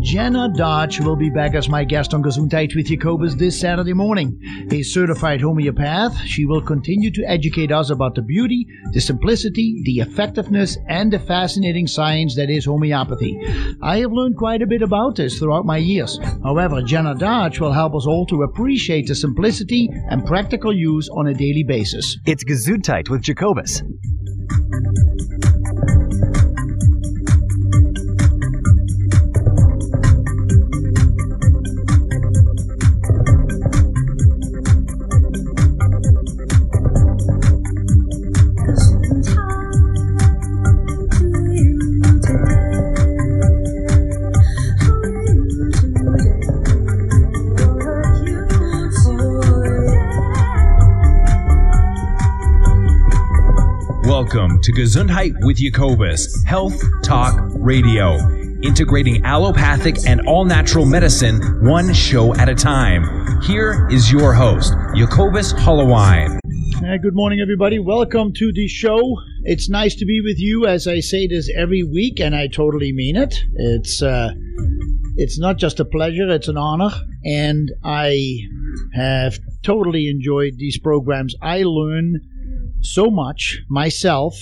Jenna Dodge will be back as my guest on Gesundheit with Jacobus this Saturday morning. A certified homeopath, she will continue to educate us about the beauty, the simplicity, the effectiveness, and the fascinating science that is homeopathy. I have learned quite a bit about this throughout my years. However, Jenna Dodge will help us all to appreciate the simplicity and practical use on a daily basis. It's Gesundheit with Jacobus. To Gesundheit with Jacobus, Health Talk Radio, integrating allopathic and all natural medicine one show at a time. Here is your host, Jacobus Hollowine. Good morning, everybody. Welcome to the show. It's nice to be with you, as I say this every week, and I totally mean it. It's uh, it's not just a pleasure; it's an honor, and I have totally enjoyed these programs. I learn so much myself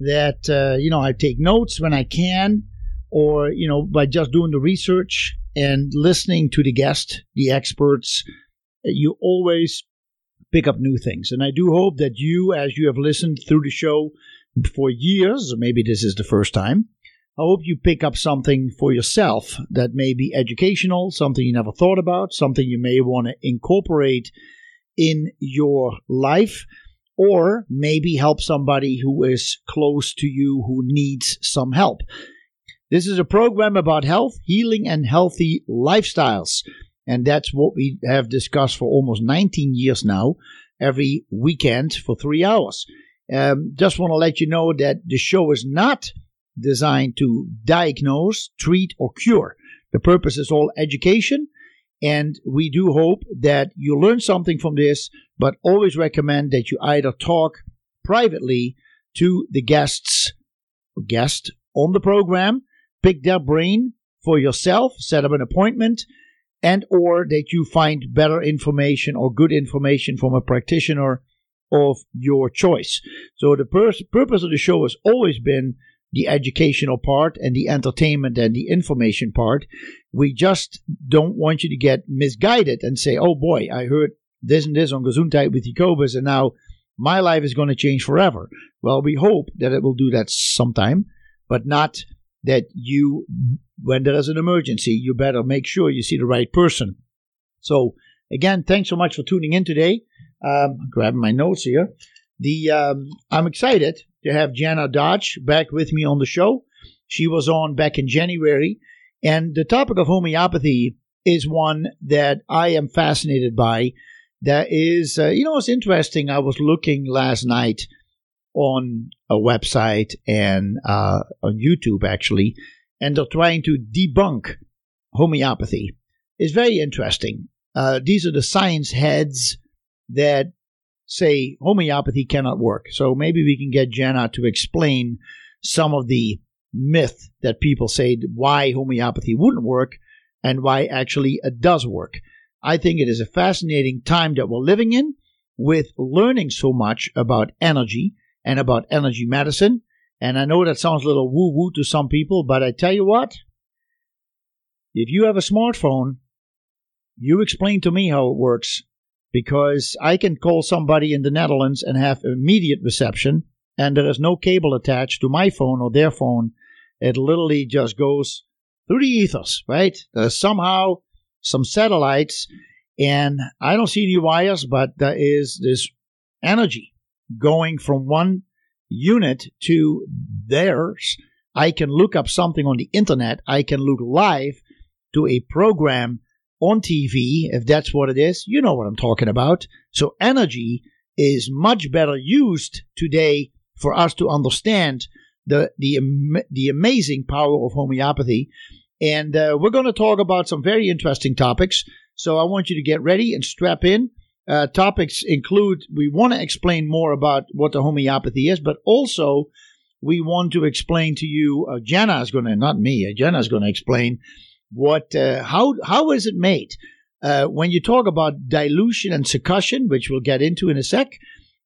that uh, you know I take notes when I can, or you know by just doing the research and listening to the guest, the experts. You always pick up new things, and I do hope that you, as you have listened through the show for years, maybe this is the first time. I hope you pick up something for yourself that may be educational, something you never thought about, something you may want to incorporate in your life or maybe help somebody who is close to you who needs some help. This is a program about health, healing, and healthy lifestyles. And that's what we have discussed for almost 19 years now, every weekend for three hours. Um, just want to let you know that the show is not designed to diagnose, treat, or cure. The purpose is all education and we do hope that you learn something from this, but always recommend that you either talk privately to the guests, guest on the program, pick their brain for yourself, set up an appointment, and or that you find better information or good information from a practitioner of your choice. So the pur- purpose of the show has always been the educational part and the entertainment and the information part. We just don't want you to get misguided and say, oh boy, I heard this and this on Gesundheit with Jacobus and now my life is going to change forever. Well, we hope that it will do that sometime, but not that you, when there is an emergency, you better make sure you see the right person. So, again, thanks so much for tuning in today. Um, grabbing my notes here. The um, I'm excited to have Jenna Dodge back with me on the show. She was on back in January, and the topic of homeopathy is one that I am fascinated by. That is, uh, you know, it's interesting. I was looking last night on a website and uh, on YouTube actually, and they're trying to debunk homeopathy. It's very interesting. Uh, these are the science heads that say homeopathy cannot work. So maybe we can get Jenna to explain some of the myth that people say why homeopathy wouldn't work and why actually it does work. I think it is a fascinating time that we're living in with learning so much about energy and about energy medicine. And I know that sounds a little woo woo to some people, but I tell you what, if you have a smartphone, you explain to me how it works because I can call somebody in the Netherlands and have immediate reception, and there is no cable attached to my phone or their phone. It literally just goes through the ethers, right? There's somehow some satellites, and I don't see any wires, but there is this energy going from one unit to theirs. I can look up something on the internet. I can look live to a program on TV, if that's what it is, you know what I'm talking about. So energy is much better used today for us to understand the the the amazing power of homeopathy. And uh, we're going to talk about some very interesting topics. So I want you to get ready and strap in. Uh, topics include we want to explain more about what the homeopathy is, but also we want to explain to you. Uh, Jenna is going to, not me. Uh, Jenna is going to explain what, uh, how, how is it made? Uh, when you talk about dilution and succussion, which we'll get into in a sec,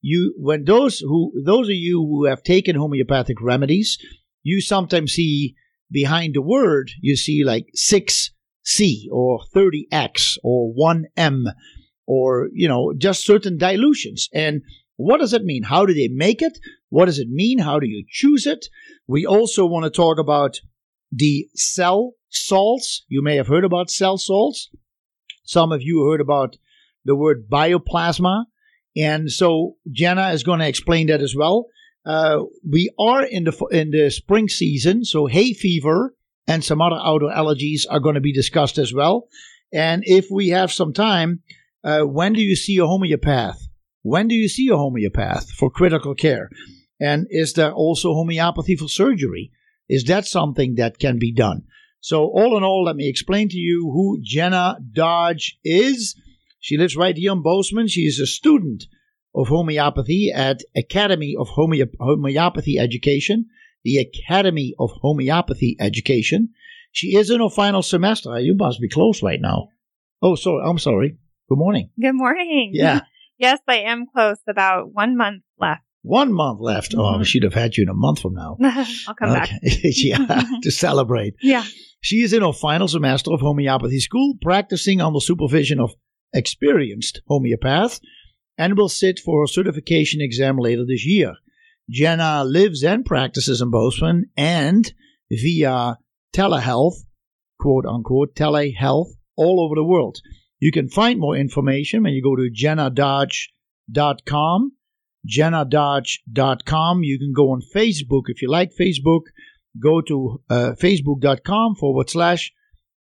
you when those who those of you who have taken homeopathic remedies, you sometimes see behind the word you see like six C or thirty X or one M or you know just certain dilutions. And what does it mean? How do they make it? What does it mean? How do you choose it? We also want to talk about the cell salts you may have heard about cell salts some of you heard about the word bioplasma and so jenna is going to explain that as well uh, we are in the in the spring season so hay fever and some other outdoor allergies are going to be discussed as well and if we have some time uh, when do you see a homeopath? When do you see a homeopath for critical care? And is there also homeopathy for surgery? Is that something that can be done? So, all in all, let me explain to you who Jenna Dodge is. She lives right here in Bozeman. She is a student of homeopathy at Academy of Homeop- Homeopathy Education, the Academy of Homeopathy Education. She is in her final semester. You must be close right now. Oh, sorry. I'm sorry. Good morning. Good morning. Yeah. yes, I am close. About one month left. One month left. Mm-hmm. Oh, we should have had you in a month from now. I'll come okay. back. yeah, to celebrate. Yeah. She is in her final semester of homeopathy school, practicing under supervision of experienced homeopaths, and will sit for her certification exam later this year. Jenna lives and practices in Bozeman and via telehealth, quote unquote, telehealth, all over the world. You can find more information when you go to jennadodge.com. jennadodge.com. You can go on Facebook if you like Facebook. Go to uh, facebook.com forward slash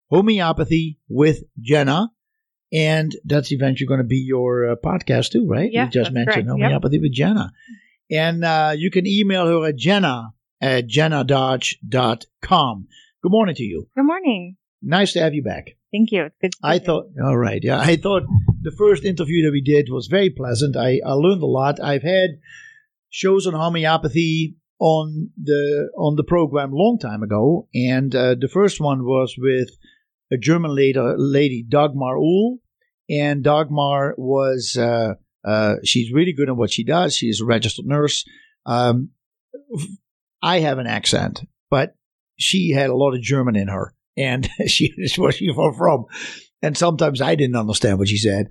homeopathy with Jenna. And that's eventually going to be your uh, podcast too, right? Yeah, you just mentioned correct. homeopathy yep. with Jenna. And uh, you can email her at jenna at jennadodge.com. Good morning to you. Good morning. Nice to have you back. Thank you. I thought, all right, yeah, I thought the first interview that we did was very pleasant. I, I learned a lot. I've had shows on homeopathy on the on the program long time ago, and uh, the first one was with a German lady, lady Dagmar Uhl, and Dagmar was uh, uh, she's really good at what she does. She's a registered nurse. Um, I have an accent, but she had a lot of German in her and she is where she was from. And sometimes I didn't understand what she said.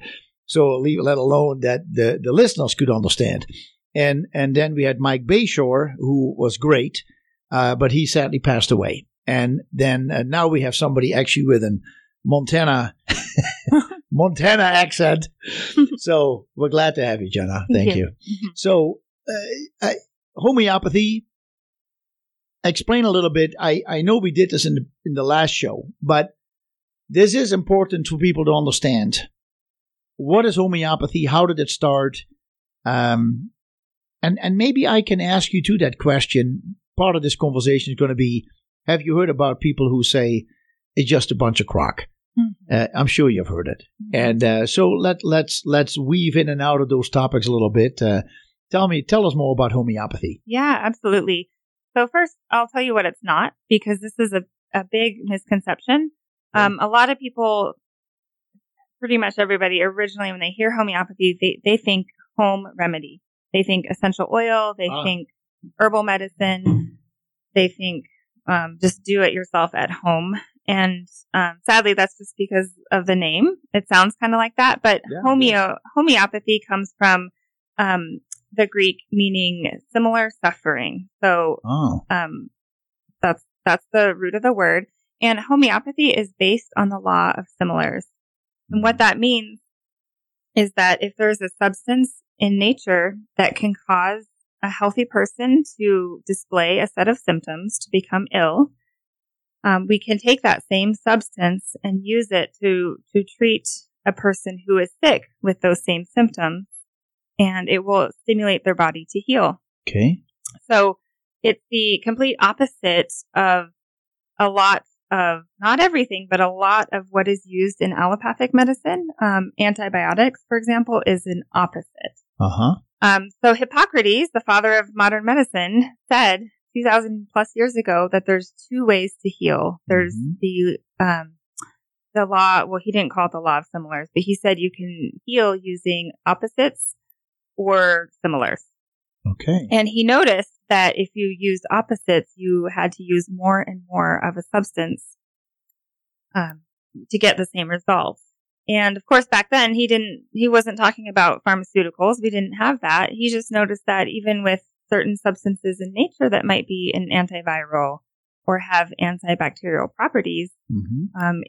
So let alone that the, the listeners could understand. And and then we had Mike Bayshore, who was great, uh, but he sadly passed away. And then uh, now we have somebody actually with an Montana Montana accent. so we're glad to have you, Jenna. Thank, Thank you. So uh, homeopathy explain a little bit. I, I know we did this in the, in the last show, but this is important for people to understand. What is homeopathy? How did it start? Um, and, and maybe I can ask you to that question. Part of this conversation is going to be Have you heard about people who say it's just a bunch of crock? Mm-hmm. Uh, I'm sure you've heard it. Mm-hmm. And uh, so let, let's, let's weave in and out of those topics a little bit. Uh, tell me, tell us more about homeopathy. Yeah, absolutely. So first, I'll tell you what it's not because this is a, a big misconception. Um, a lot of people, pretty much everybody originally when they hear homeopathy, they, they think home remedy. They think essential oil. They ah. think herbal medicine. They think, um, just do it yourself at home. And, um, sadly, that's just because of the name. It sounds kind of like that, but yeah, homeo, yeah. homeopathy comes from, um, the Greek meaning similar suffering. So, oh. um, that's, that's the root of the word. And homeopathy is based on the law of similars. And what that means is that if there's a substance in nature that can cause a healthy person to display a set of symptoms to become ill, um, we can take that same substance and use it to to treat a person who is sick with those same symptoms and it will stimulate their body to heal. Okay. So it's the complete opposite of a lot of, not everything, but a lot of what is used in allopathic medicine. Um, antibiotics, for example, is an opposite. Uh huh. Um, so Hippocrates, the father of modern medicine, said 2000 plus years ago that there's two ways to heal. There's Mhm. the, um, the law, well, he didn't call it the law of similars, but he said you can heal using opposites or similars. Okay. And he noticed that if you used opposites, you had to use more and more of a substance um, to get the same results. And of course, back then he didn't, he wasn't talking about pharmaceuticals. We didn't have that. He just noticed that even with certain substances in nature that might be an antiviral or have antibacterial properties, hmm um,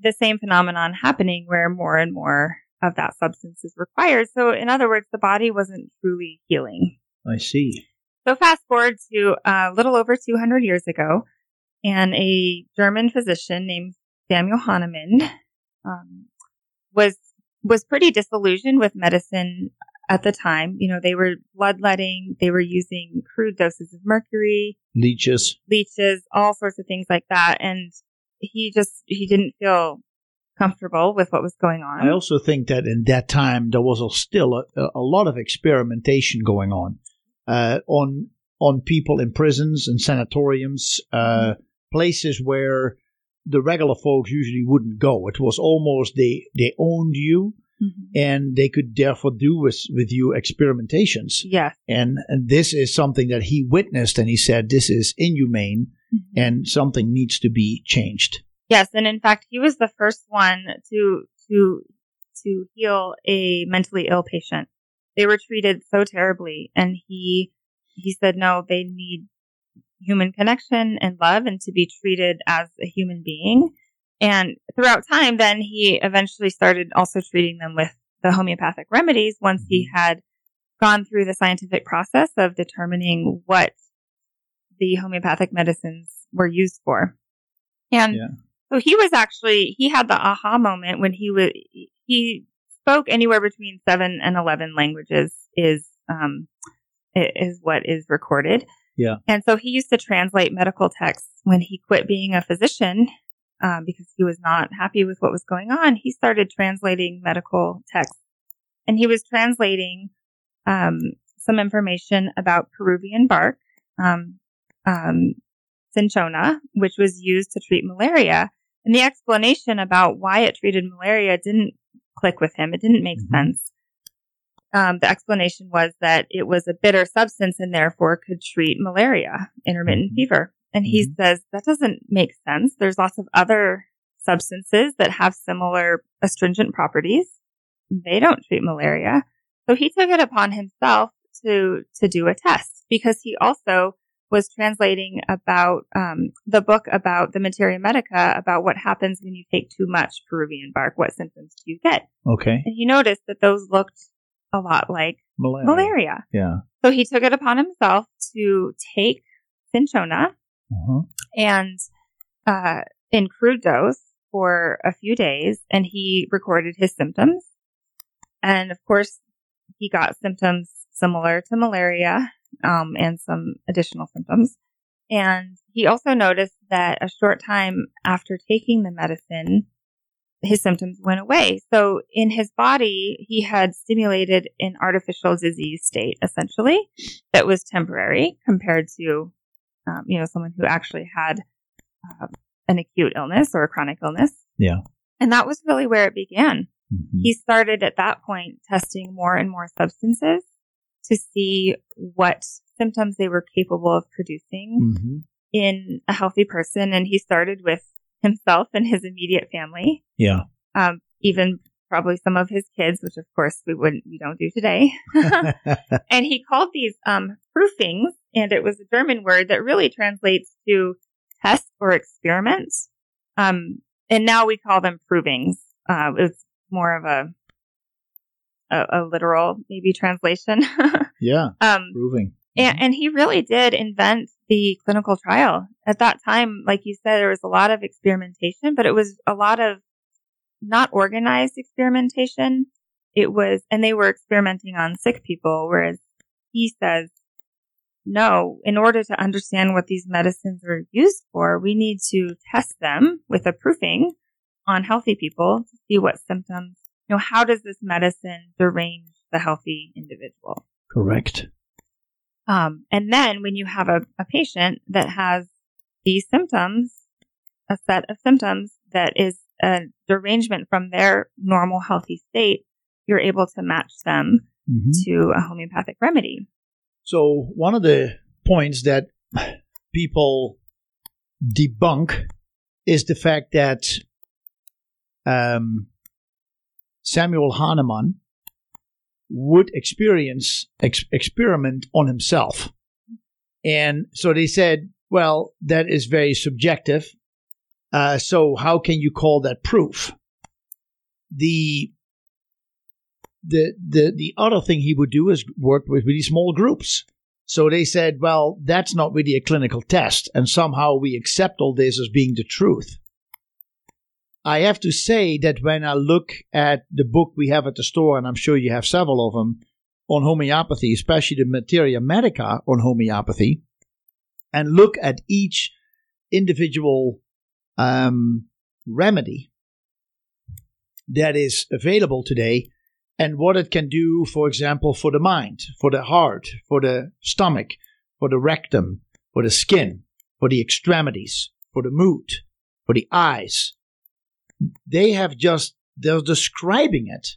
the same phenomenon happening where more and more of that substance is required. So, in other words, the body wasn't truly healing. I see. So, fast forward to a little over 200 years ago, and a German physician named Samuel Hahnemann um, was was pretty disillusioned with medicine at the time. You know, they were bloodletting, they were using crude doses of mercury, Leeches. leeches, all sorts of things like that. And he just, he didn't feel comfortable with what was going on. I also think that in that time there was a, still a, a lot of experimentation going on uh, on on people in prisons and sanatoriums, uh, places where the regular folks usually wouldn't go. It was almost they they owned you Mhm. and they could therefore do with with you experimentations. Yes. And, and this is something that he witnessed, and he said this is inhumane and something needs to be changed. Yes, and in fact, he was the first one to to to heal a mentally ill patient. They were treated so terribly, and he he said no, they need human connection and love, and to be treated as a human being. And throughout time, then he eventually started also treating them with the homeopathic remedies once he mm-hmm. had gone through the scientific process of determining what the homeopathic medicines were used for. And Yeah. So he was actually he had the aha moment when he was he spoke anywhere between seven and eleven languages is um is what is recorded. Yeah. And so he used to translate medical texts when he quit being a physician um, because he was not happy with what was going on. He started translating medical texts, and he was translating um, some information about Peruvian bark, um, um, cinchona, which was used to treat malaria. And the explanation about why it treated malaria didn't click with him. It didn't make Mhm. sense. Um, the explanation was that it was a bitter substance and therefore could treat malaria, intermittent Mhm. fever. And he Mhm. says that doesn't make sense. There's lots of other substances that have similar astringent properties. They don't treat malaria. So he took it upon himself to to do a test because he also was translating about um, the book about the materia medica about what happens when you take too much Peruvian bark. What symptoms do you get? Okay. And he noticed that those looked a lot like Malaria. malaria. Yeah. So he took it upon himself to take cinchona Uh-huh. and uh, in crude dose for a few days, and he recorded his symptoms. And of course, he got symptoms similar to malaria um, and some additional symptoms. And he also noticed that a short time after taking the medicine, his symptoms went away. So in his body, he had stimulated an artificial disease state, essentially, that was temporary compared to, um, you know, someone who actually had uh, an acute illness or a chronic illness. Yeah. And that was really where it began. Mhm. He started at that point testing more and more substances to see what symptoms they were capable of producing Mhm. in a healthy person. And he started with himself and his immediate family, Yeah. um, even probably some of his kids, which of course we wouldn't, we don't do today. and he called these um, proofings, and it was a German word that really translates to test or experiment. Um, and now we call them provings. Uh, it's more of a a, a literal maybe translation. yeah. um, Proving. and, and he really did invent the clinical trial. At that time, like you said, there was a lot of experimentation, but it was a lot of not organized experimentation. It was, and they were experimenting on sick people, whereas he says, no, in order to understand what these medicines are used for, we need to test them with a proofing on healthy people to see what symptoms, you know, how does this medicine derange the healthy individual? Correct. Um, and then when you have a, a patient that has these symptoms, a set of symptoms that is a derangement from their normal healthy state, you're able to match them Mhm. to a homeopathic remedy. So one of the points that people debunk is the fact that um, Samuel Hahnemann would experience ex- experiment on himself, and so they said, "Well, that is very subjective. Uh, so how can you call that proof?" The the the the other thing he would do is work with really small groups. So they said, well, that's not really a clinical test, and somehow we accept all this as being the truth. I have to say that when I look at the book we have at the store, and I'm sure you have several of them on homeopathy, especially the Materia Medica on homeopathy, and look at each individual um, remedy that is available today, and what it can do, for example, for the mind, for the heart, for the stomach, for the rectum, for the skin, for the extremities, for the mood, for the eyes. They have just, they're describing it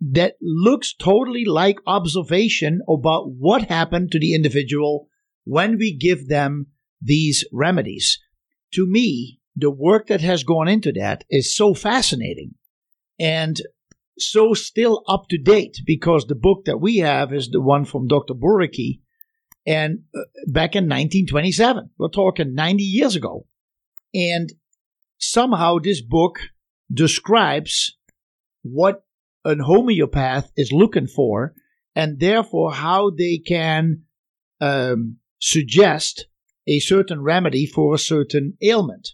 that looks totally like observation about what happened to the individual when we give them these remedies. To me, the work that has gone into that is so fascinating. And so still up to date because the book that we have is the one from Dr. Boericke and uh, back in 1927. We're talking 90 years ago. And somehow this book describes what an homeopath is looking for and therefore how they can um, suggest a certain remedy for a certain ailment.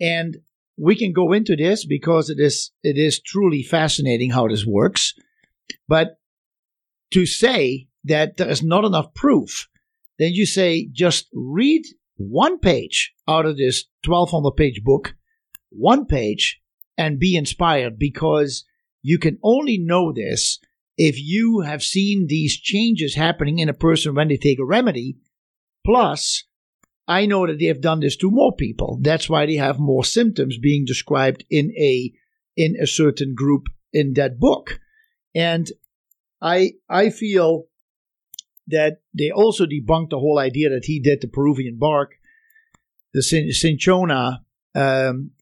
And we can go into this because it is it is truly fascinating how this works. But to say that there is not enough proof, then you say just read one page out of this 1200 page book, one page, and be inspired because you can only know this if you have seen these changes happening in a person when they take a remedy. Plus, I know that they have done this to more people. That's why they have more symptoms being described in a in a certain group in that book. And I I feel that they also debunked the whole idea that he did the Peruvian bark, the cin- cinchona, um,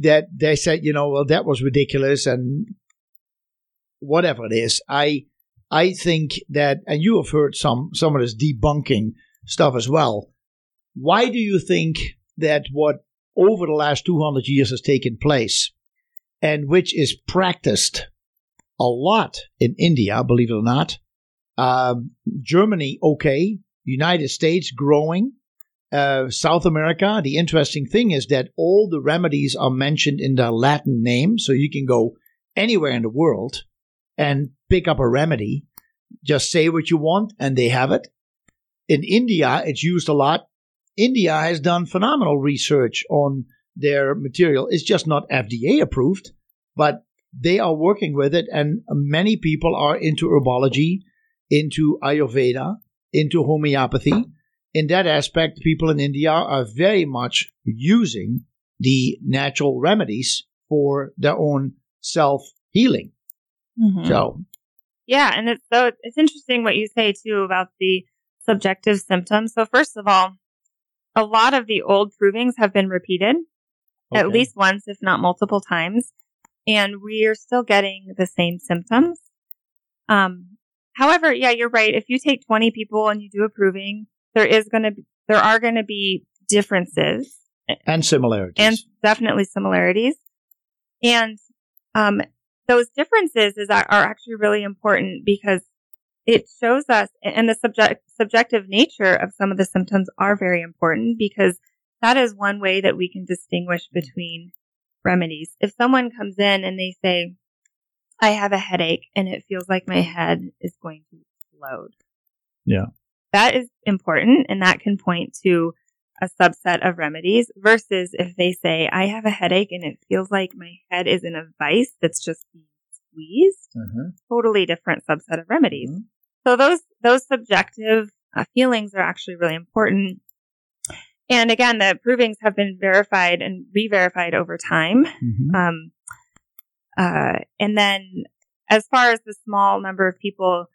that they said, you know, well, that was ridiculous and whatever it is. I I think that, and you have heard some some of this debunking stuff as well. Why do you think that what over the last 200 years has taken place and which is practiced a lot in India, believe it or not, um, Germany, okay, United States growing, uh, South America. The interesting thing is that all the remedies are mentioned in their Latin name, so you can go anywhere in the world and pick up a remedy. Just say what you want, and they have it. In India, it's used a lot. India has done phenomenal research on their material. It's just not FDA approved, but they are working with it, and many people are into herbology, into Ayurveda, into homeopathy. In that aspect, people in India are very much using the natural remedies for their own self healing. Mhm. So, Yeah, and it's so it's interesting what you say too about the subjective symptoms. So first of all, a lot of the old provings have been repeated at least once, if not multiple times, and we are still getting the same symptoms. Um, however, yeah, you're right. If you take 20 people and you do a proving, there is going to be, there are going to be differences and similarities. and definitely similarities. And um, those differences is are actually really important because it shows us, and the subject subjective nature of some of the symptoms are very important because that is one way that we can distinguish between remedies. If someone comes in and they say, "I have a headache and it feels like my head is going to explode," Yeah. That is important, and that can point to a subset of remedies versus if they say, I have a headache and it feels like my head is in a vice that's just being squeezed, Mhm. totally different subset of remedies. Mhm. So those those subjective uh, feelings are actually really important. And again, the provings have been verified and re-verified over time. Mhm. Um, uh, and then as far as the small number of people,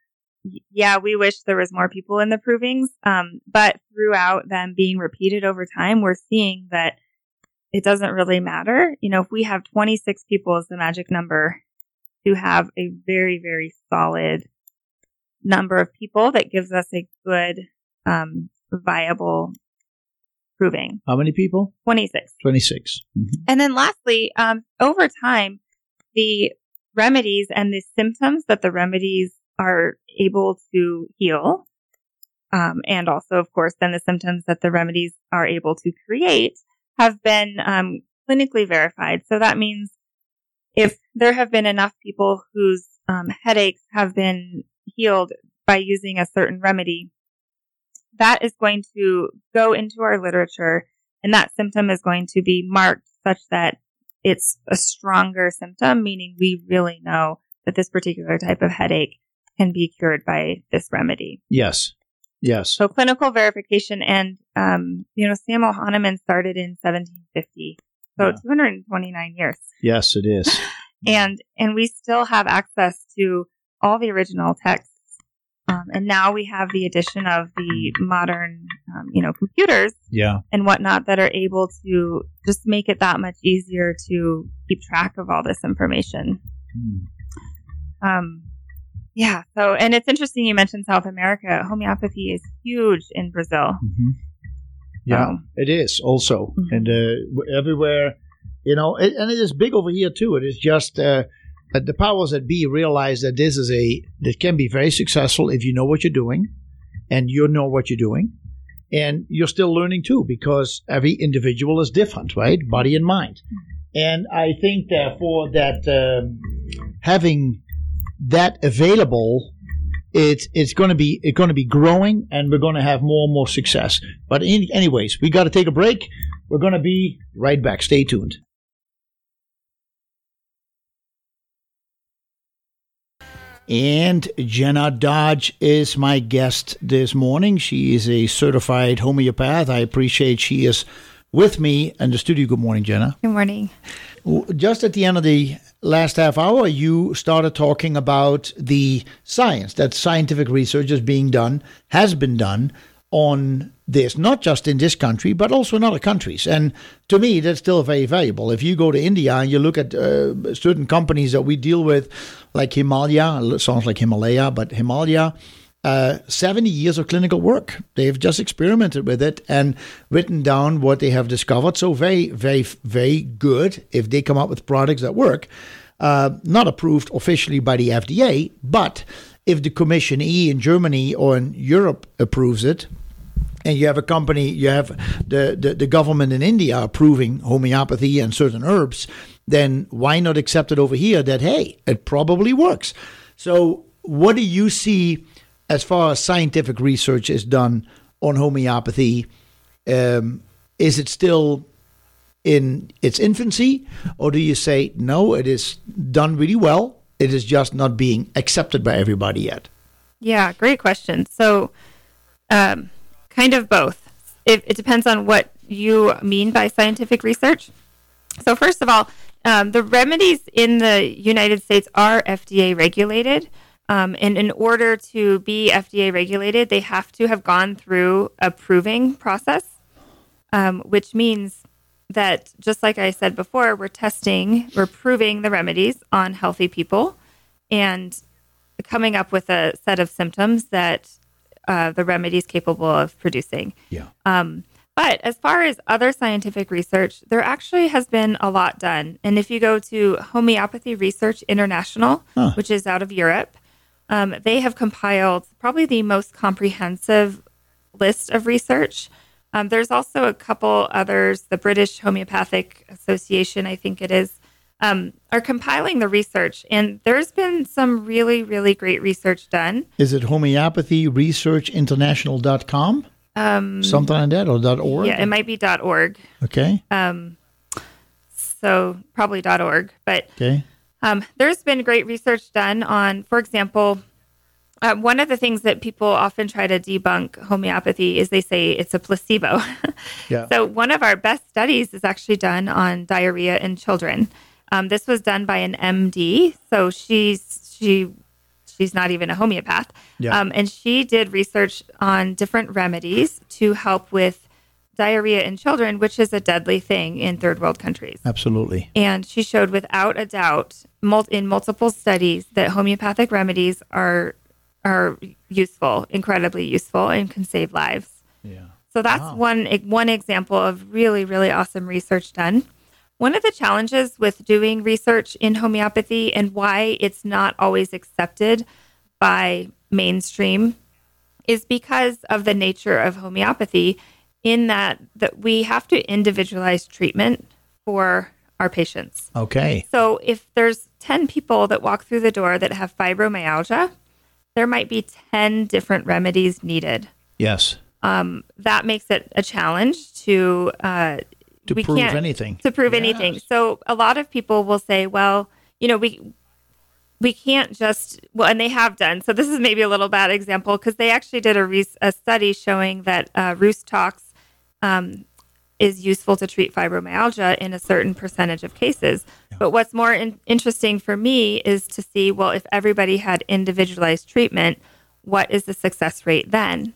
yeah, we wish there was more people in the provings. Um, but throughout them being repeated over time, we're seeing that it doesn't really matter. You know, if we have 26 people as the magic number to have a very, very solid number of people that gives us a good, um, viable proving. How many people? 26. 26. Mhm. And then lastly, um, over time, the remedies and the symptoms that the remedies are able to heal, um, and also, of course, then the symptoms that the remedies are able to create have been um, clinically verified. So that means if there have been enough people whose um, headaches have been healed by using a certain remedy, that is going to go into our literature and that symptom is going to be marked such that it's a stronger symptom, meaning we really know that this particular type of headache can be cured by this remedy. Yes. Yes. So clinical verification and, um, you know, Samuel Hahnemann started in 1750. So Yeah. 229 years. Yes, it is. And, and we still have access to all the original texts. Um, and now we have the addition of the modern, um, you know, computers Yeah. and whatnot that are able to just make it that much easier to keep track of all this information. Hmm. Um, yeah. So, and it's interesting you mentioned South America. Homeopathy is huge in Brazil. Mhm. Yeah, So, it is also, Mhm. and uh, everywhere, you know, it, and it is big over here too. It is just uh, that the powers that be realize that this is a that can be very successful if you know what you're doing, and you know what you're doing, and you're still learning too because every individual is different, right? Body and mind, and I think therefore that um, having that available it's it's going to be it's going to be growing and we're going to have more and more success but in, anyways we got to take a break we're going to be right back stay tuned and Jenna Dodge is my guest this morning. She is a certified homeopath. I appreciate she is with me in the studio. Good morning, Jenna. good morning. Just at the end of the last half hour, you started talking about the science that scientific research is being done, has been done on this, not just in this country, but also in other countries. And to me, that's still very valuable. If you go to India and you look at uh, certain companies that we deal with, like Himalaya, sounds like Himalaya, but Himalaya, uh, 70 years of clinical work. They've just experimented with it and written down what they have discovered. So, very, very, very good if they come up with products that work. Uh, not approved officially by the FDA, but if the Commission E in Germany or in Europe approves it, and you have a company, you have the, the, the government in India approving homeopathy and certain herbs, then why not accept it over here that, hey, it probably works? So, what do you see as far as scientific research is done on homeopathy? Um, is it still in its infancy, or do you say, no, it is done really well? It is just not being accepted by everybody yet. Yeah, great question. So, um, kind of both. It, it depends on what you mean by scientific research. So, first of all, um, the remedies in the United States are FDA regulated. Um, and in order to be FDA regulated, they have to have gone through a proving process, um, which means that just like I said before, we're testing, we're proving the remedies on healthy people and coming up with a set of symptoms that uh, the remedy is capable of producing. Yeah. Um, but as far as other scientific research, there actually has been a lot done. And if you go to Homeopathy Research International, Huh. which is out of Europe, um, they have compiled probably the most comprehensive list of research. Um, there's also a couple others, the British Homeopathic Association, I think it is, um, are compiling the research. And there's been some really, really great research done. Is it homeopathyresearchinternational.com? Um, Something like that, or .org? yeah, it might be .org. Okay. Um, so probably .org. But Okay. Um, there's been great research done on, for example, Uh, one of the things that people often try to debunk homeopathy is they say it's a placebo. Yeah. So, one of our best studies is actually done on diarrhea in children. Um, this was done by an MD. So, she's she she's not even a homeopath. Yeah. Um, and she did research on different remedies to help with diarrhea in children, which is a deadly thing in third world countries. Absolutely. And she showed without a doubt mul- in multiple studies that homeopathic remedies are are useful, incredibly useful, and can save lives. Yeah. So that's one e, one example of really really awesome research done. One of the challenges with doing research in homeopathy and why it's not always accepted by mainstream is because of the nature of homeopathy in that that we have to individualize treatment for our patients. Okay. So if there's 10 people that walk through the door that have fibromyalgia, there might be 10 different remedies needed. Yes. Um, that makes it a challenge to uh, To we prove can't- anything. to prove anything. So a lot of people will say, well, you know, we we can't just well, and they have done. So this is maybe a little bad example because they actually did a, re- a study showing that uh, Rhus Tox um, is useful to treat fibromyalgia in a certain percentage of cases. But what's more in- interesting for me is to see, well, if everybody had individualized treatment, what is the success rate then?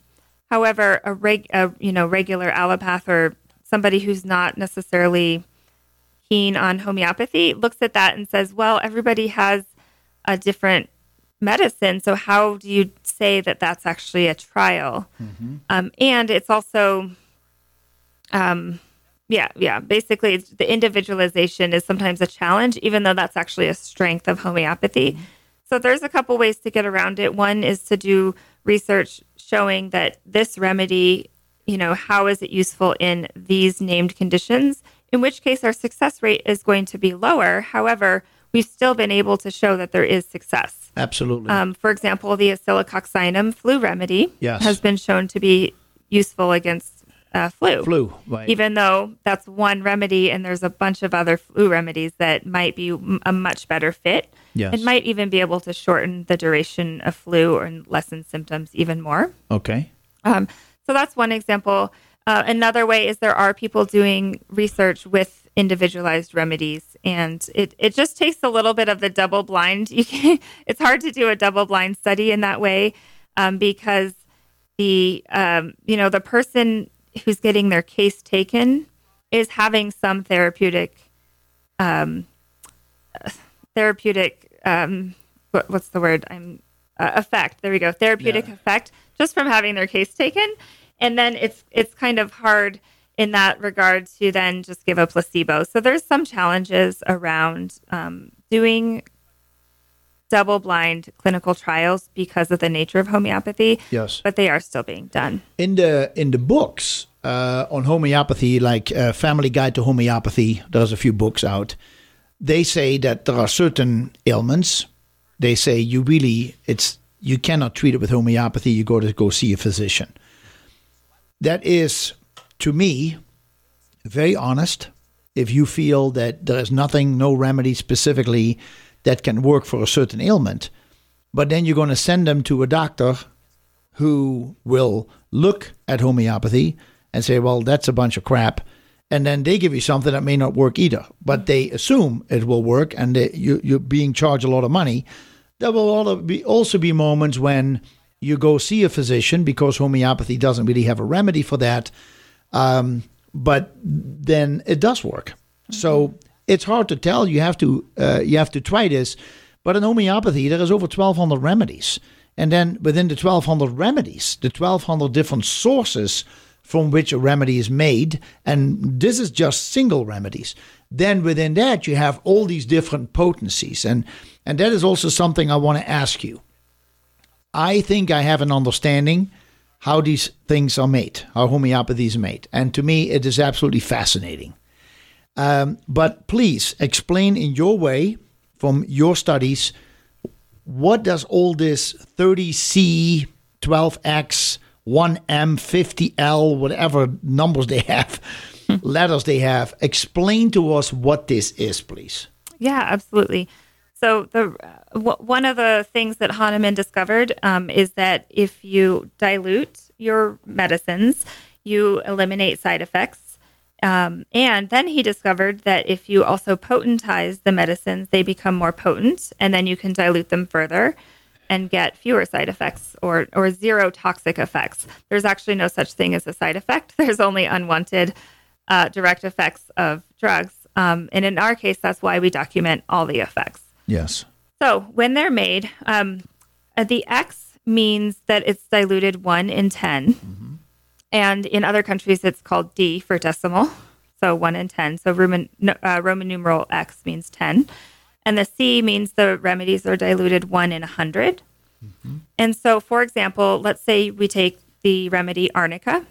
However, a, reg- a you know regular allopath or somebody who's not necessarily keen on homeopathy looks at that and says, well, everybody has a different medicine. So, how do you say that that's actually a trial? Um, and it's also, um, yeah, yeah, basically, it's, the individualization is sometimes a challenge, even though that's actually a strength of homeopathy. So, there's a couple ways to get around it. One is to do research showing that this remedy, you know, how is it useful in these named conditions? In which case, our success rate is going to be lower. However, we've still been able to show that there is success. Absolutely. Um, for example, the Oscillococcinum flu remedy Yes. has been shown to be useful against uh, flu. Flu. Right. Even though that's one remedy, and there's a bunch of other flu remedies that might be a much better fit, Yes. and might even be able to shorten the duration of flu or lessen symptoms even more. okay. Um, so that's one example. Uh, another way is there are people doing research with individualized remedies, and it, it just takes a little bit of the double blind. You can, it's hard to do a double blind study in that way um, because the um, you know the person who's getting their case taken is having some therapeutic um, therapeutic um, what, what's the word I'm uh, effect. There we go. Therapeutic effect just from having their case taken, and then it's it's kind of hard in that regard to then just give a placebo. So there's some challenges around um, doing double blind clinical trials because of the nature of homeopathy, Yes. but they are still being done. in the in the books uh, on homeopathy, like uh, Family Guide to Homeopathy, there's a few books out. They say that there are certain ailments. They say you really it's you cannot treat it with homeopathy. You got to go see a physician. That is, to me, very honest. If you feel that there is nothing, no remedy specifically that can work for a certain ailment, but then you're going to send them to a doctor who will look at homeopathy and say, well, that's a bunch of crap. And then they give you something that may not work either, but they assume it will work and they, you, you're being charged a lot of money. There will also be, also be moments when you go see a physician because homeopathy doesn't really have a remedy for that. Um, but then it does work. So it's hard to tell. You have to uh, you have to try this. But in homeopathy, there is over twelve hundred remedies, and then within the twelve hundred remedies, the twelve hundred different sources from which a remedy is made, and this is just single remedies. Then within that, you have all these different potencies, and and that is also something I want to ask you. I think I have an understanding how these things are made, how homeopathy is made. And to me, it is absolutely fascinating. Um, but please explain in your way, from your studies, what does all this 30C, 12X, 1M, 50L, whatever numbers they have, letters they have, explain to us what this is, please. Yeah, absolutely. So the w- one of the things that Hahnemann discovered um, is that if you dilute your medicines, you eliminate side effects. Um, and then he discovered that if you also potentize the medicines, they become more potent, and then you can dilute them further and get fewer side effects or or zero toxic effects. There's actually no such thing as a side effect. There's only unwanted uh, direct effects of drugs. Um, and in our case, that's why we document all the effects. Yes. So when they're made, um, uh, the X means that it's diluted one in 10. And in other countries, it's called D for decimal. So one in 10. So Roman, uh, Roman numeral X means 10. And the C means the remedies are diluted one in 100. And so, for example, let's say we take the remedy arnica.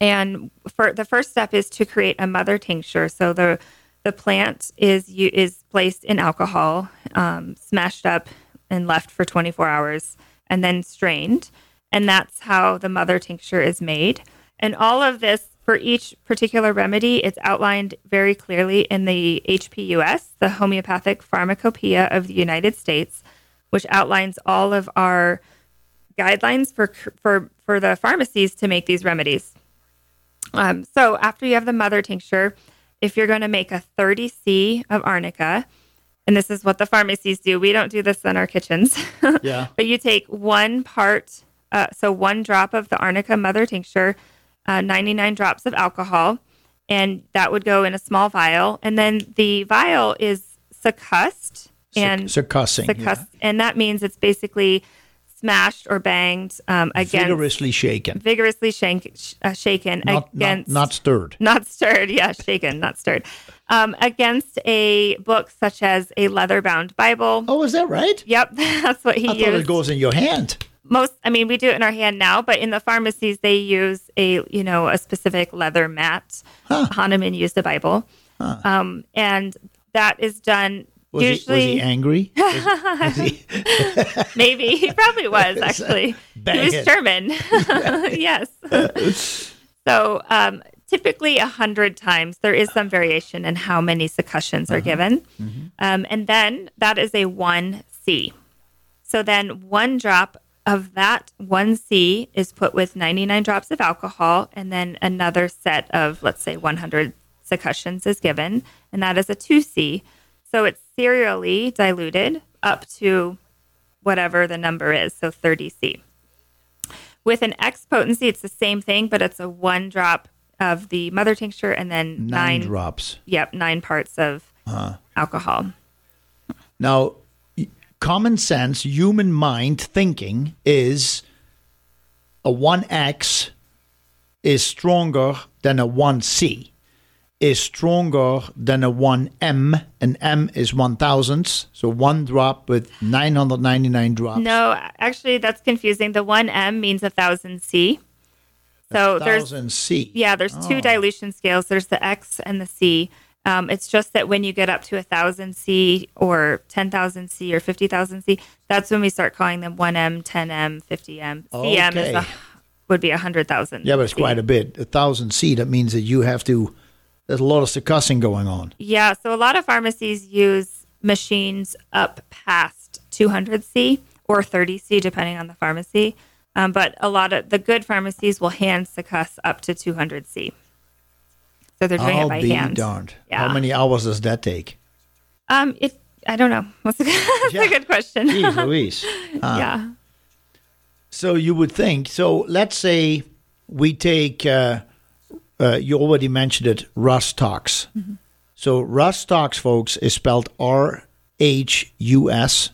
And for the first step is to create a mother tincture. So the the plant is you, is placed in alcohol, um, smashed up and left for 24 hours, and then strained. And that's how the mother tincture is made. And all of this for each particular remedy, it's outlined very clearly in the HPUS, the Homeopathic Pharmacopoeia of the United States, which outlines all of our guidelines for for for the pharmacies to make these remedies. Um, so after you have the mother tincture, if you're going to make a 30C of arnica, and this is what the pharmacies do, we don't do this in our kitchens. Yeah. but you take one part, uh, so one drop of the arnica mother tincture, uh, 99 drops of alcohol, and that would go in a small vial. And then the vial is succussed and Succussing. succussed, and that means it's basically smashed or banged um, against Vigorously shaken. vigorously shank, sh- uh, shaken Not, not, against not stirred. not stirred, yeah, shaken, not stirred, um, against a book such as a leather-bound Bible. Oh, is that right? Yep, that's what he I used. thought it goes in your hand. Most, I mean, we do it in our hand now, but in the pharmacies they use a, you know, a specific leather mat. Hahnemann used the Bible, um, and that is done Was, he, was usually. he angry? Was- was he- Maybe he probably was actually. He was. German. yes. so um, typically a hundred times there is some variation in how many succussions are given, um, and then that is a one C. So then one drop of that one C is put with 99 drops of alcohol, and then another set of let's say 100 succussions is given, and that is a two C. So it's serially diluted up to whatever the number is, so 30C. With an X potency, it's the same thing, but it's a one drop of the mother tincture and then Nine nine, drops. Yep, nine parts of alcohol. Now, common sense, human mind thinking is a 1x is stronger than a 1c, is stronger than a 1m, and m is one thousandths. So one drop with 999 drops. No, actually, that's confusing. The one M means a thousand C. So there's thousand c. yeah, there's two oh. dilution scales. There's the X and the C. Um, it's just that when you get up to a thousand C or ten thousand C or fifty thousand C, that's when we start calling them one M, ten M, fifty M. CM is a, would be a hundred thousand. Yeah, but it's quite a bit. A thousand c. That means that you have to. There's a lot of succussing going on. Yeah, so a lot of pharmacies use machines up past 200C or 30C, depending on the pharmacy. Um, but a lot of the good pharmacies will hand succuss up to 200C. So they're doing I'll it by be hand. darned. Yeah. How many hours does that take? Um, it I don't know. That's a good, that's Yeah. a good question. Jeez Louise. yeah. So you would think. So let's say we take. Uh, uh, you already mentioned it. Rhus Tox. So Rhus Tox, folks, is spelled R H U S.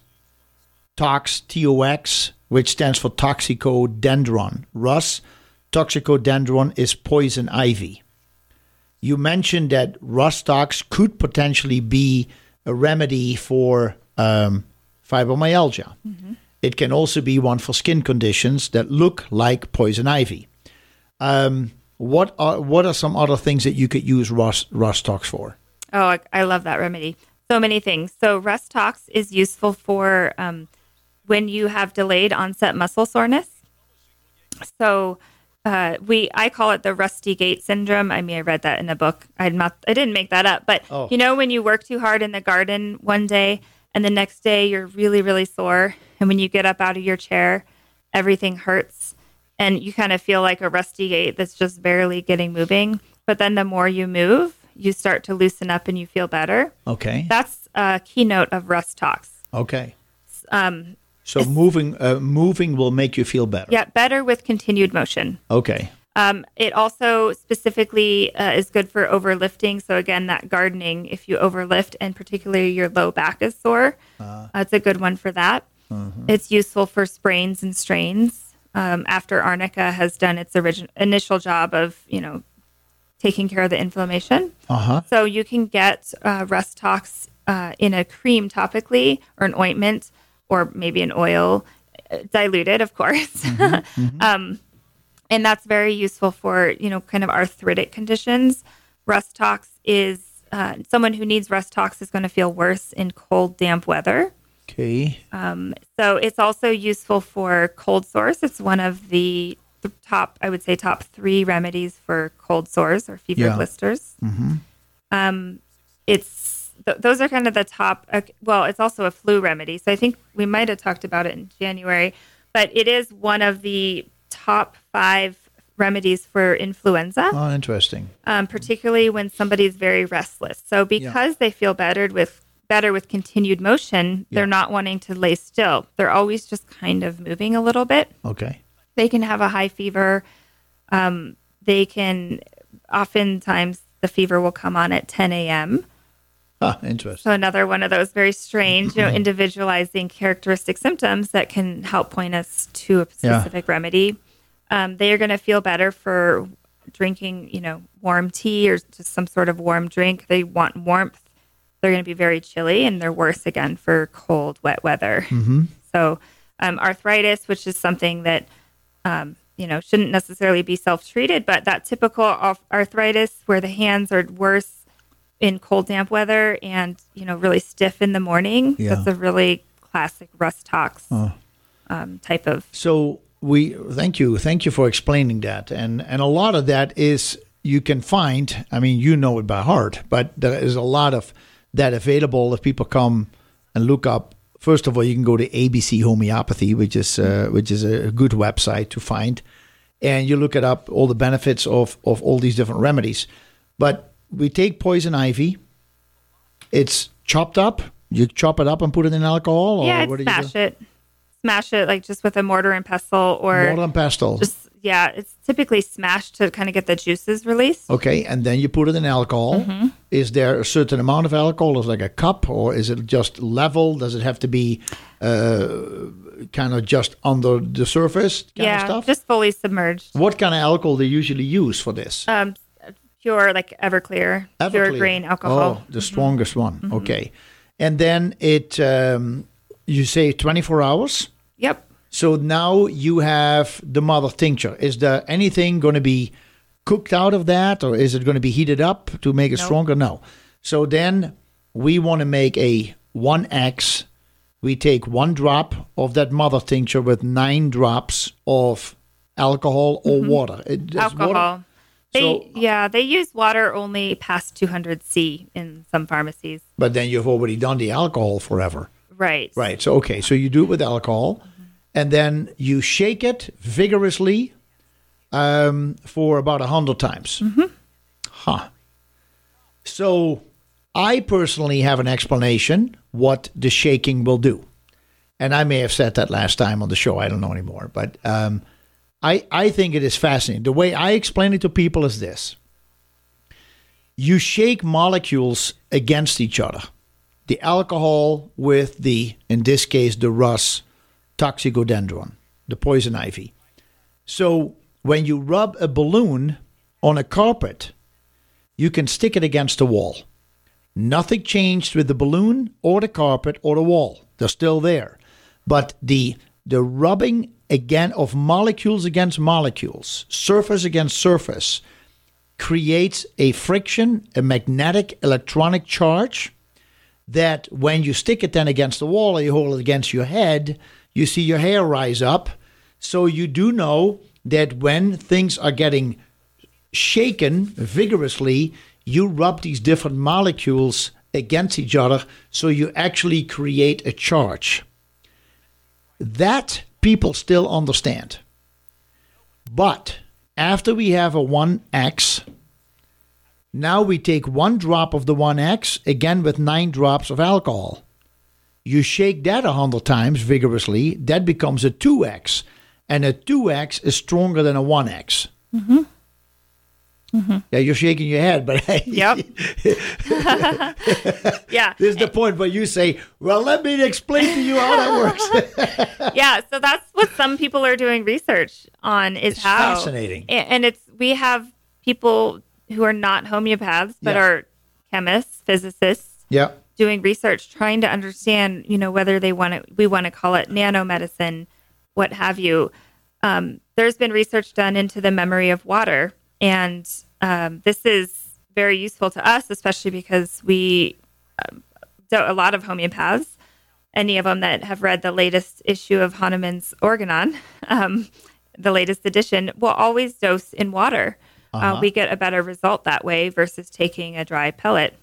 Tox T O X, which stands for toxicodendron. Rhus toxicodendron is poison ivy. You mentioned that Rhus Tox could potentially be a remedy for um, fibromyalgia. It can also be one for skin conditions that look like poison ivy. Um, what are what are some other things that you could use Rhus Rhus Tox for? Oh, I, I love that remedy. So many things. So Rhus Tox is useful for um, when you have delayed onset muscle soreness. So uh, we I call it the rusty gate syndrome. I mean, I read that in a book. I'm not. I didn't make that up. But Oh. you know, when you work too hard in the garden one day and the next day you're really, really sore. And when you get up out of your chair, everything hurts and you kind of feel like a rusty gate that's just barely getting moving. But then the more you move, you start to loosen up and you feel better. Okay. That's a keynote of Rhus Tox. Okay. Um, So moving uh, moving will make you feel better. yeah, better with continued motion. Okay. Um, it also specifically uh, is good for overlifting. So again, that gardening, if you overlift and particularly your low back is sore, uh, it's a good one for that. It's useful for sprains and strains. Um, after arnica has done its origin- initial job of you know taking care of the inflammation, Uh huh. so you can get uh, Rhus Tox uh, in a cream topically or an ointment or maybe an oil, uh, diluted, of course. um, and that's very useful for you know kind of arthritic conditions. Rhus Tox is uh, someone who needs Rhus Tox is going to feel worse in cold, damp weather. Okay. So it's also useful for cold sores. It's one of the, top, I would say, top three remedies for cold sores or fever Yeah. blisters. Um, it's th- those are kind of the top. Uh, well, it's also a flu remedy. So I think we might have talked about it in January, but it is one of the top five remedies for influenza Oh, interesting. um, particularly when somebody's very restless. So because they feel better with better with continued motion, they're not wanting to lay still. They're always just kind of moving a little bit. Okay. They can have a high fever. Um, they can oftentimes the fever will come on at 10 a.m. Ah, interesting. So another one of those very strange, you know, individualizing characteristic symptoms that can help point us to a Yeah. specific remedy. Um, they are going to feel better for drinking, you know, warm tea or just some sort of warm drink. They want warmth. They're going to be very chilly, and they're worse again for cold, wet weather. So um, arthritis, which is something that um, you know shouldn't necessarily be self-treated, but that typical arthritis where the hands are worse in cold, damp weather, and you know really stiff in the morning. Yeah. That's a really classic Rhus Tox um, type of. So we thank you, thank you for explaining that, and and a lot of that is you can find. I mean, you know it by heart, but there is a lot of that available if people come and look up. First of all, you can go to ABC Homeopathy, which is uh, which is a good website to find, and you look it up all the benefits of of all these different remedies. But we take poison ivy. It's chopped up. You chop it up and put it in alcohol, or yeah, do you do? smash it, smash it like just with a mortar and pestle, or Mortar and pestle. just yeah, it's typically smashed to kind of get the juices released. Okay, and then you put it in alcohol. Mm-hmm. Is there a certain amount of alcohol? Is like a cup, or is it just level? Does it have to be uh, kind of just under the surface kind yeah, of stuff? just fully submerged. what kind of alcohol they usually use for this? Um, pure like Everclear, pure grain alcohol. Oh, the strongest one. Okay, and then it um, you say twenty four hours. Yep. So now you have the mother tincture. Is there anything going to be cooked out of that, or is it going to be heated up to make it No. stronger? No. So then we want to make a 1x. We take one drop of that mother tincture with nine drops of alcohol or water. It- Mm-hmm. Alcohol. water- They So- yeah, they use water only past 200 C in some pharmacies. but then you've already done the alcohol forever. Right. Right. So okay. So you do it with alcohol, and then you shake it vigorously um, for about a hundred times. Huh. So I personally have an explanation what the shaking will do, and I may have said that last time on the show. I don't know anymore, but um, I I think it is fascinating. The way I explain it to people is this: you shake molecules against each other the alcohol with the, in this case, the Rhus toxicodendron, the poison ivy. So when you rub a balloon on a carpet, you can stick it against the wall. Nothing changed with the balloon or the carpet or the wall. They're still there. But the the rubbing again of molecules against molecules, surface against surface, creates a friction, a magnetic electronic charge that when you stick it then against the wall or you hold it against your head, you see your hair rise up. So you do know that when things are getting shaken vigorously, you rub these different molecules against each other, so you actually create a charge. That people still understand. But after we have a 1x, now we take one drop of the 1x, again with nine drops of alcohol. You shake that 100 times vigorously, that becomes a 2x. And a 2x is stronger than a 1x. Mm-hmm. Mm-hmm. Yeah, you're shaking your head, but yep. yeah, this is the point where you say, "Well, let me explain to you how that works." yeah, so that's what some people are doing research on is it's how fascinating, and it's we have people who are not homeopaths but Yeah. are chemists, physicists, yeah, doing research trying to understand, you know, whether they want to we want to call it nanomedicine, what have you. Um, there's been research done into the memory of water, and um, this is very useful to us, especially because we um, do a lot of homeopaths. Any of them that have read the latest issue of Hahnemann's Organon, um, the latest edition, will always dose in water. Uh, we get a better result that way versus taking a dry pellet.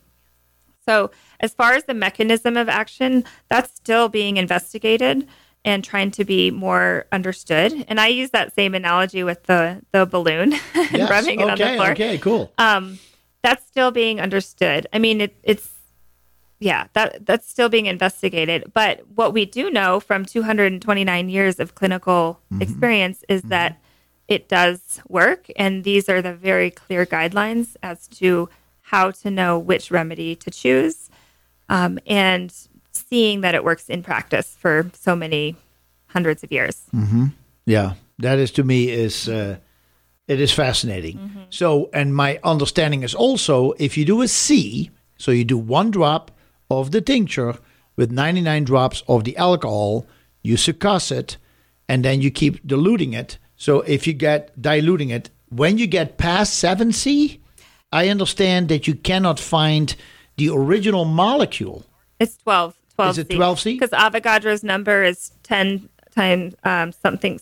So, as far as the mechanism of action, that's still being investigated and trying to be more understood. And I use that same analogy with the the balloon and yes. rubbing it okay, on the floor. okay, cool. Um, that's still being understood. I mean, it, it's yeah, that that's still being investigated. But what we do know from 229 years of clinical experience is that it does work, and these are the very clear guidelines as to how to know which remedy to choose, um, and seeing that it works in practice for so many hundreds of years. Yeah, that is to me is uh, it is fascinating. So, and my understanding is also if you do a C, so you do one drop of the tincture with 99 drops of the alcohol, you succuss it, and then you keep diluting it. So if you get diluting it, when you get past 7C, I understand that you cannot find the original molecule. It's 12. 12 Is it 12C? Because Avogadro's number is 10 times um, something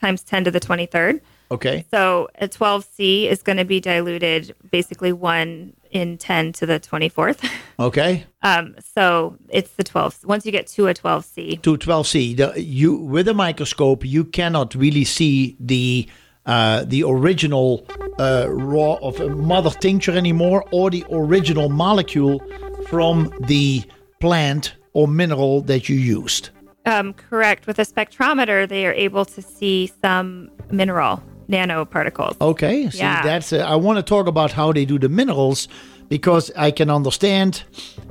times 10 to the 23rd. Okay. So a 12C is going to be diluted basically 1 in 10 to the 24th. Okay. Um, so it's the 12th. Once you get to a 12C, to 12C, the, you with a microscope you cannot really see the uh, the original uh, raw of a mother tincture anymore, or the original molecule from the plant or mineral that you used. um, correct. With a spectrometer, they are able to see some mineral nanoparticles. Okay, see, Yeah. that's. Uh, I want to talk about how they do the minerals because I can understand,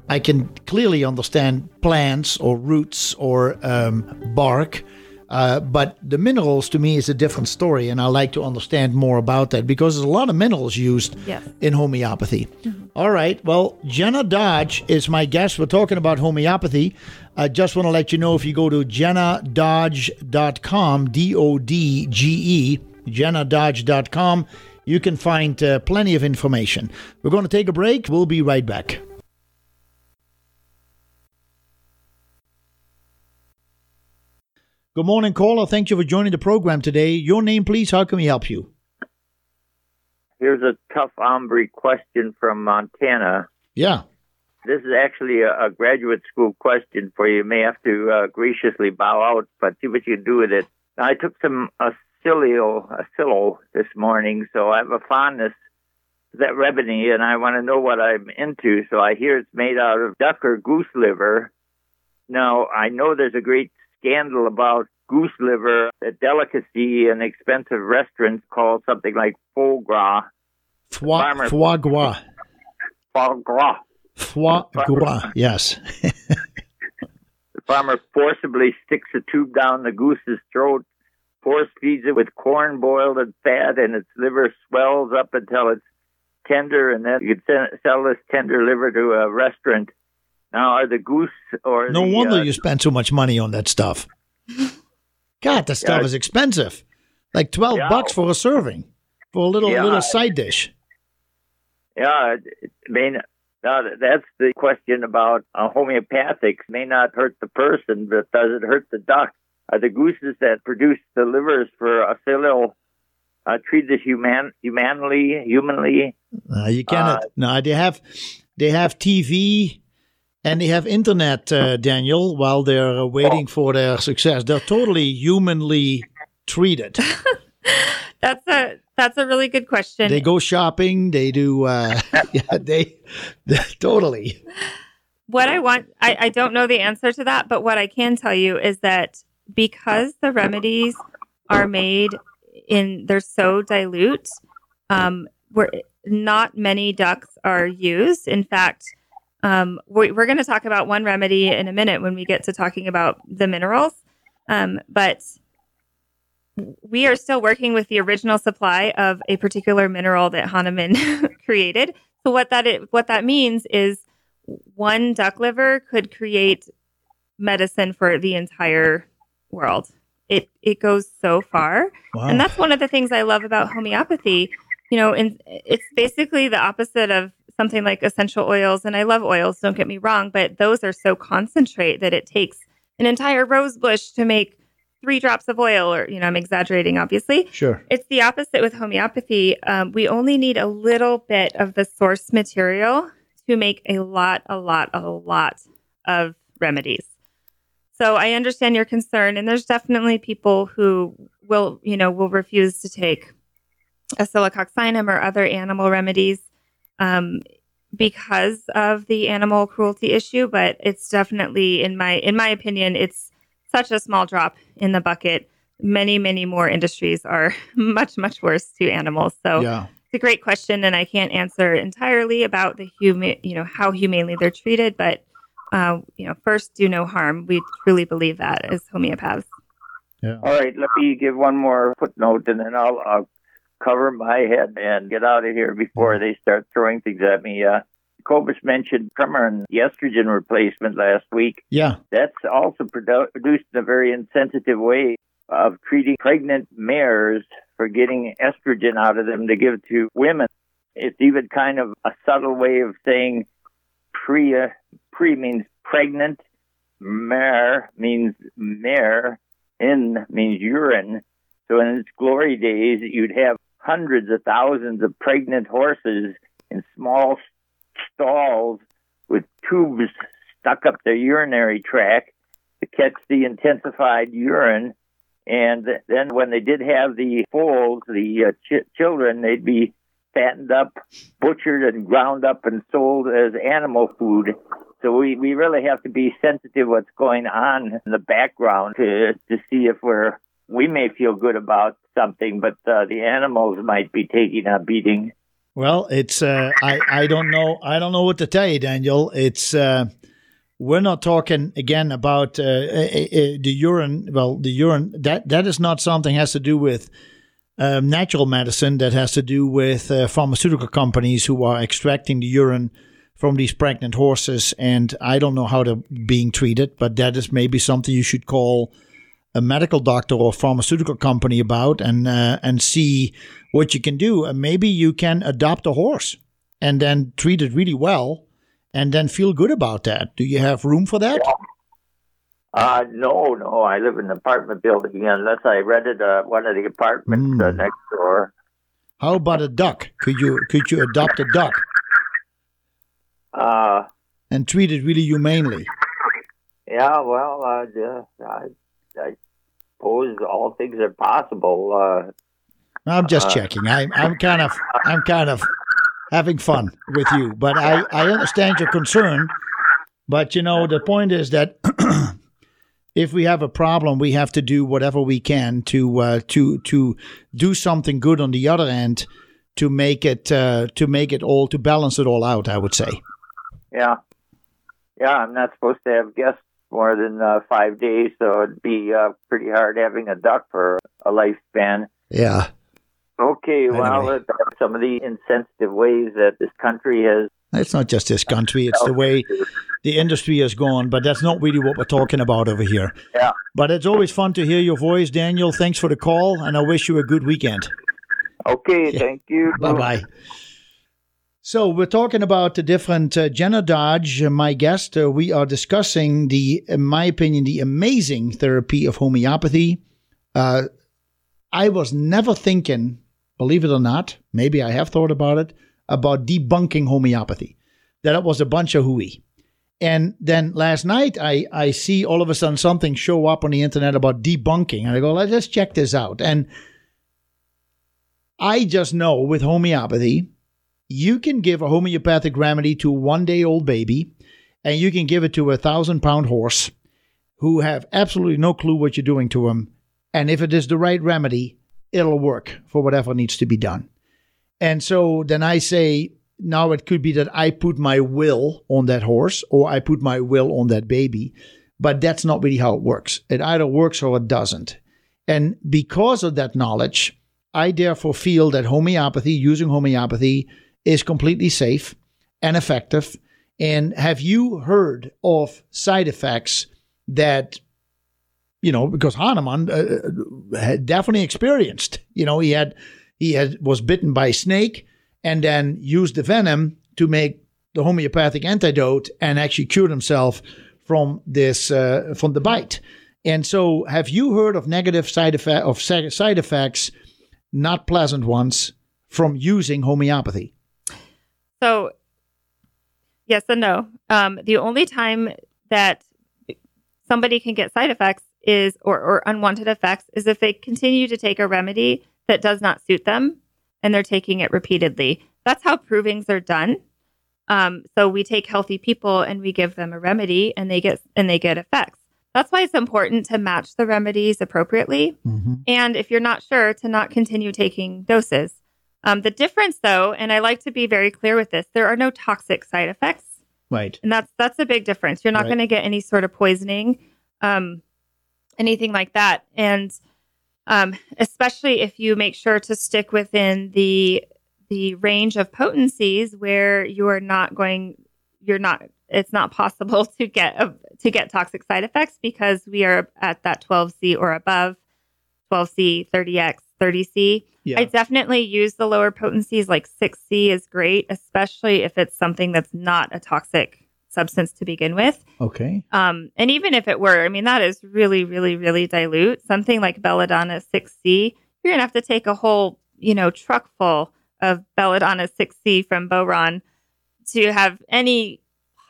I can clearly understand plants or roots or um, bark. Uh, but the minerals to me is a different story, and I like to understand more about that because there's a lot of minerals used Yes. in homeopathy. All right, well, Jenna Dodge is my guest. We're talking about homeopathy. I just want to let you know if you go to jennadodge.com, D O D G E, jennadodge.com, you can find uh, plenty of information. We're going to take a break. We'll be right back. Good morning, caller. Thank you for joining the program today. Your name, please. How can we help you? Here's a tough hombre question from Montana. Yeah. This is actually a, a graduate school question for you. You may have to uh, graciously bow out, but see what you can do with it. I took some Acilio, Acilo this morning, so I have a fondness for that remedy, and I want to know what I'm into. So I hear it's made out of duck or goose liver. Now, I know there's a great scandal about goose liver, a delicacy in expensive restaurants called something like foie gras. Foie, foie gras. Foie gras. Foie gras. Yes. The farmer forcibly sticks a tube down the goose's throat, force feeds it with corn boiled and fat, and its liver swells up until it's tender, and then you can sell this tender liver to a restaurant. Now, are the goose or No the, wonder uh, you spend so much money on that stuff. God, the stuff Yeah. is expensive. Like twelve Yeah. bucks for a serving, for a little Yeah. little side dish. Yeah, I mean, now that's the question about uh, homeopathics. May not hurt the person, but does it hurt the duck? Are the gooses that produce the livers for a filial uh, treated human, humanly, humanly? Uh, you cannot. no, they have they have TV and they have internet, uh, Daniel, while they're uh, waiting for their success. They're totally humanly treated. That's a that's a really good question. They go shopping. They do. Uh, yeah, they, totally. what I want, I, I don't know the answer to that, but what I can tell you is that because the remedies are made in, they're so dilute, um, we're, not many ducks are used. In fact, um, we, we're going to talk about one remedy in a minute when we get to talking about the minerals. Um, but we are still working with the original supply of a particular mineral that Hahnemann created. So what that is, what that means is one duck liver could create medicine for the entire world. It it goes so far, Wow. and that's one of the things I love about homeopathy. You know, and it's basically the opposite of something like essential oils. And I love oils, don't get me wrong, but those are so concentrate that it takes an entire rose bush to make three drops of oil. Or you know, I'm exaggerating, obviously. sure. It's the opposite with homeopathy. Um, we only need a little bit of the source material to make a lot, a lot, a lot of remedies. So I understand your concern, and there's definitely people who will, you know, will refuse to take a Oscillococcinum or other animal remedies um, because of the animal cruelty issue. But it's definitely, in my in my opinion, it's such a small drop in the bucket. Many, many more industries are much, much worse to animals. So Yeah. it's a great question, and I can't answer entirely about the human, you know, how humanely they're treated. But uh, you know, first, do no harm. We truly believe that as homeopaths. Yeah. All right, let me give one more footnote, and then I'll, I'll cover my head and get out of here before they start throwing things at me. Uh, Cobus mentioned Premarin, the estrogen replacement last week. Yeah. That's also produ- produced in a very insensitive way of treating pregnant mares for getting estrogen out of them to give to women. It's even kind of a subtle way of saying pre, uh, pre means pregnant, mare means mare, in means urine. So in its glory days, you'd have hundreds of thousands of pregnant horses in small stalls with tubes stuck up their urinary tract to catch the intensified urine. And then when they did have the foals, the uh, ch- children, they'd be fattened up, butchered, and ground up and sold as animal food. So we, we really have to be sensitive what's going on in the background to to see if we're we may feel good about something, but uh, the animals might be taking a beating. Well, it's uh, I I don't know I don't know what to tell you, Daniel. It's uh, we're not talking again about uh, the urine. Well, the urine that that is not something has to do with um, natural medicine. That has to do with uh, pharmaceutical companies who are extracting the urine from these pregnant horses, and I don't know how they're being treated. But that is maybe something you should call a medical doctor or pharmaceutical company about and uh, and see what you can do. And maybe you can adopt a horse and then treat it really well and then feel good about that. Do you have room for that? Uh, no, no, I live in an apartment building unless I rented uh, one of the apartments uh, Mm. next door. How about a duck? Could you could you adopt a duck Uh, and treat it really humanely? yeah, well, uh, yeah, I, I suppose all things are possible. Uh, I'm just Uh, checking. I'm I'm kind of I'm kind of having fun with you, but I I understand your concern. But you know the point is that if we have a problem, we have to do whatever we can to uh, to to do something good on the other end to make it uh, to make it all to balance it all out. I would say. yeah, yeah, I'm not supposed to have guests more than uh, five days, so it'd be uh, pretty hard having a duck for a lifespan. Yeah. Okay, well, Anyway. that's some of the insensitive ways that this country has. It's not just this country; it's the way the industry has gone. But that's not really what we're talking about over here. Yeah. But it's always fun to hear your voice, Daniel. Thanks for the call, and I wish you a good weekend. Okay, thank you. Bye bye. So we're talking about the different uh, Jenna Dodge, uh, my guest. Uh, we are discussing the, in my opinion, the amazing therapy of homeopathy. Uh, I was never thinking, believe it or not, maybe I have thought about it, about debunking homeopathy. That it was a bunch of hooey. And then last night, I, I see all of a sudden something show up on the internet about debunking. And I go, let's check this out. And I just know with homeopathy, you can give a homeopathic remedy to a one day old baby, and you can give it to a thousand pound horse who have absolutely no clue what you're doing to them. And if it is the right remedy, it'll work for whatever needs to be done. And so then I say, now it could be that I put my will on that horse or I put my will on that baby, but that's not really how it works. It either works or it doesn't. And because of that knowledge, I therefore feel that homeopathy, using homeopathy, is completely safe and effective. And have you heard of side effects that, you know, because Hahnemann uh, had definitely experienced, you know, he had, he had, was bitten by a snake and then used the venom to make the homeopathic antidote and actually cured himself from this, uh, from the bite. And so have you heard of negative side effect of side effects not pleasant ones from using homeopathy? So, yes and no. Um, the only time that somebody can get side effects is or, or unwanted effects is if they continue to take a remedy that does not suit them and they're taking it repeatedly. That's how provings are done. Um, so we take healthy people and we give them a remedy and they get and they get effects. That's why it's important to match the remedies appropriately. Mm-hmm. And if you're not sure, to not continue taking doses. Um, the difference, though, and I like to be very clear with this, there are no toxic side effects. Right. And that's that's a big difference. You're not right. going to get any sort of poisoning, um, anything like that. And um, especially if you make sure to stick within the the range of potencies where you are not going, you're not it's not possible to get a, to get toxic side effects because we are at that 12C or above, 12C, 30X, 30C. Yeah. I definitely use the lower potencies like 6C is great, especially if it's something that's not a toxic substance to begin with. Okay. Um, and even if it were, I mean, that is really, really, really dilute. Something like belladonna 6C, you're going to have to take a whole, you know, truck full of belladonna 6C from Boiron to have any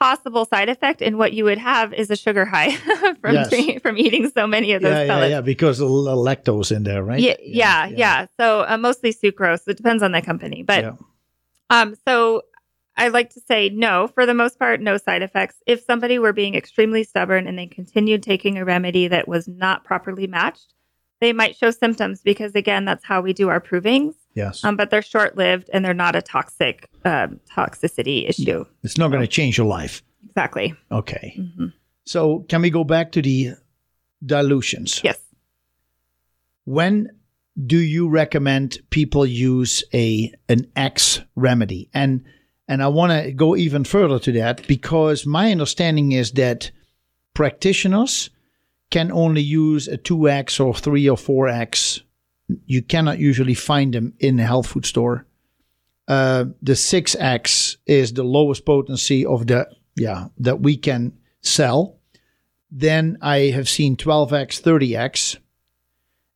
possible side effect and what you would have is a sugar high from yes. from eating so many of those yeah, pellets. Yeah, yeah, because the lactose in there, right? Yeah, yeah, yeah. yeah. So uh, mostly sucrose. It depends on the company, but yeah. um, so I like to say no for the most part, no side effects. If somebody were being extremely stubborn and they continued taking a remedy that was not properly matched, they might show symptoms because again, that's how we do our provings. Yes. Um, but they're short lived and they're not a toxic um, toxicity issue. It's not so. going to change your life. Exactly. Okay. Mm-hmm. So can we go back to the dilutions? Yes. When do you recommend people use a an X remedy? And and I want to go even further to that because my understanding is that practitioners can only use a 2x or 3 or 4x you cannot usually find them in a health food store. Uh, the 6x is the lowest potency of the yeah that we can sell. Then I have seen 12x, 30x,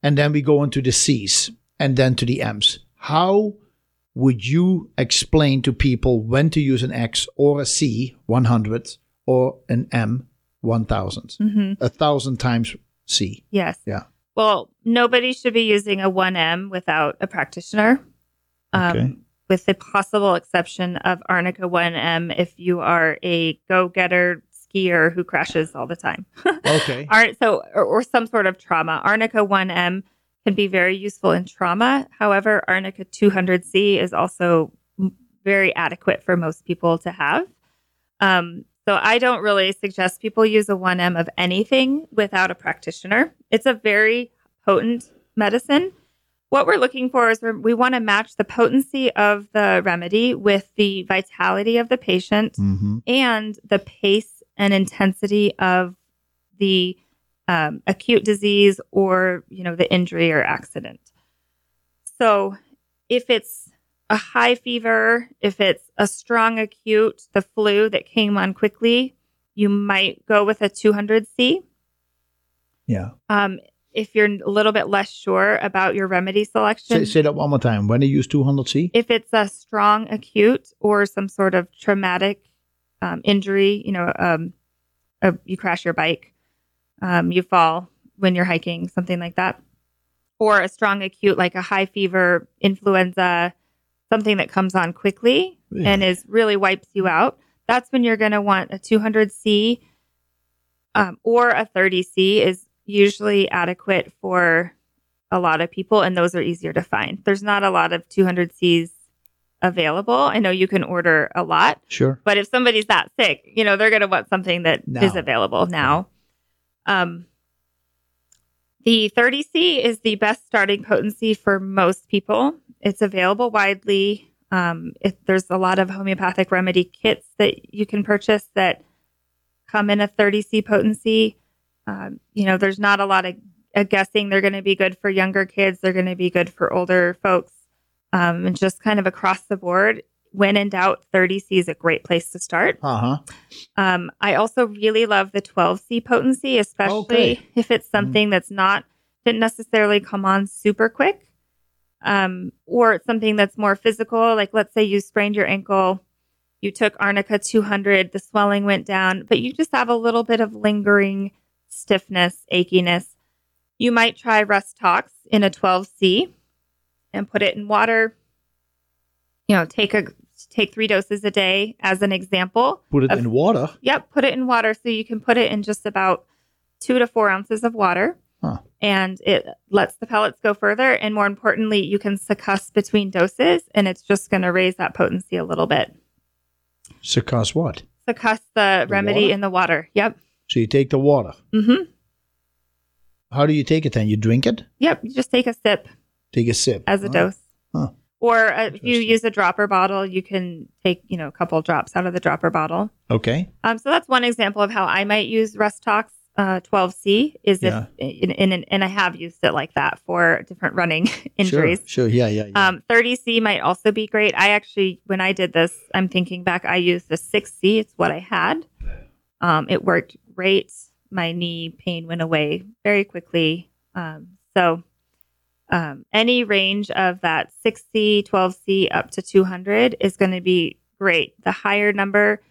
and then we go into the C's and then to the M's. How would you explain to people when to use an X or a C 100 or an M 1000? Mm-hmm. A thousand times C. Yes. Yeah. Well, nobody should be using a 1M without a practitioner. Um, okay. With the possible exception of Arnica 1M if you are a go getter skier who crashes all the time. okay. so, or, or, some sort of trauma. Arnica 1M can be very useful in trauma. However, Arnica 200C is also very adequate for most people to have. Um, so I don't really suggest people use a 1M of anything without a practitioner. It's a very potent medicine. What we're looking for is we want to match the potency of the remedy with the vitality of the patient mm-hmm. and the pace and intensity of the um, acute disease or you know the injury or accident. So if it's a high fever, if it's a strong acute, the flu that came on quickly, you might go with a 200C. Yeah. Um, if you're a little bit less sure about your remedy selection, say, say that one more time. When you use 200C? If it's a strong acute or some sort of traumatic um, injury, you know, um, uh, you crash your bike, um, you fall when you're hiking, something like that, or a strong acute like a high fever, influenza, something that comes on quickly Really? and is really wipes you out. That's when you're going to want a 200C um, or a 30C is usually adequate for a lot of people, and those are easier to find. There's not a lot of 200Cs available. I know you can order a lot, Sure. but if somebody's that sick, you know, they're going to want something that is Now. available now. Um, the 30C is the best starting potency for most people. It's available widely. Um, if there's a lot of homeopathic remedy kits that you can purchase that come in a 30C potency. Um, you know, there's not a lot of guessing. They're going to be good for younger kids. They're going to be good for older folks. Um, and just kind of across the board, when in doubt, 30C is a great place to start. Uh huh. Um, I also really love the 12C potency, especially Okay. if it's something that's not didn't necessarily come on super quick, um, or something that's more physical. Like let's say you sprained your ankle, you took Arnica 200, the swelling went down, but you just have a little bit of lingering stiffness, achiness. You might try Rhus Tox in a 12C and put it in water. You know, take a take three doses a day as an example. Put it Of- in water. Yep, put it in water. So you can put it in just about two to four ounces of water. And it lets the pellets go further. And more importantly, you can succuss between doses and it's just going to raise that potency a little bit. Succuss what? Succuss the, The remedy water? in the water. Yep. So you take the water. Mm-hmm. How do you take it then? You drink it? Yep. You just take a sip Take a sip. as a Huh. dose. Huh. Or uh, if you use a dropper bottle, you can take, you know, a couple drops out of the dropper bottle. Okay. Um, so that's one example of how I might use Rhus Tox uh, 12C. Is Yeah. if in, in, and I have used it like that for different running injuries. Sure. sure. Yeah. Yeah. yeah. Um, 30C might also be great. I actually, when I did this, I'm thinking back, I used the 6C. It's what I had. Um, it worked great. My knee pain went away very quickly. Um, so, um, any range of that 6C, 12C up to 200 is going to be great. The higher number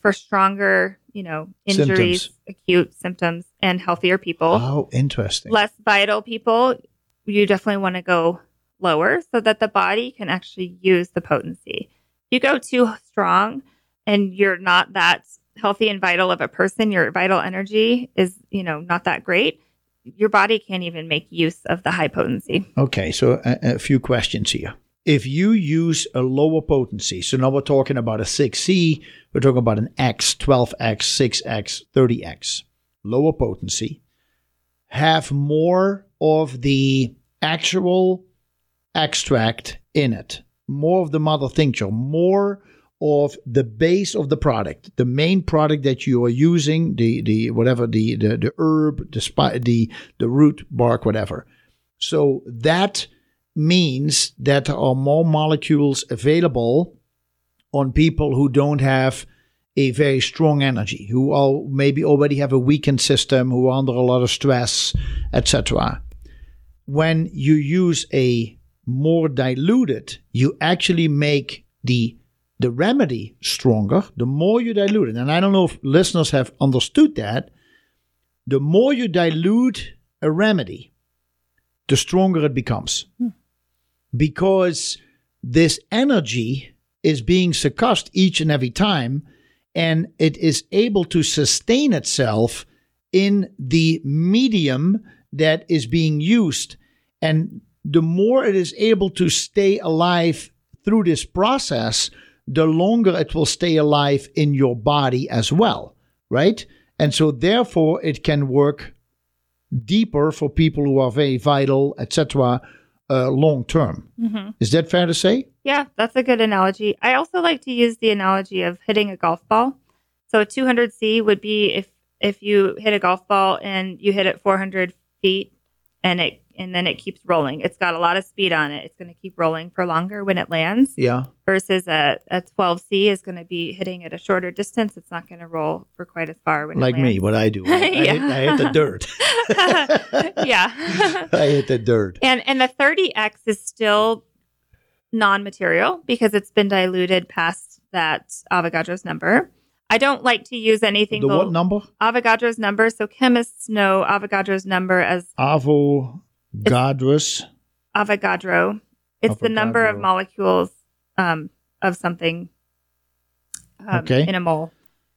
for stronger, you know, injuries, Symptoms. acute symptoms, and healthier people oh, interesting. less vital people, you definitely want to go lower so that the body can actually use the potency. If you go too strong and you're not that healthy and vital of a person, your vital energy is, you know, not that great. Your body can't even make use of the high potency. Okay, so a, a few questions here. If you use a lower potency, so now we're talking about a 6C, we're talking about an X, 12X, 6X, 30X, lower potency, have more of the actual extract in it, more of the mother tincture, more of the base of the product, the main product that you are using, the the whatever the the, the herb, the spi- the the root, bark, whatever. So that means that there are more molecules available on people who don't have a very strong energy, who are maybe already have a weakened system, who are under a lot of stress, etc. When you use a more diluted, you actually make the the remedy stronger. The more you dilute it, and I don't know if listeners have understood that, the more you dilute a remedy, the stronger it becomes. Hmm. Because this energy is being succussed each and every time, and it is able to sustain itself in the medium that is being used. And the more it is able to stay alive through this process, the longer it will stay alive in your body as well, right? And so, therefore, it can work deeper for people who are very vital, etc., uh, long term. Mm-hmm. Is that fair to say? Yeah, that's a good analogy. I also like to use the analogy of hitting a golf ball. So a 200C would be if if you hit a golf ball and you hit it 400 feet and it and then it keeps rolling. It's got a lot of speed on it. It's going to keep rolling for longer when it lands. Yeah. Versus a, a 12C is going to be hitting at a shorter distance. It's not going to roll for quite as far when Like me, what I do. I, I hit, I hit the dirt. yeah. I hit the dirt. And and the 30x is still non-material because it's been diluted past that Avogadro's number. I don't like to use anything The what number? Avogadro's number. So chemists know Avogadro's number as Avogadro. It's the number of molecules um, of something um, Okay. in a mole.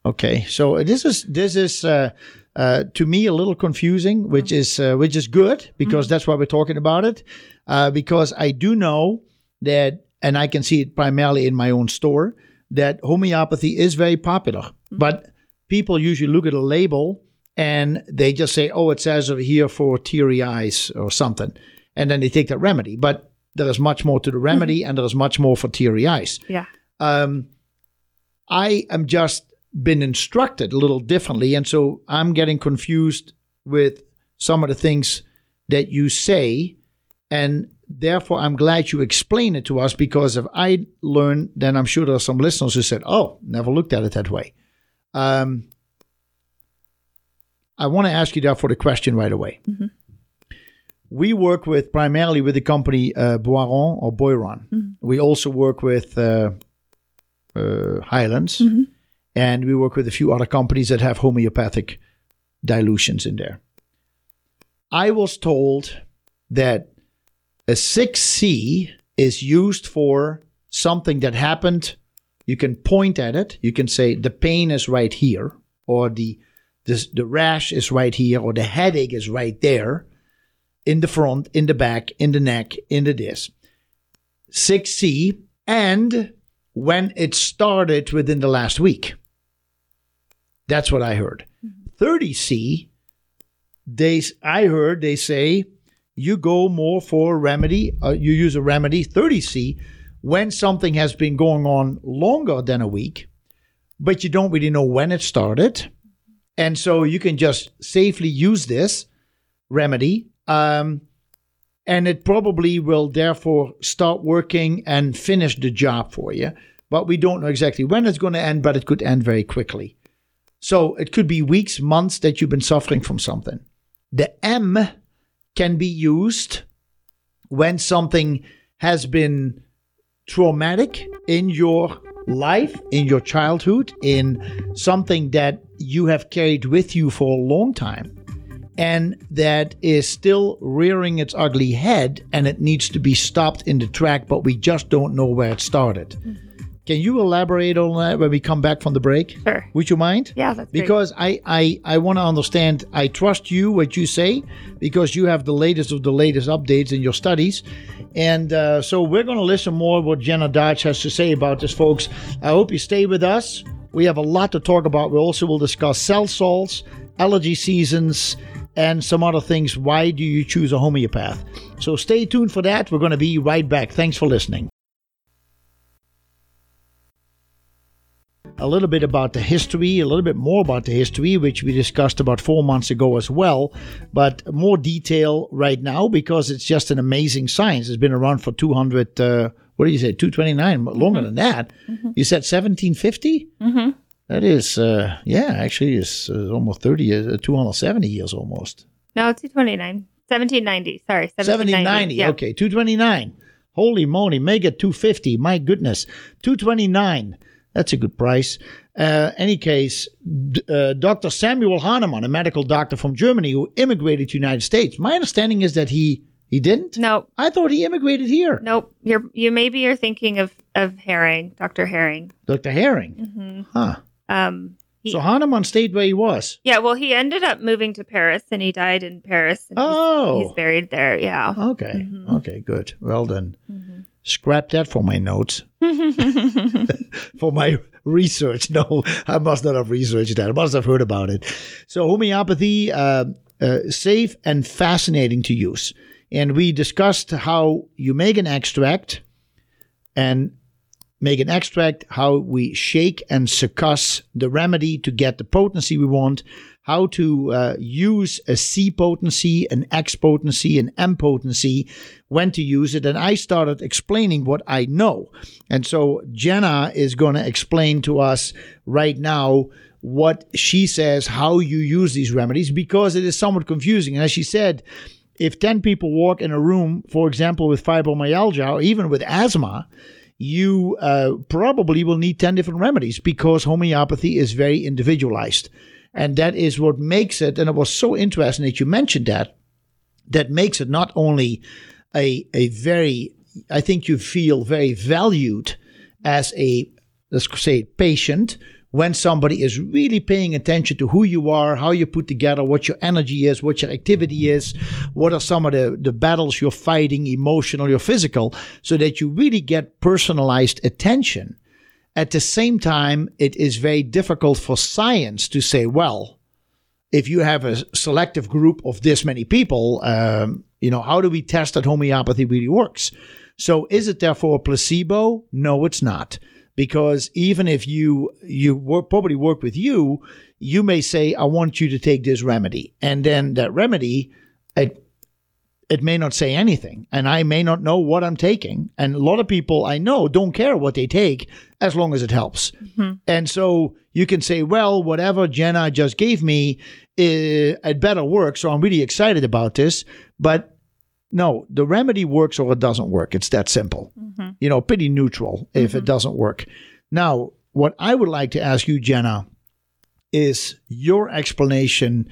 Okay, so this is this is uh, uh, to me a little confusing, which Mm-hmm. is uh, which is good because that's why we're talking about it. Uh, because I do know that, and I can see it primarily in my own store that homeopathy is very popular, Mm-hmm. but people usually look at a label and they just say, "Oh, it says over here for teary eyes or something," and then they take that remedy. But there is much more to the remedy, and there is much more for teary eyes Yeah. um, I am just been instructed a little differently, and so I'm getting confused with some of the things that you say, and therefore I'm glad you explain it to us because if I learn, then I'm sure there are some listeners who said, "Oh, never looked at it that way." Um, I want to ask you therefore the question right away. We work with primarily with the company uh, Boiron or Boiron. We also work with uh, uh, Hyland's, and we work with a few other companies that have homeopathic dilutions in there. I was told that a 6C is used for something that happened. You can point at it. You can say the pain is right here, or the this, the rash is right here, or the headache is right there, in the front, in the back, in the neck, in the this. 6C, and when it started within the last week. That's what I heard. 30C, they I heard they say you go more for a remedy, uh, you use a remedy 30C when something has been going on longer than a week, but you don't really know when it started. And so you can just safely use this remedy. Um, and it probably will therefore start working and finish the job for you. But we don't know exactly when it's going to end, but it could end very quickly. So it could be weeks, months that you've been suffering from something. The M can be used when something has been traumatic in your life, in your childhood, in something that you have carried with you for a long time and that is still rearing its ugly head and it needs to be stopped in the track, but we just don't know where it started. Can you elaborate on that when we come back from the break? Sure. Would you mind? Yeah, that's great. Because I, I, I want to understand, I trust you, what you say, because you have the latest of the latest updates in your studies. And uh, so we're going to listen more what Jenna Dodge has to say about this, folks. I hope you stay with us. We have a lot to talk about. We also will discuss cell salts, allergy seasons, and some other things. Why do you choose a homeopath? So stay tuned for that. We're going to be right back. Thanks for listening. A little bit about the history, a little bit more about the history, which we discussed about four months ago as well, but more detail right now because it's just an amazing science. It's been around for 200, uh, what do you say, 229, longer than that. You said 1750? Mm-hmm. That is, uh, yeah, actually, it's uh, almost 30 years, uh, 270 years almost. No, 229. 1790. Sorry. 1790. 1790. Yeah. Okay, 229. Holy moly, mega 250. My goodness. 229. That's a good price. Uh, any case, d- uh, Dr. Samuel Hahnemann, a medical doctor from Germany who immigrated to the United States. My understanding is that he he didn't. No, I thought he immigrated here. nope. You're you maybe you're thinking of of Hering, Dr. Hering. Dr. Hering. hmm Huh. Um. He, So Hahnemann stayed where he was. yeah. Well, he ended up moving to Paris, and he died in Paris. And he's- Oh. he's, buried there. Yeah. Okay. Mhm. Okay, good. Well then. Mhm. Scrap that for my notes. for my research. No, I must not have researched that. I must have heard about it. So, homeopathy, uh, uh, safe and fascinating to use. And we discussed how you make an extract and make an extract, how we shake and succuss the remedy to get the potency we want, how to uh, use a C potency, an X potency, an M potency, when to use it. And I started explaining what I know. And so Jenna is going to explain to us right now what she says, how you use these remedies, because it is somewhat confusing. And as she said, if 10 people walk in a room, for example, with fibromyalgia or even with asthma, you uh, probably will need 10 different remedies because homeopathy is very individualized. And that is what makes it, and it was so interesting that you mentioned that, that makes it not only a, a very, I think you feel very valued as a, let's say, patient when somebody is really paying attention to who you are, how you put together, what your energy is, what your activity is, what are some of the, the battles you're fighting, emotional or physical, so that you really get personalized attention. At the same time, it is very difficult for science to say, well, if you have a selective group of this many people, um, you know, how do we test that homeopathy really works? So is it therefore a placebo? No, it's not because even if you you work, probably work with you, you may say, "I want you to take this remedy," and then that remedy, it it may not say anything, and I may not know what I'm taking. And a lot of people I know don't care what they take as long as it helps. Mm-hmm. And so you can say, "Well, whatever Jenna just gave me, it, it better work." So I'm really excited about this, but no, the remedy works or it doesn't work. It's that simple. Mm-hmm. You know, pretty neutral if mm-hmm. it doesn't work. Now, what I would like to ask you, Jenna, is your explanation.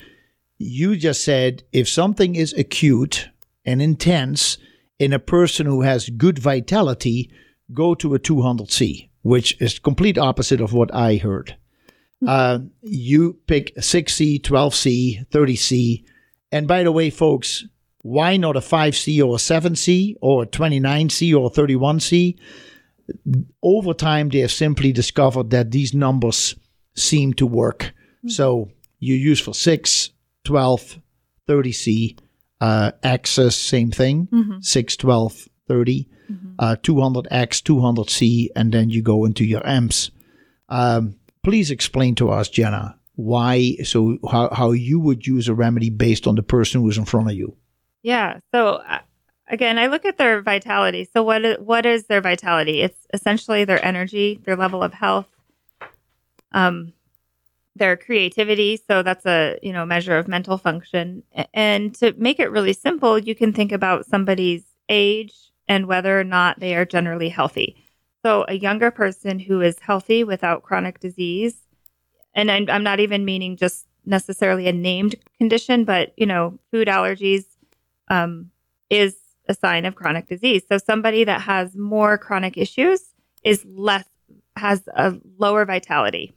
You just said if something is acute and intense in a person who has good vitality, go to a 200C, which is complete opposite of what I heard. Mm-hmm. Uh, you pick 6C, 12C, 30C. And by the way, folks, why not a 5C or a 7C or a 29C or a 31C? Over time, they have simply discovered that these numbers seem to work. Mm-hmm. So you use for 6, 12, 30C, uh, X's, same thing, mm-hmm. 6, 12, 30, mm-hmm. uh, 200X, 200C, and then you go into your amps. Um, please explain to us, Jenna, why, so how, how you would use a remedy based on the person who's in front of you. Yeah. So uh, again, I look at their vitality. So what is, what is their vitality? It's essentially their energy, their level of health, um, their creativity. So that's a you know measure of mental function. And to make it really simple, you can think about somebody's age and whether or not they are generally healthy. So a younger person who is healthy without chronic disease, and I'm, I'm not even meaning just necessarily a named condition, but you know, food allergies, um, is a sign of chronic disease. So somebody that has more chronic issues is less has a lower vitality.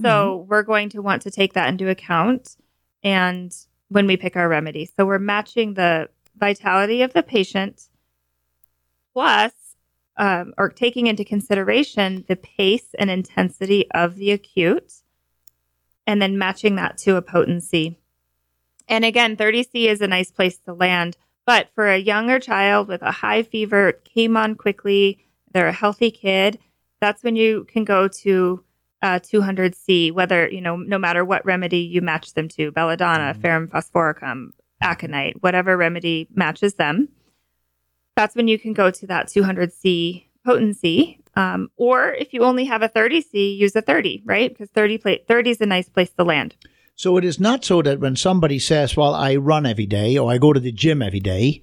So mm-hmm. we're going to want to take that into account and when we pick our remedy. So we're matching the vitality of the patient plus um, or taking into consideration the pace and intensity of the acute and then matching that to a potency. And again, 30C is a nice place to land. But for a younger child with a high fever, came on quickly, they're a healthy kid, that's when you can go to uh, 200C, whether, you know, no matter what remedy you match them to, belladonna, mm-hmm. ferrum phosphoricum, aconite, whatever remedy matches them. That's when you can go to that 200C potency. Um, or if you only have a 30C, use a 30, right? Because 30, 30 is a nice place to land. So it is not so that when somebody says, well, I run every day or I go to the gym every day,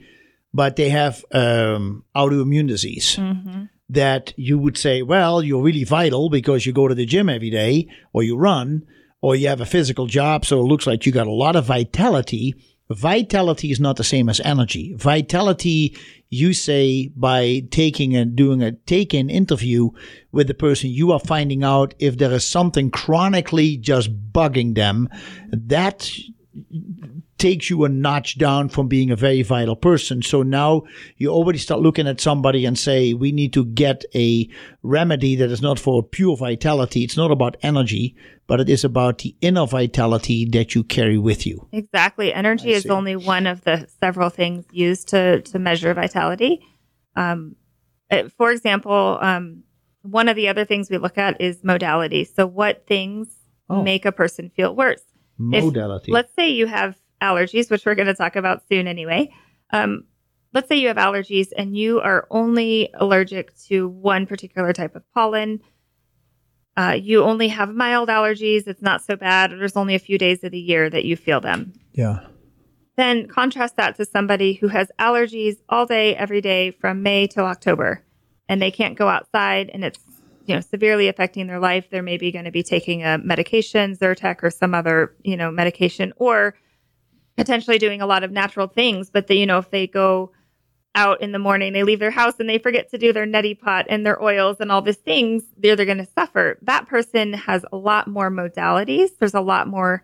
but they have um, autoimmune disease, mm-hmm. That you would say, well, you're really vital because you go to the gym every day or you run or you have a physical job. So it looks like you got a lot of vitality. Vitality is not the same as energy. Vitality you say by taking and doing a take in interview with the person, you are finding out if there is something chronically just bugging them. That takes you a notch down from being a very vital person. So now you already start looking at somebody and say, we need to get a remedy that is not for pure vitality. It's not about energy, but it is about the inner vitality that you carry with you. Exactly. Energy is only one of the several things used to, to measure vitality. Um, uh, for example, um, one of the other things we look at is modality. So, what things oh. make a person feel worse? Modality. If, let's say you have allergies, which we're going to talk about soon anyway. Um, let's say you have allergies and you are only allergic to one particular type of pollen. Uh, you only have mild allergies. It's not so bad. There's only a few days of the year that you feel them. Yeah. Then contrast that to somebody who has allergies all day, every day from May till October. and they can't go outside and it's you know severely affecting their life they're maybe going to be taking a medication zyrtec or some other you know medication or potentially doing a lot of natural things but they you know if they go out in the morning they leave their house and they forget to do their neti pot and their oils and all these things they're, they're going to suffer that person has a lot more modalities there's a lot more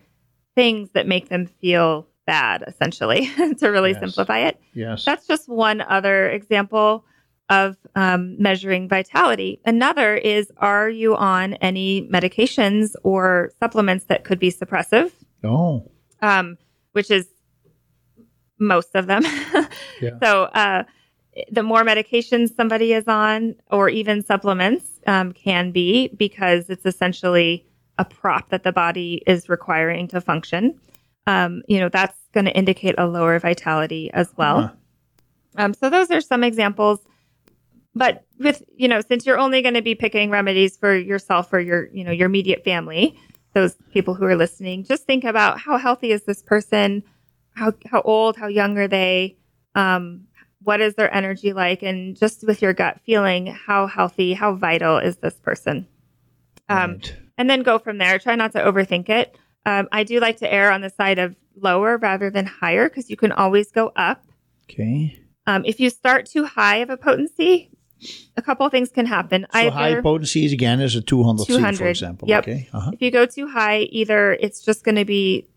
things that make them feel bad essentially to really Yes. simplify it Yes. that's just one other example of um, measuring vitality. Another is are you on any medications or supplements that could be suppressive, oh. um, which is most of them. Yeah. So, uh, the more medications somebody is on, or even supplements, um, can be because it's essentially a prop that the body is requiring to function. Um, you know, that's going to indicate a lower vitality as well. Uh-huh. Um, so those are some examples. But with you know, since you're only going to be picking remedies for yourself or your you know your immediate family, those people who are listening, just think about how healthy is this person, how how old, how young are they, um, what is their energy like, and just with your gut feeling, how healthy, how vital is this person, um, Right. and then go from there. Try not to overthink it. Um, I do like to err on the side of lower rather than higher because you can always go up. Okay. Um, if you start too high of a potency, a couple of things can happen. So high potency is again is a 200 C, for example. yep. Okay. Uh-huh. if you go too high, either it's just going to be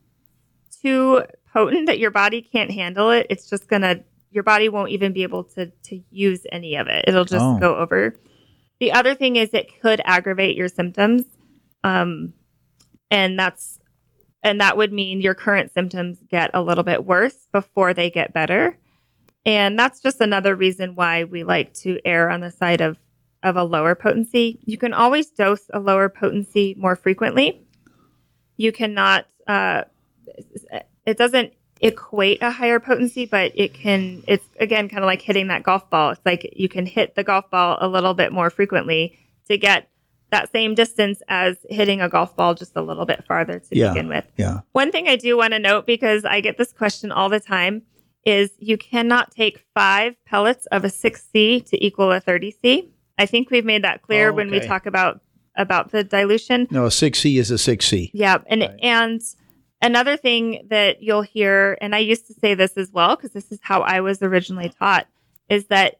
too potent that your body can't handle it. It's just going to your body won't even be able to to use any of it. It'll just Oh. go over. The other thing is it could aggravate your symptoms, um, and that's and that would mean your current symptoms get a little bit worse before they get better. And that's just another reason why we like to err on the side of of a lower potency. You can always dose a lower potency more frequently. You cannot. Uh, it doesn't equate a higher potency, but it can. It's again kind of like hitting that golf ball. It's like you can hit the golf ball a little bit more frequently to get that same distance as hitting a golf ball just a little bit farther to Yeah. begin with. Yeah. One thing I do want to note because I get this question all the time is you cannot take five pellets of a 6C to equal a 30C. I think we've made that clear Oh, when we talk about about the dilution. No, a 6C is a 6C. Yeah, and Right. and another thing that you'll hear, and I used to say this as well because this is how I was originally taught, is that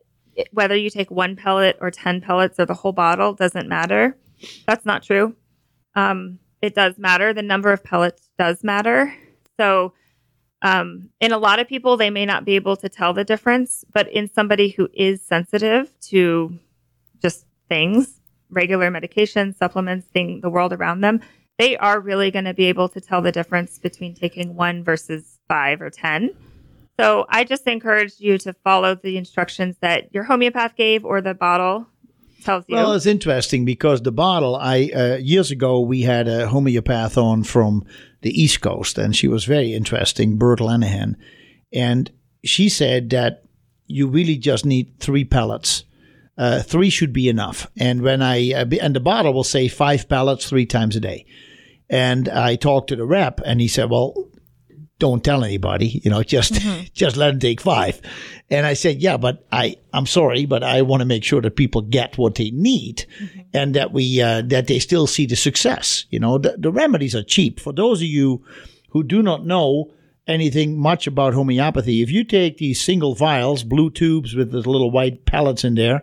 whether you take one pellet or ten pellets or the whole bottle doesn't matter. That's not true. Um, it does matter. The number of pellets does matter. So, um, in a lot of people, they may not be able to tell the difference, but in somebody who is sensitive to just things, regular medications, supplements, thing, the world around them, they are really going to be able to tell the difference between taking one versus five or 10. So I just encourage you to follow the instructions that your homeopath gave or the bottle tells you. Well, it's interesting because the bottle. I uh, years ago we had a homeopath on from the East Coast, and she was very interesting, Bert Lenihan, and she said that you really just need three pellets. Uh, three should be enough. And when I uh, and the bottle will say five pellets three times a day. And I talked to the rep, and he said, "Well, don't tell anybody, you know, just just let them take five. And I said, yeah, but I I'm sorry, but I want to make sure that people get what they need, and that we uh, that they still see the success. You know, the, the remedies are cheap. For those of you who do not know anything much about homeopathy, if you take these single vials, blue tubes with the little white pellets in there,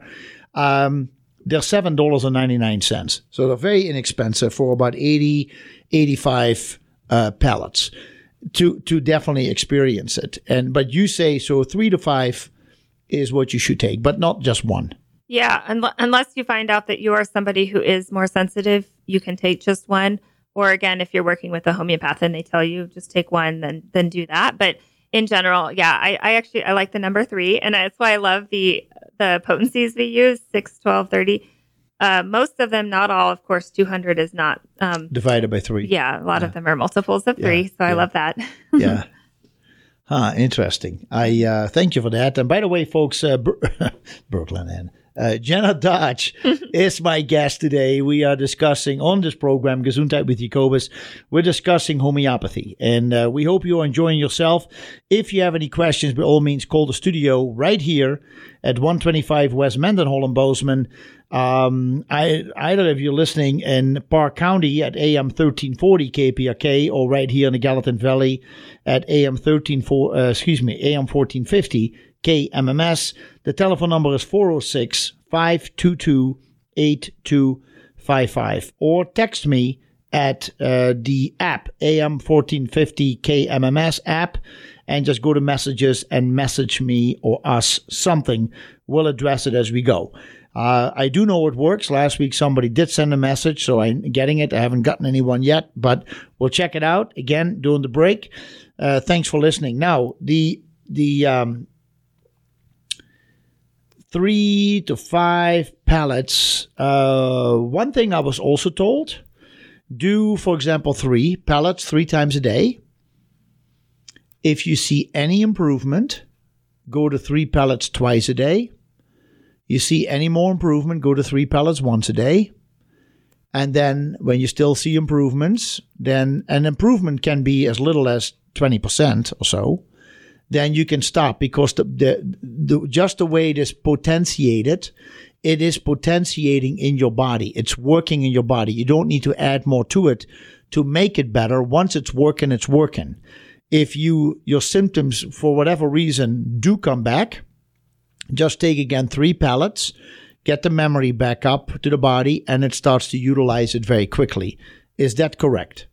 um, they're seven dollars and ninety nine cents. So they're very inexpensive for about 80, 85 uh, pellets to to definitely experience it. And but you say so three to five is what you should take, but not just one. Yeah, unle- unless you find out that you are somebody who is more sensitive, you can take just one. Or again, if you're working with a homeopath and they tell you just take one, then then do that. But in general, yeah, I, I actually I like the number three, and that's why I love the the potencies we use 6, 12, 30. Uh, most of them, not all, of course. Two hundred is not. Um, Divided by three. yeah, a lot of them are multiples of three, Yeah, so I love that. yeah. Huh, interesting. I uh, thank you for that. And by the way, folks, uh, Ber- Brooklyn and Uh, Jenna Dodge is my guest today. We are discussing on this program, Gesundheit with Jacobus, we're discussing homeopathy. And uh, we hope you're enjoying yourself. If you have any questions, by all means, call the studio right here at 125 West Mendenhall in Bozeman. Um, I, either of you listening in Park County at AM 1340 KPRK or right here in the Gallatin Valley at AM 13, uh, excuse me, AM 1450 KMMS. The telephone number is 406 522 8255 or text me at uh, the app AM 1450 KMMS app and just go to messages and message me or us something. We'll address it as we go. Uh, I do know it works. Last week somebody did send a message, so I'm getting it. I haven't gotten anyone yet, but we'll check it out again during the break. Uh, thanks for listening. Now the the um, three to five pallets. Uh, one thing I was also told: do, for example, three pallets three times a day. If you see any improvement, go to three pallets twice a day you see any more improvement, go to three pellets once a day. And then when you still see improvements, then an improvement can be as little as 20% or so. Then you can stop because the, the, the just the way it is potentiated, it is potentiating in your body. It's working in your body. You don't need to add more to it to make it better. Once it's working, it's working. If you your symptoms for whatever reason do come back, just take again three pellets, get the memory back up to the body, and it starts to utilize it very quickly. Is that correct?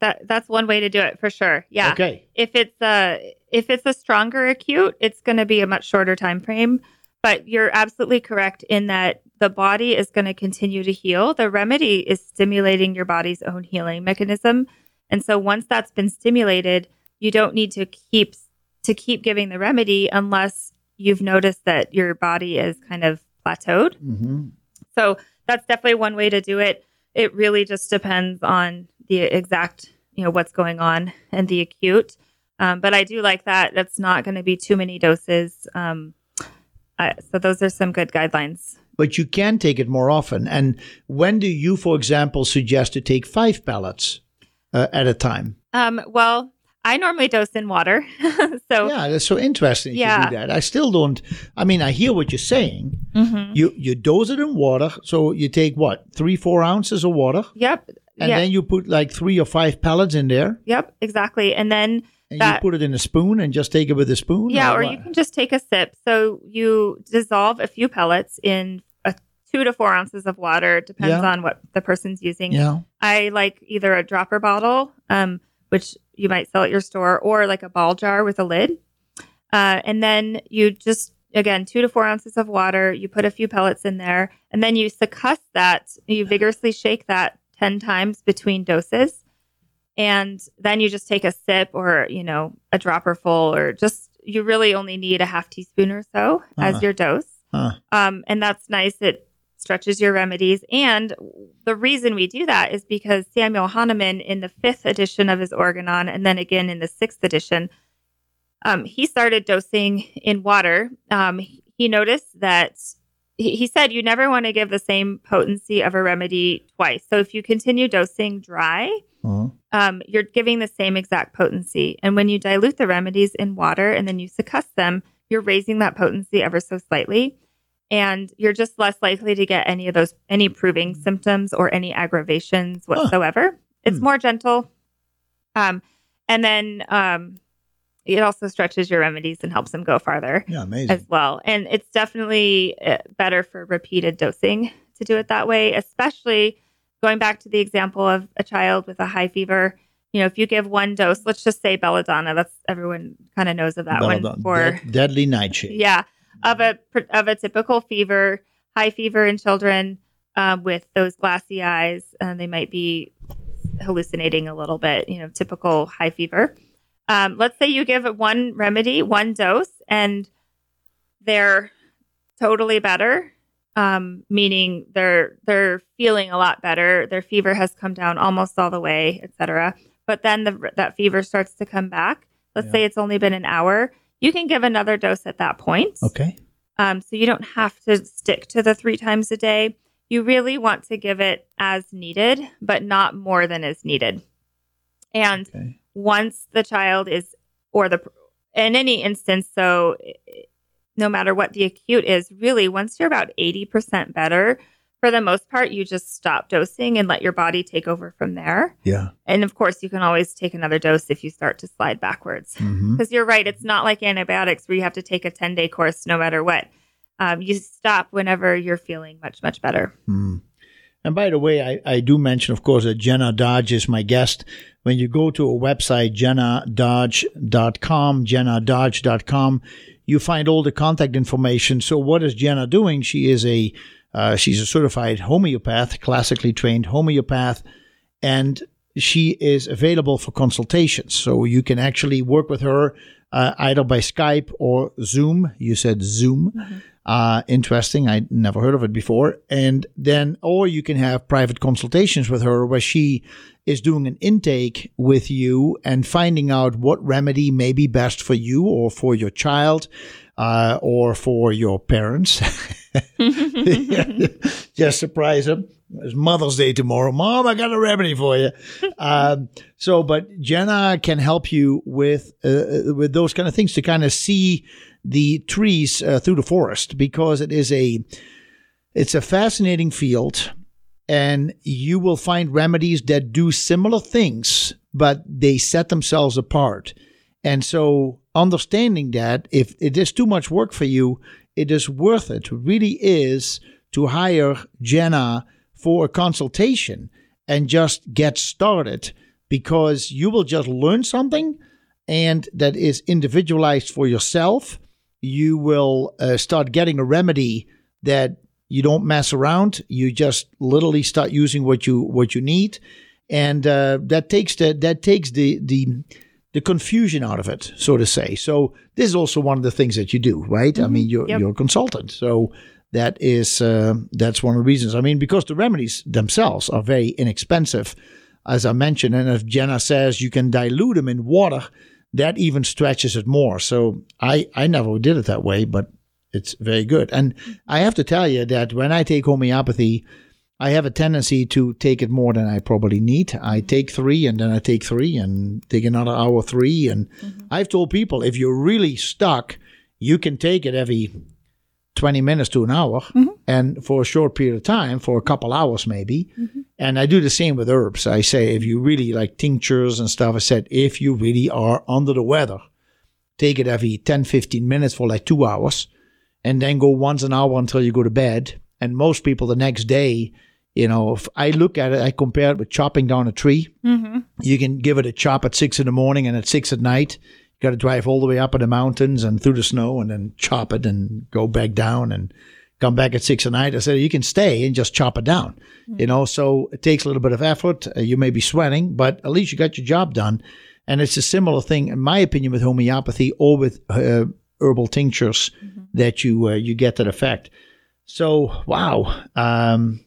That that's one way to do it for sure. Yeah. Okay. If it's a if it's a stronger acute, it's going to be a much shorter time frame. But you're absolutely correct in that the body is going to continue to heal. The remedy is stimulating your body's own healing mechanism, and so once that's been stimulated, you don't need to keep to keep giving the remedy unless you've noticed that your body is kind of plateaued. Mm-hmm. So that's definitely one way to do it. It really just depends on the exact, you know, what's going on and the acute. Um, but I do like that. That's not going to be too many doses. Um, uh, so those are some good guidelines. But you can take it more often. And when do you, for example, suggest to take five pellets uh, at a time? Um, well, I normally dose in water. so yeah, that's so interesting. Yeah, do that. I still don't. I mean, I hear what you're saying. Mm-hmm. You you dose it in water, so you take what three four ounces of water. Yep. And yep. then you put like three or five pellets in there. Yep, exactly. And then and that, you put it in a spoon and just take it with a spoon. Yeah, or, or you can just take a sip. So you dissolve a few pellets in a two to four ounces of water. Depends Yeah. on what the person's using. Yeah. I like either a dropper bottle, um, which you might sell at your store, or like a ball jar with a lid. Uh, and then you just, again, two to four ounces of water, you put a few pellets in there, and then you succuss that. You vigorously shake that 10 times between doses. And then you just take a sip or, you know, a dropper full, or just, you really only need a half teaspoon or so Uh-huh. as your dose. Huh. Um, and that's nice. It stretches your remedies. And the reason we do that is because Samuel Hahnemann, in the fifth edition of his Organon, and then again in the sixth edition, um, he started dosing in water. Um, he noticed that he, he said you never want to give the same potency of a remedy twice. So if you continue dosing dry, Uh-huh. um, you're giving the same exact potency. And when you dilute the remedies in water and then you succuss them, you're raising that potency ever so slightly. And you're just less likely to get any of those, any proving symptoms or any aggravations whatsoever. It's Hmm. more gentle. Um, and then um, it also stretches your remedies and helps them go farther Yeah, amazing. as well. And it's definitely uh, better for repeated dosing to do it that way, especially going back to the example of a child with a high fever. You know, if you give one dose, let's just say belladonna, that's everyone kind of knows of that Belladonna, one for dead- deadly nightshade. yeah of a of a typical fever, high fever in children um, with those glassy eyes, and they might be hallucinating a little bit. You know, typical high fever. Um, let's say you give it one remedy, one dose, and they're totally better. Um, meaning they're they're feeling a lot better. Their fever has come down almost all the way, etc. But then the, that fever starts to come back. Let's Yeah. say it's only been an hour. You can give another dose at that point Okay. Um, so you don't have to stick to the three times a day. You really want to give it as needed, but not more than is needed. And Okay. once the child is, or the, in any instance, so no matter what the acute is, really, once you're about 80% better, for the most part, you just stop dosing and let your body take over from there. Yeah. And of course, you can always take another dose if you start to slide backwards. hmm Because you're right, it's not like antibiotics where you have to take a 10 day course no matter what. Um, you stop whenever you're feeling much, much better. Mm. And by the way, I, I do mention, of course, that Jenna Dodge is my guest. When you go to a website, jennadodge.com, jennadodge.com, you find all the contact information. So what is Jenna doing? She is a uh, she's a certified homeopath, classically trained homeopath, and she is available for consultations. So you can actually work with her uh, either by Skype or Zoom. You said Zoom. Uh, interesting. I never heard of it before. And then, or you can have private consultations with her where she is doing an intake with you and finding out what remedy may be best for you or for your child uh, or for your parents. Just surprise them. It's Mother's Day tomorrow. Mom, I got a remedy for you. um, so, but Jenna can help you with uh, with those kind of things to kind of see the trees uh, through the forest because it is a it's a fascinating field and you will find remedies that do similar things but they set themselves apart and so understanding that if it is too much work for you it is worth it. Really is to hire jenna for a consultation and just get started because you will just learn something and that is individualized for yourself. You will uh, start getting a remedy that you don't mess around. You just literally start using what you what you need, and uh, that takes the that takes the the the confusion out of it, so to say. So this is also one of the things that you do, right? I mean, you're Yep. you're a consultant, so that is uh, that's one of the reasons. I mean, because the remedies themselves are very inexpensive, as I mentioned, and if Jenna says you can dilute them in water, that even stretches it more. So I I never did it that way, but it's very good. And I have to tell you that when I take homeopathy, I have a tendency to take it more than I probably need. I mm-hmm. take three and then I take three and take another hour three. And mm-hmm. I've told people if you're really stuck, you can take it every 20 minutes to an hour mm-hmm. and for a short period of time, for a couple hours maybe. And I do the same with herbs. I say if you really like tinctures and stuff, I said if you really are under the weather, take it every 10, 15 minutes for like two hours and then go once an hour until you go to bed. And most people the next day, you know, if I look at it, I compare it with chopping down a tree. Mm-hmm. You can give it a chop at six in the morning and at six at night. You got to drive all the way up in the mountains and through the snow and then chop it and go back down and come back at six at night. I said, you can stay and just chop it down, you know, so it takes a little bit of effort. Uh, you may be sweating, but at least you got your job done. And it's a similar thing, in my opinion, with homeopathy or with uh, herbal tinctures that you uh, you get that effect. So, wow, um,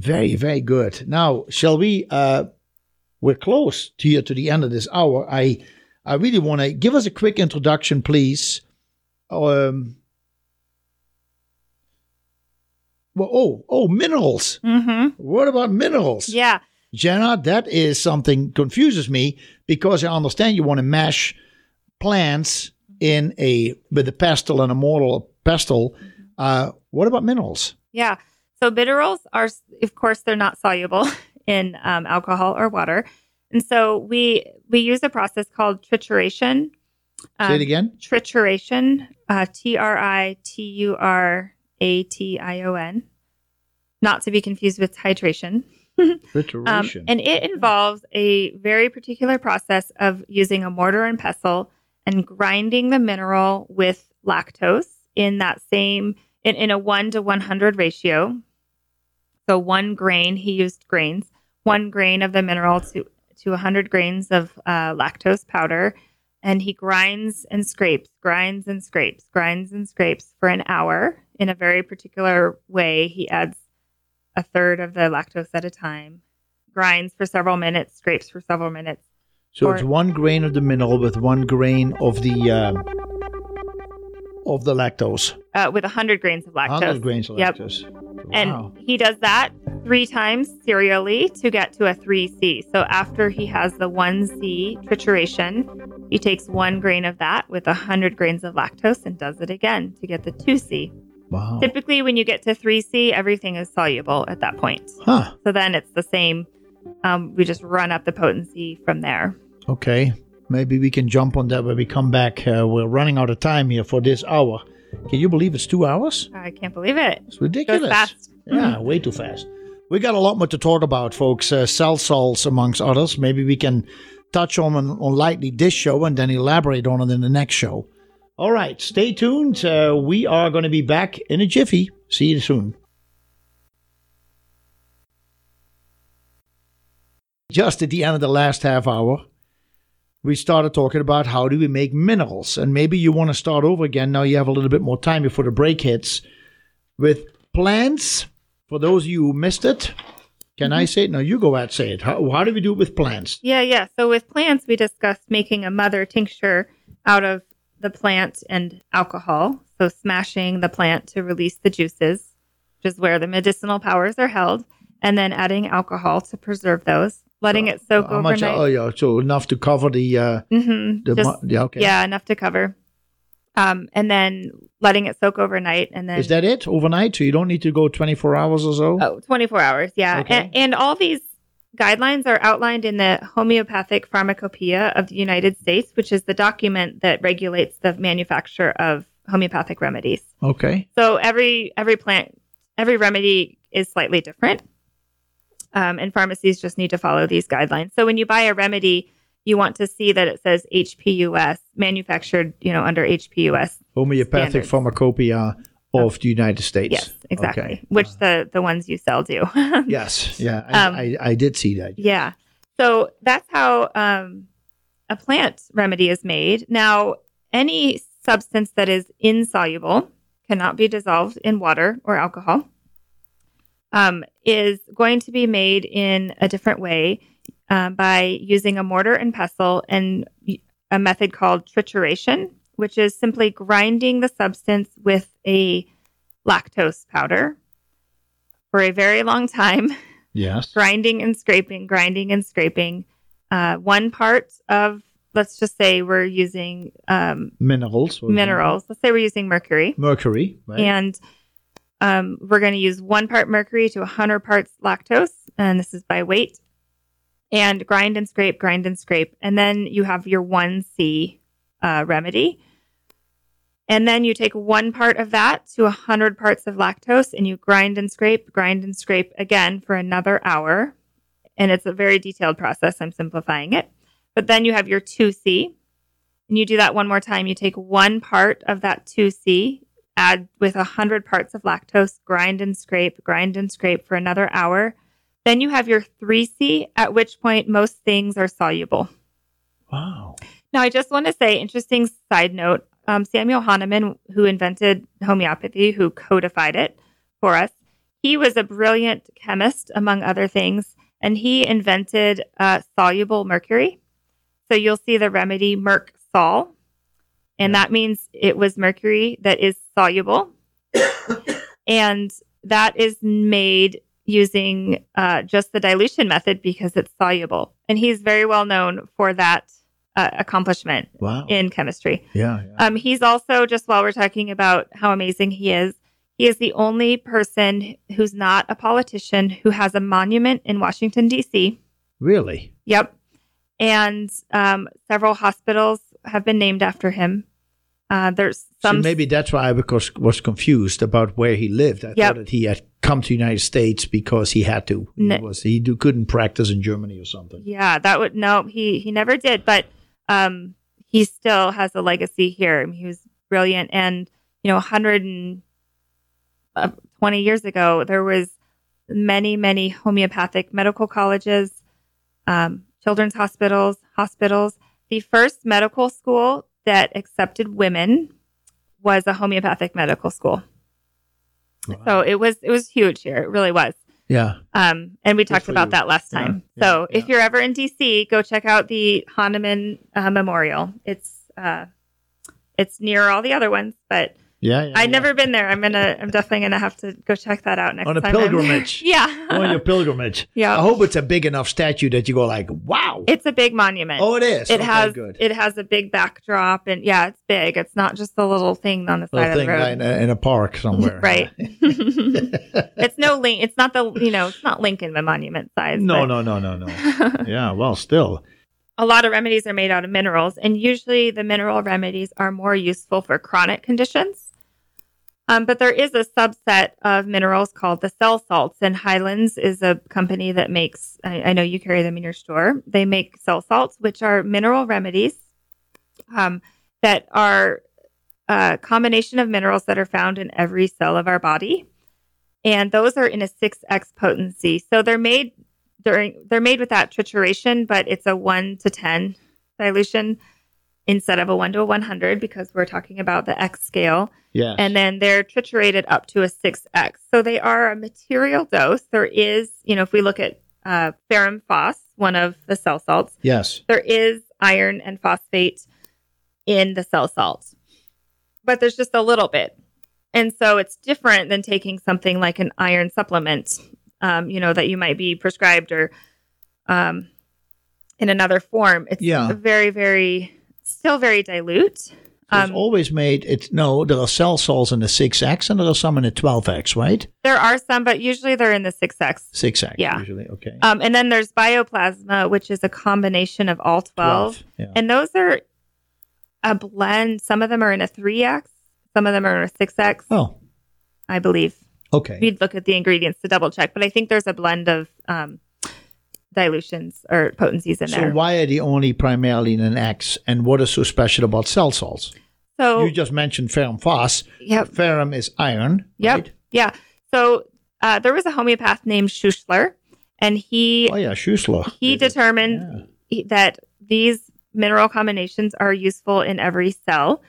very very good. Now, shall we? Uh, we're close to here to the end of this hour. I I really want to give us a quick introduction, please. Um, well, oh, oh, minerals. Mm-hmm. What about minerals? Yeah. Jenna, that is something confuses me because I understand you want to mash plants in a with a pestle and a mortar pestle. Uh, what about minerals? Yeah. So minerals are, of course, they're not soluble in um, alcohol or water, and so we we use a process called trituration. Say it again. Trituration. Uh, T R I T U R A T I O N. Not to be confused with titration. Um, Trituration. and it involves a very particular process of using a mortar and pestle and grinding the mineral with lactose in that same in, in a one to one hundred ratio. So one grain, he used grains, one grain of the mineral to to hundred grains of uh, lactose powder, and he grinds and scrapes, grinds and scrapes, grinds and scrapes for an hour in a very particular way. He adds a third of the lactose at a time, grinds for several minutes, scrapes for several minutes. so or- it's one grain of the mineral with one grain of the uh, of the lactose. uh, with 100 grains of lactose. 100 grains of Yep. lactose. And he does that three times serially to get to a 3C. So after he has the 1C trituration, he takes one grain of that with 100 grains of lactose and does it again to get the 2C. wow. Typically, when you get to 3C, everything is soluble at that point. Huh. So then it's the same. Um, we just run up the potency from there. Okay. Maybe we can jump on that when we come back. Uh, we're running out of time here for this hour. Can you believe it's two hours? I can't believe it. It's ridiculous. Goes fast. Yeah, way too fast. We got a lot more to talk about, folks. Uh, cell salts, amongst others. Maybe we can touch on on lightly this show and then elaborate on it in the next show. All right, stay tuned. Uh, we are going to be back in a jiffy. See you soon. Just at the end of the last half hour, we started talking about how do we make minerals. And maybe you want to start over again. Now you have a little bit more time before the break hits with plants. For those of you who missed it, can I mm-hmm. say it? No, you go ahead say it. How, how do we do it with plants? Yeah, yeah. So with plants, we discussed making a mother tincture out of the plant and alcohol. So smashing the plant to release the juices, which is where the medicinal powers are held, and then adding alcohol to preserve those, letting it soak How much? overnight. Oh, yeah. So enough to cover the. Uh, hmm the Just, yeah, okay. Yeah, enough to cover. Um, and then letting it soak overnight, and then Is that it overnight? So you don't need to go 24 hours or so? Oh, 24 hours. Yeah. Okay. And, and all these guidelines are outlined in the Homeopathic Pharmacopoeia of the United States, which is the document that regulates the manufacture of homeopathic remedies. Okay. So every every plant, every remedy is slightly different. Um, and pharmacies just need to follow these guidelines. So when you buy a remedy, you want to see that it says HPUS, manufactured, you know, under HPUS Homeopathic Standards. pharmacopoeia of the United States. Yes, exactly. Okay. Which the the ones you sell do. Yes. Yeah. I, Um, I, I did see that. Yeah. So that's how um, a plant remedy is made. Now, any substance that is insoluble cannot be dissolved in water or alcohol. Um, is going to be made in a different way um, by using a mortar and pestle and a method called trituration, which is simply grinding the substance with a lactose powder for a very long time Yes. grinding and scraping, grinding and scraping. Uh, one part of, let's just say we're using um, Minerals. minerals. Let's say we're using mercury, Mercury. Right? and um, we're going to use one part mercury to 100 parts lactose, and this is by weight. And grind and scrape, grind and scrape, and then you have your one C uh, remedy. And then you take one part of that to 100 parts of lactose and you grind and scrape, grind and scrape again for another hour. And it's a very detailed process. I'm simplifying it. But then you have your 2C. And you do that one more time. You take one part of that 2C, add with 100 parts of lactose, grind and scrape, grind and scrape for another hour. Then you have your 3C, at which point most things are soluble. wow. Now, I just want to say, interesting side note um, Samuel Hahnemann, who invented homeopathy, who codified it for us, he was a brilliant chemist, among other things, and he invented uh, soluble mercury. So you'll see the remedy Merc Sol, and that means it was mercury that is soluble. and that is made using uh, just the dilution method because it's soluble. And he's very well known for that uh, accomplishment Wow. in chemistry. yeah. yeah. Um, he's also, just while we're talking about how amazing he is, he is the only person who's not a politician who has a monument in Washington, D.C. really? Yep. And um, several hospitals have been named after him. Uh, there's So some. maybe that's why I was, was confused about where he lived. I Yep. thought that he had come to the United States because he had to. He, Ne- was, he do, couldn't practice in Germany or something. Yeah, that would no, he he never did, but um he still has a legacy here. I mean, he was brilliant and you know, 120 years ago there was many many homeopathic medical colleges, um children's hospitals, hospitals. The first medical school that accepted women was a homeopathic medical school. So it was it was huge here. It really was. Yeah. Um, and we Good talked about you. that last time. yeah, so if you're ever in DC, go check out the Hahnemann uh, Memorial. It's uh, It's near all the other ones, but Yeah, yeah. I've yeah. never been there. I'm gonna. I'm definitely gonna have to go check that out next time. On a time. I'm- pilgrimage. yeah. on your pilgrimage. Yeah. I hope it's a big enough statue that you go like, wow. It's a big monument. oh, it is. it Okay, has good. it has a big backdrop and yeah, it's big. It's not just a little thing on the side Little of the road. right in, a, in a park somewhere. right. it's no link. It's not the you know. It's not Lincoln the monument size. No, but no, no, no, no. yeah, well, still. A lot of remedies are made out of minerals, and usually the mineral remedies are more useful for chronic conditions. Um, but there is a subset of minerals called the cell salts, and Hyland's is a company that makes. I, I know you carry them in your store. They make cell salts, which are mineral remedies um, that are a combination of minerals that are found in every cell of our body, and those are in a six x potency. So they're made during they're made without trituration, but it's a one to ten dilution instead of a one to a one hundred because we're talking about the X scale Yeah. and then they're triturated up to a 6x. So they are a material dose. There is, you know, if we look at uh, ferrum phos, one of the cell salts, yes. there is iron and phosphate in the cell salts, but there's just a little bit. And so it's different than taking something like an iron supplement, um, you know, that you might be prescribed or um, in another form. It's Yeah. very, very, still very dilute. So Um, it's always made, it's no, there are cell salts in the 6X and there are some in the 12X, right? There are some, but usually they're in the 6X. 6X, Yeah. usually. Okay. Um, and then there's bioplasma, which is a combination of all 12. Yeah. And those are a blend. Some of them are in a 3X, some of them are in a 6X, oh, I believe. okay. We'd look at the ingredients to double check, but I think there's a blend of um, dilutions or potencies in So there. why are they only primarily in an X and what is so special about cell salts? So, You just mentioned ferrum phos. yep. Ferrum is iron. Yep. right? Yeah. So uh, there was a homeopath named Schussler, and he Oh, yeah, Schussler. he did determined he- that these mineral combinations are useful in every cell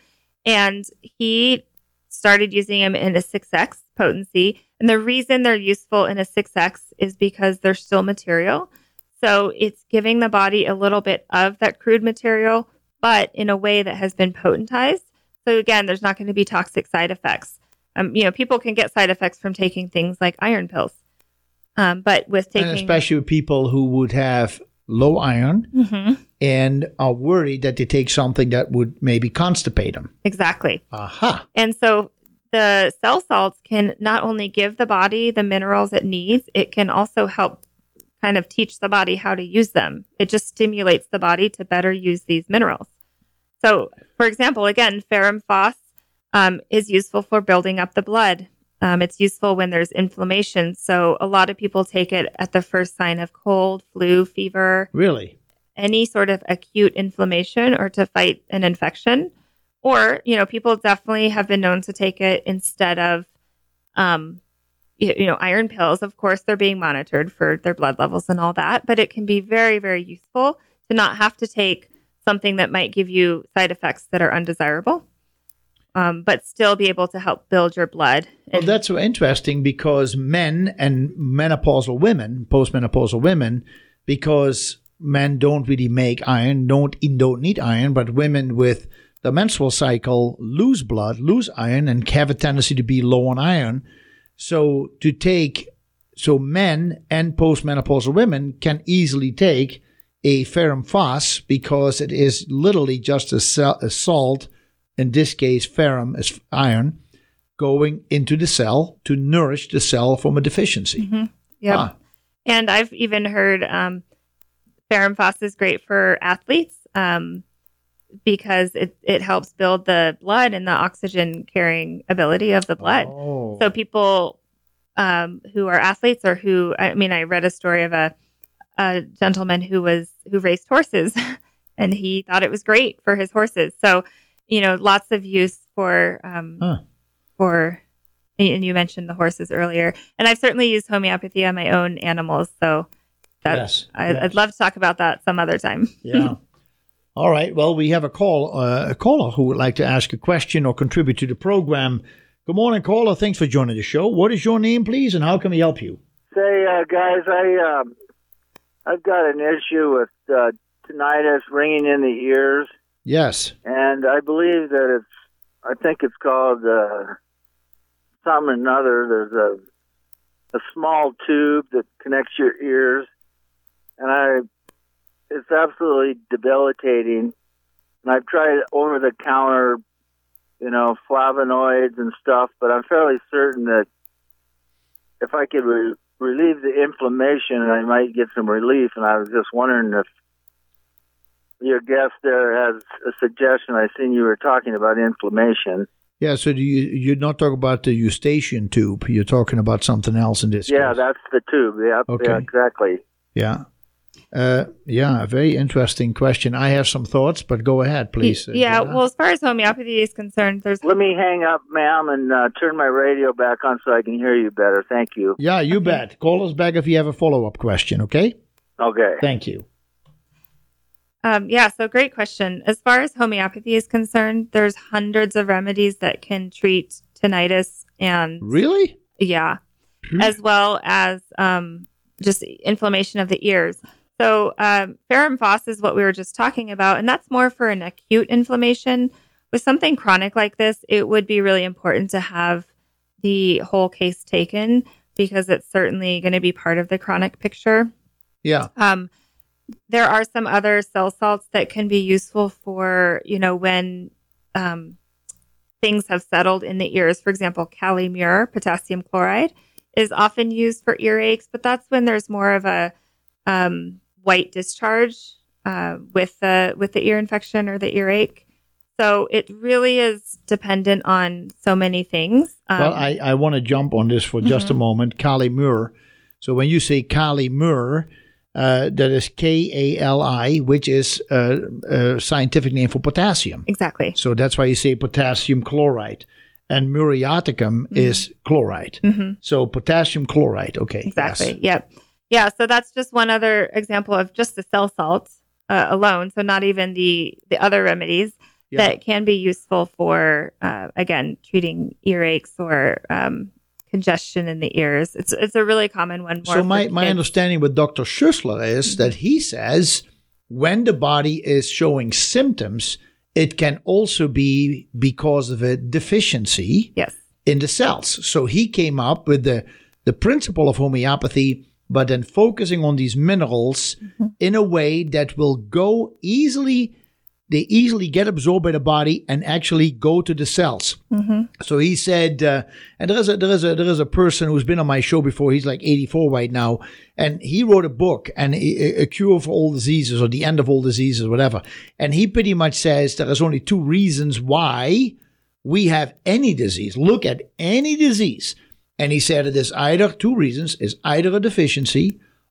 and he started using them in a 6x potency and the reason they're useful in a 6x is because they're still material so it's giving the body a little bit of that crude material but in a way that has been potentized so again there's not going to be toxic side effects um, you know people can get side effects from taking things like iron pills um, but with taking And especially with people who would have low iron Mhm. and are worried that they take something that would maybe constipate them. exactly Aha. And so the cell salts can not only give the body the minerals it needs, it can also help kind of teach the body how to use them. It just stimulates the body to better use these minerals. So, for example, again, ferrum phos um, is useful for building up the blood. Um, it's useful when there's inflammation. So, a lot of people take it at the first sign of cold, flu, fever, Really? any sort of acute inflammation or to fight an infection. Or, you know, people definitely have been known to take it instead of, um, you, know, iron pills. Of course, they're being monitored for their blood levels and all that, but it can be very, very useful to not have to take something that might give you side effects that are undesirable, um, but still be able to help build your blood. Well, that's so interesting because men and menopausal women, postmenopausal women, because men don't really make iron, don't don't need iron, but women with the menstrual cycle lose blood, lose iron, and have a tendency to be low on iron. So to take, so men and postmenopausal women can easily take a ferrum phos because it is literally just a, sal- a salt. In this case, ferrum is iron going into the cell to nourish the cell from a deficiency. Yep. Ah, And I've even heard um, ferrum phos is great for athletes um, because it, it helps build the blood and the oxygen carrying ability of the blood. Oh. So people um, who are athletes or who, I mean, I read a story of a, a gentleman who was who raced horses, and he thought it was great for his horses. So you know, lots of use for um, Huh. for. And you mentioned the horses earlier, and I've certainly used homeopathy on my own animals. So that Yes, I, yes. I'd love to talk about that some other time. yeah. All right. Well, we have a call, uh, a caller who would like to ask a question or contribute to the program. Good morning, caller. Thanks for joining the show. What is your name, please, and how can we help you? Say, uh, guys, I um, I've got an issue with uh, tinnitus ringing in the ears, Yes. and I believe that it's I think it's called uh, some another. There's a a small tube that connects your ears, and I it's absolutely debilitating. And I've tried over the counter, you know, flavonoids and stuff, but I'm fairly certain that if I could re- relieve the inflammation, I might get some relief. And I was just wondering if your guest there has a suggestion. I seen you were talking about inflammation. Yeah, so do you you're not talking about the eustachian tube. You're talking about something else in this Yeah, case. that's the tube. Yeah, Okay. yeah, exactly. Yeah. Uh, yeah, a very interesting question. I have some thoughts, but go ahead, please. uh, yeah. Well, as far as homeopathy is concerned, there's Let me hang up, ma'am, and uh, turn my radio back on so I can hear you better. Thank you. yeah, you bet. Call us back if you have a follow up question, okay? Okay. Thank you. Um, yeah, so great question. As far as homeopathy is concerned, there's hundreds of remedies that can treat tinnitus and Really? yeah, as well as um, just inflammation of the ears. So um, ferrum is what we were just talking about, and that's more for an acute inflammation. With something chronic like this, it would be really important to have the whole case taken because it's certainly going to be part of the chronic picture. Yeah. Um, there are some other cell salts that can be useful for, you know, when um, things have settled in the ears. For example, Kali Mur, potassium chloride, is often used for earaches, but that's when there's more of a um, white discharge uh, with the with the ear infection or the earache. So it really is dependent on so many things. Um, well, I, I want to jump on this for just a moment. Kali Mur. So when you say Kali Mur, uh, that is K A L I, which is uh, a scientific name for potassium. exactly. So that's why you say potassium chloride. And muriaticum is chloride. hmm So potassium chloride. Okay. Exactly. yes. Yep. Yeah. So that's just one other example of just the cell salts uh, alone. So not even the the other remedies Yeah. that can be useful for uh, again treating earaches or um, congestion in the ears. It's it's a really common one. More So my, my kids. understanding with Dr. Schussler is that he says when the body is showing symptoms, it can also be because of a deficiency Yes. in the cells. So he came up with the, the principle of homeopathy, but then focusing on these minerals in a way that will go easily, they easily get absorbed by the body and actually go to the cells. hmm So he said, uh, and there is a there is a there is a person who's been on my show before. He's like 84 right now, and he wrote a book and a, a cure for all diseases or the end of all diseases, whatever. And he pretty much says there is only two reasons why we have any disease. Look at any disease, and he said it is either two reasons: is either a deficiency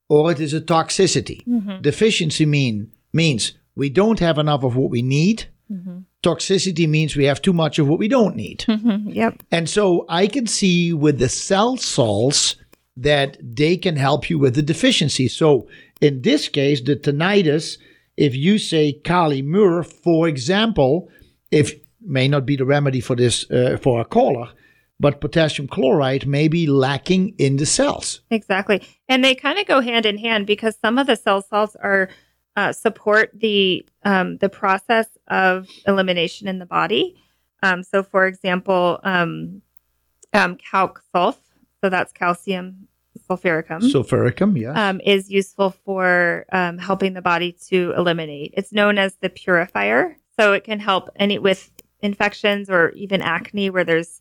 or it is a toxicity. Deficiency mean means we don't have enough of what we need. Toxicity means we have too much of what we don't need. hmm Yep. And so I can see with the cell salts that they can help you with the deficiency. So in this case, the tinnitus, if you say Kali Mur, for example, if may not be the remedy for this uh, for a caller, but potassium chloride may be lacking in the cells. Exactly. And they kind of go hand in hand because some of the cell salts are uh, support the um, the process of elimination in the body. Um, so, for example, um, um, calc sulf, so that's calcium sulfuricum, Sulfuricum, yes. um, is useful for um, helping the body to eliminate. It's known as the purifier, so it can help any with infections or even acne where there's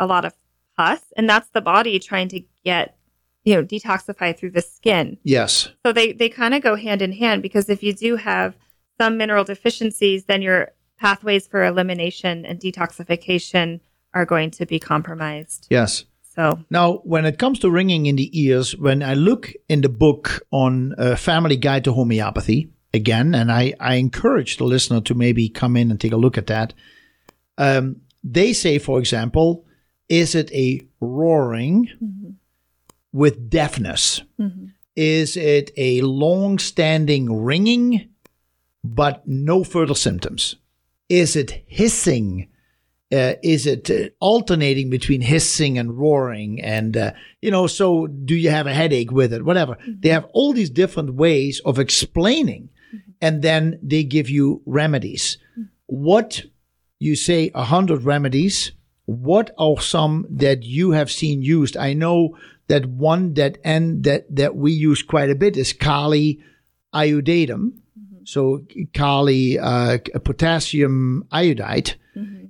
a lot of pus, and that's the body trying to get you know detoxify through the skin. yes. So they they kind of go hand in hand because if you do have some mineral deficiencies, then your pathways for elimination and detoxification are going to be compromised. Yes. So Now, when it comes to ringing in the ears, when I look in the book on uh, Family Guide to Homeopathy, again, and I, I encourage the listener to maybe come in and take a look at that, um, they say, for example, is it a roaring with deafness? Is it a long standing ringing but no further symptoms? Is it hissing? Uh, is it uh, alternating between hissing and roaring? And, uh, you know, so do you have a headache with it? Whatever. They have all these different ways of explaining, and then they give you remedies. What you say a hundred remedies. What are some that you have seen used? I know that one that and that that we use quite a bit is Kali iodatum. So Kali uh, potassium iodide,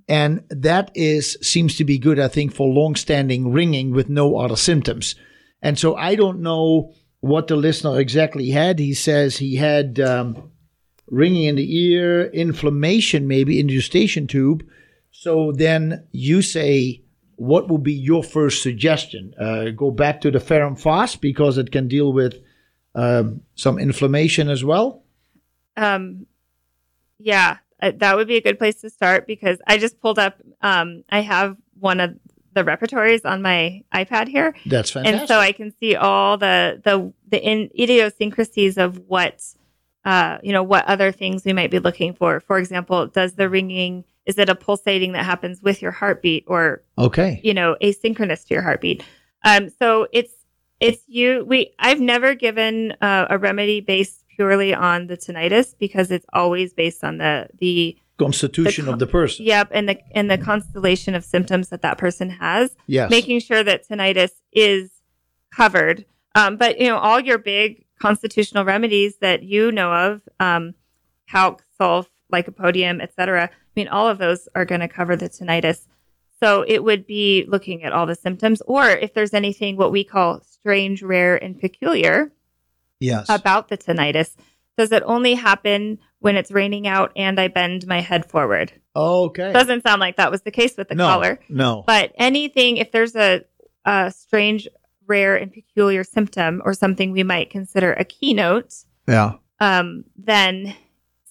and that is seems to be good. I think for long-standing ringing with no other symptoms. And so I don't know what the listener exactly had. He says he had um, ringing in the ear, inflammation maybe in the eustachian tube. So then you say, what would be your first suggestion? Uh, go back to the ferrum phos because it can deal with um, some inflammation as well. Um, yeah, uh, that would be a good place to start because I just pulled up. Um, I have one of the repertories on my iPad here, That's fantastic. and so I can see all the the the in, idiosyncrasies of what uh, you know what other things we might be looking for. For example, does the ringing is it a pulsating that happens with your heartbeat or okay. you know asynchronous to your heartbeat? Um, so it's it's you we I've never given uh, a remedy based purely on the tinnitus because it's always based on the the Constitution the of the person. yep and the and the constellation of symptoms that that person has Yes. making sure that tinnitus is covered. Um, but you know, all your big constitutional remedies that you know of, um, calc, sulf, lycopodium, etc. I mean, all of those are going to cover the tinnitus. So it would be looking at all the symptoms, or if there's anything what we call strange, rare, and peculiar yes. about the tinnitus. Does it only happen when it's raining out and I bend my head forward? okay. Doesn't sound like that was the case with the no. caller. No. But anything, if there's a, a strange, rare, and peculiar symptom or something we might consider a keynote, yeah. um, then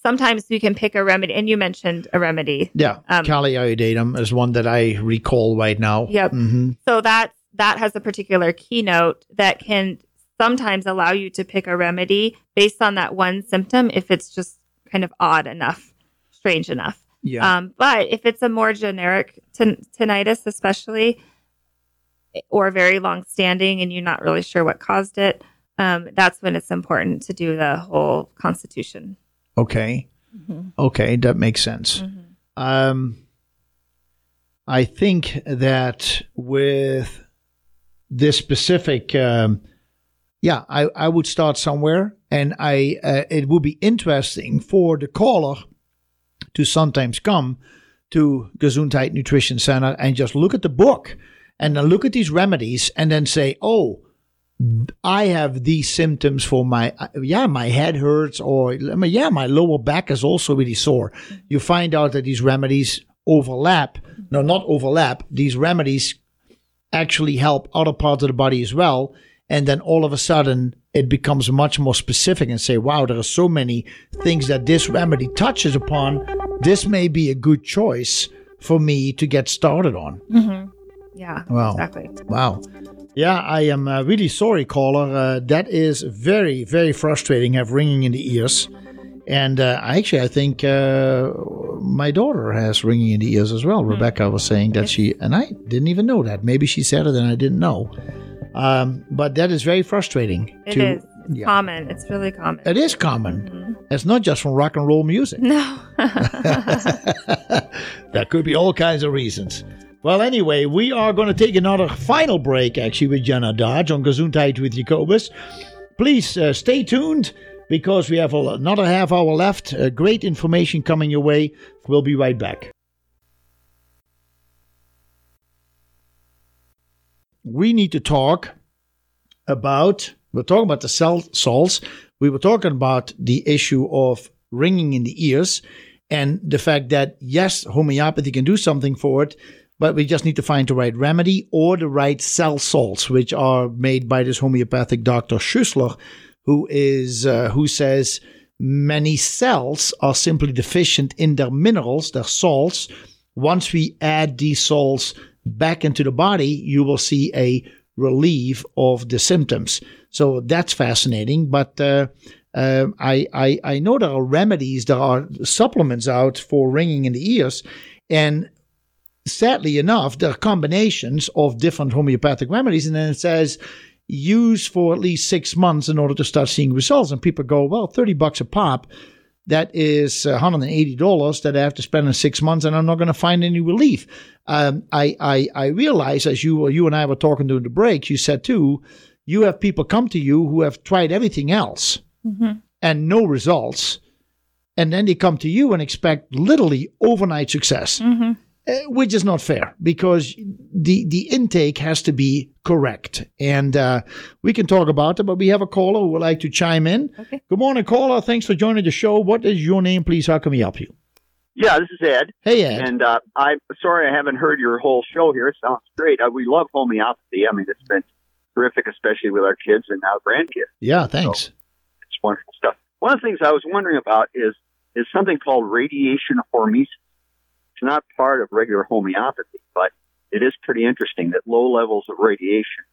sometimes we can pick a remedy. And you mentioned a remedy. Yeah. Um, Kali iodatum is one that I recall right now. Yep. hmm So that that has a particular keynote that can sometimes allow you to pick a remedy based on that one symptom if it's just kind of odd enough, strange enough. Yeah. Um, but if it's a more generic tin- tinnitus, especially, or very long standing, and you're not really sure what caused it, um, that's when it's important to do the whole constitution. Okay. Okay, that makes sense. Um, I think that with this specific, um, yeah, I, I would start somewhere, and I uh, it would be interesting for the caller to sometimes come to Gesundheit Nutrition Center and just look at the book and then look at these remedies and then say, oh, I have these symptoms for my yeah my head hurts or yeah my lower back is also really sore. You find out that these remedies overlap. No, not overlap. These remedies actually help other parts of the body as well. And then all of a sudden it becomes much more specific and say, wow, there are so many things that this remedy touches upon. This may be a good choice for me to get started on. Mm-hmm. Yeah, Wow. exactly. Wow. Yeah, I am uh, really sorry, caller. Uh, that is very, very frustrating. Have ringing in the ears, and uh, actually, I think uh, my daughter has ringing in the ears as well. Rebecca was saying that she, and I didn't even know that. Maybe she said it and I didn't know. Um, but that is very frustrating. It to, is It's yeah. common. It's really common. It is common. It's not just from rock and roll music. no. There could be all kinds of reasons. Well, anyway, we are going to take another final break actually with Jenna Dodge on Gesundheit with Jacobus. Please uh, stay tuned because we have another half hour left. Uh, great information coming your way. We'll be right back. We need to talk about, we're talking about the cell salts. We were talking about the issue of ringing in the ears and the fact that, yes, homeopathy can do something for it, but we just need to find the right remedy or the right cell salts, which are made by this homeopathic doctor Schüssler, who is uh, who says many cells are simply deficient in their minerals, their salts. Once we add these salts back into the body, you will see a relief of the symptoms. So that's fascinating. But uh, uh, I, I I know there are remedies, there are supplements out for ringing in the ears, and sadly enough, there are combinations of different homeopathic remedies, and then it says use for at least six months in order to start seeing results. And people go, well, thirty bucks a pop. that is $180 that I have to spend in six months and I'm not going to find any relief. Um, I, I, I realize as you, you and I were talking during the break, you said too, you have people come to you who have tried everything else Mhm. and no results. And then they come to you and expect literally overnight success, hmm uh, which is not fair because the, the intake has to be correct. And uh, we can talk about it, but we have a caller who would like to chime in. Okay. Good morning, caller. Thanks for joining the show. What is your name, please? How can we help you? Yeah, this is Ed, Hey, Ed. and uh, I'm sorry I haven't heard your whole show here. It sounds great. Uh, we love homeopathy. I mean, it's been terrific, especially with our kids and now grandkids. yeah, thanks. It's wonderful stuff. One of the things I was wondering about is is something called radiation hormesis. It's not part of regular homeopathy, but it is pretty interesting that low levels of radiation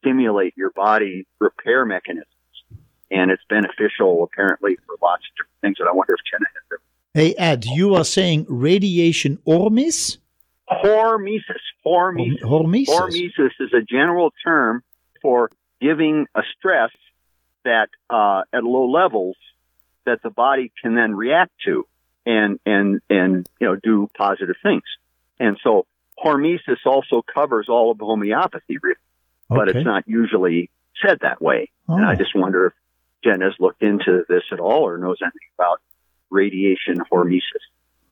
stimulate your body repair mechanisms, and it's beneficial apparently for lots of different things. And I wonder if Jenna has Hey, Ed, you are saying radiation ormis? hormesis. Hormesis. Hormesis. Hormesis is a general term for giving a stress that uh, at low levels that the body can then react to and and and you know do positive things. And so hormesis also covers all of homeopathy, really, but Okay. it's not usually said that way. And I Oh. just wonder if Jen has looked into this at all or knows anything about radiation hormesis.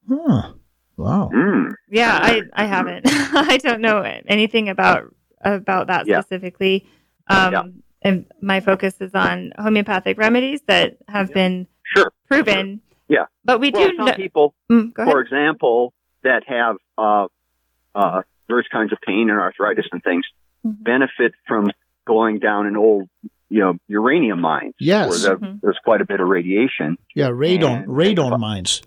Huh. Wow. Mm. Yeah, I I haven't. I don't know anything about about that Yeah. specifically. Um, Yeah. And my focus is on homeopathic remedies that have been Sure. proven. Yeah. But we Well, do. some know- people Mm, for example, that have uh, uh, various kinds of pain and arthritis and things Mhm. benefit from going down an old, you know, uranium mines Yes. where the, Mhm. there's quite a bit of radiation. Yeah, radon, And- radon mines.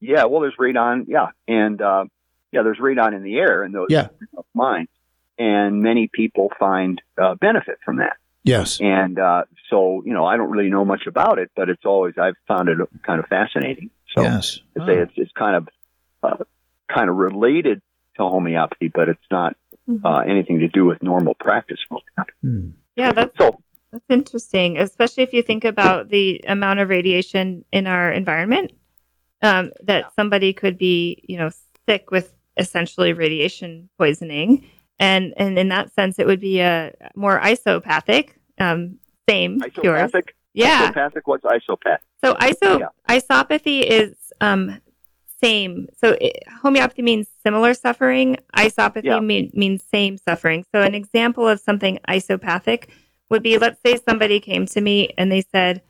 Yeah, well, there's radon. Yeah, and uh, yeah, there's radon in the air in those Yeah. mines, and many people find uh, benefit from that. Yes. And uh, so, you know, I don't really know much about it, but it's always I've found it kind of fascinating. So yes. to say it's, it's kind of uh, kind of related to homeopathy, but it's not Mhm. uh, anything to do with normal practice. Hmm. yeah, that's So That's interesting, especially if you think about the amount of radiation in our environment. Um, that somebody could be, you know, sick with essentially radiation poisoning, and and in that sense, it would be a more isopathic, um, same isopathic, Yeah. isopathic. What's isopathic? So iso Yeah. isopathy is um same. So it, homeopathy means similar suffering. Isopathy Yeah. mean, means same suffering. So an example of something isopathic would be let's say somebody came to me and they said,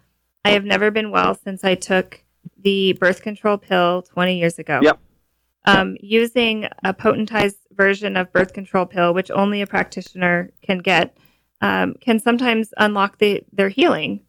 "I have never been well since I took the birth control pill 20 years ago." Yep. Um, using a potentized version of birth control pill, which only a practitioner can get, um, can sometimes unlock the, their healing.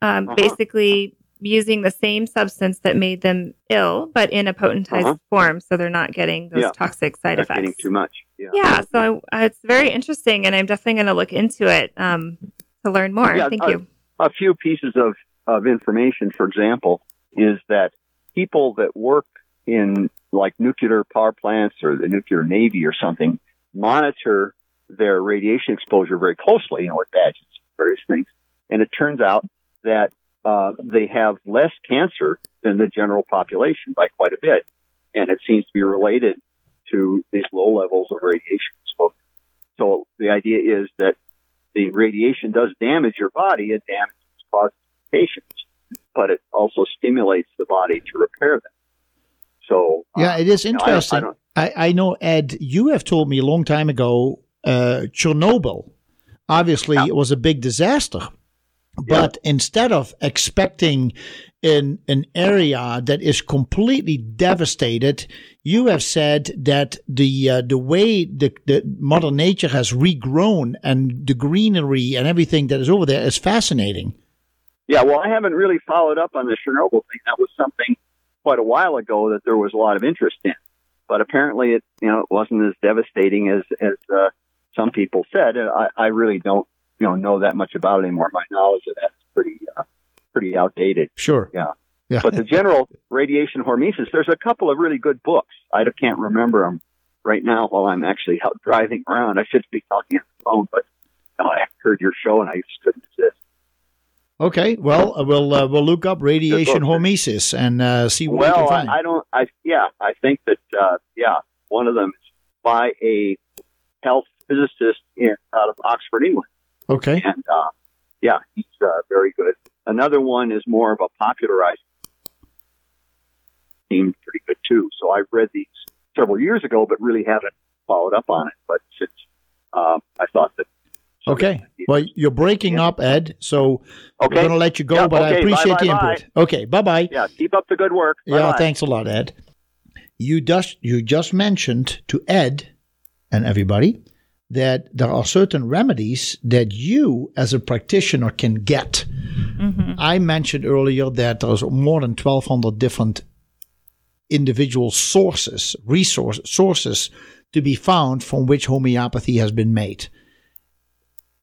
Um, Uh-huh. Basically, using the same substance that made them ill, but in a potentized Uh-huh. form, so they're not getting those Yeah. toxic side Not effects. getting too much. Yeah. Yeah, so I, it's very interesting, and I'm definitely going to look into it um, to learn more. Yeah, Thank uh, you. A few pieces of of information, for example, is that people that work in like nuclear power plants or the nuclear navy or something monitor their radiation exposure very closely, you know, with badges, various things. And it turns out that uh, they have less cancer than the general population by quite a bit. And it seems to be related to these low levels of radiation exposure. So the idea is that the radiation does damage your body, it damages causes patients, but it also stimulates the body to repair them. So Yeah, uh, it is you know, I interesting. I I, I know, Ed, you have told me a long time ago, uh, Chernobyl, obviously Yeah. it was a big disaster. But instead of expecting in an area that is completely devastated, you have said that the uh, the way the, the Mother Nature has regrown and the greenery and everything that is over there is fascinating. Yeah, well, I haven't really followed up on the Chernobyl thing. That was something quite a while ago that there was a lot of interest in, but apparently it, you know, it wasn't as devastating as as uh, some people said. And I, I really don't, you know, know that much about it anymore. My knowledge of that is pretty uh, pretty outdated. Sure. Yeah. Yeah. But the general radiation hormesis, there's a couple of really good books. I can't remember them right now while I'm actually out driving around. I should be talking on the phone, but uh, I heard your show and I just couldn't resist. Okay, well, uh, we'll uh, we'll look up radiation hormesis and uh, see what we can Well, find. I, I don't. I yeah, I think that uh, yeah, one of them is by a health physicist in, out of Oxford, England, okay, and uh, yeah, he's uh, very good. Another one is more of a popularized. Seemed pretty good too. So I've read these several years ago, but really haven't followed up on it. But since um, I thought that. Okay. Well, you're breaking up, Ed. So we're going to let you go, Yeah, but I appreciate bye, the bye, input. Okay, bye bye. Yeah, keep up the good work. Yeah, Bye-bye. thanks a lot, Ed. You just you just mentioned to Ed and everybody that there are certain remedies that you as a practitioner can get. Mm-hmm. I mentioned earlier that there's more than 1200 different individual sources, resource sources to be found from which homeopathy has been made.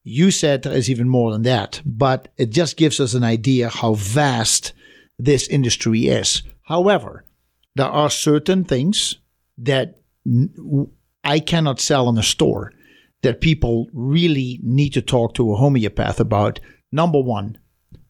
You said there is even more than that, but it just gives us an idea how vast this industry is. However, there are certain things that I cannot sell in a store that people really need to talk to a homeopath about. Number one,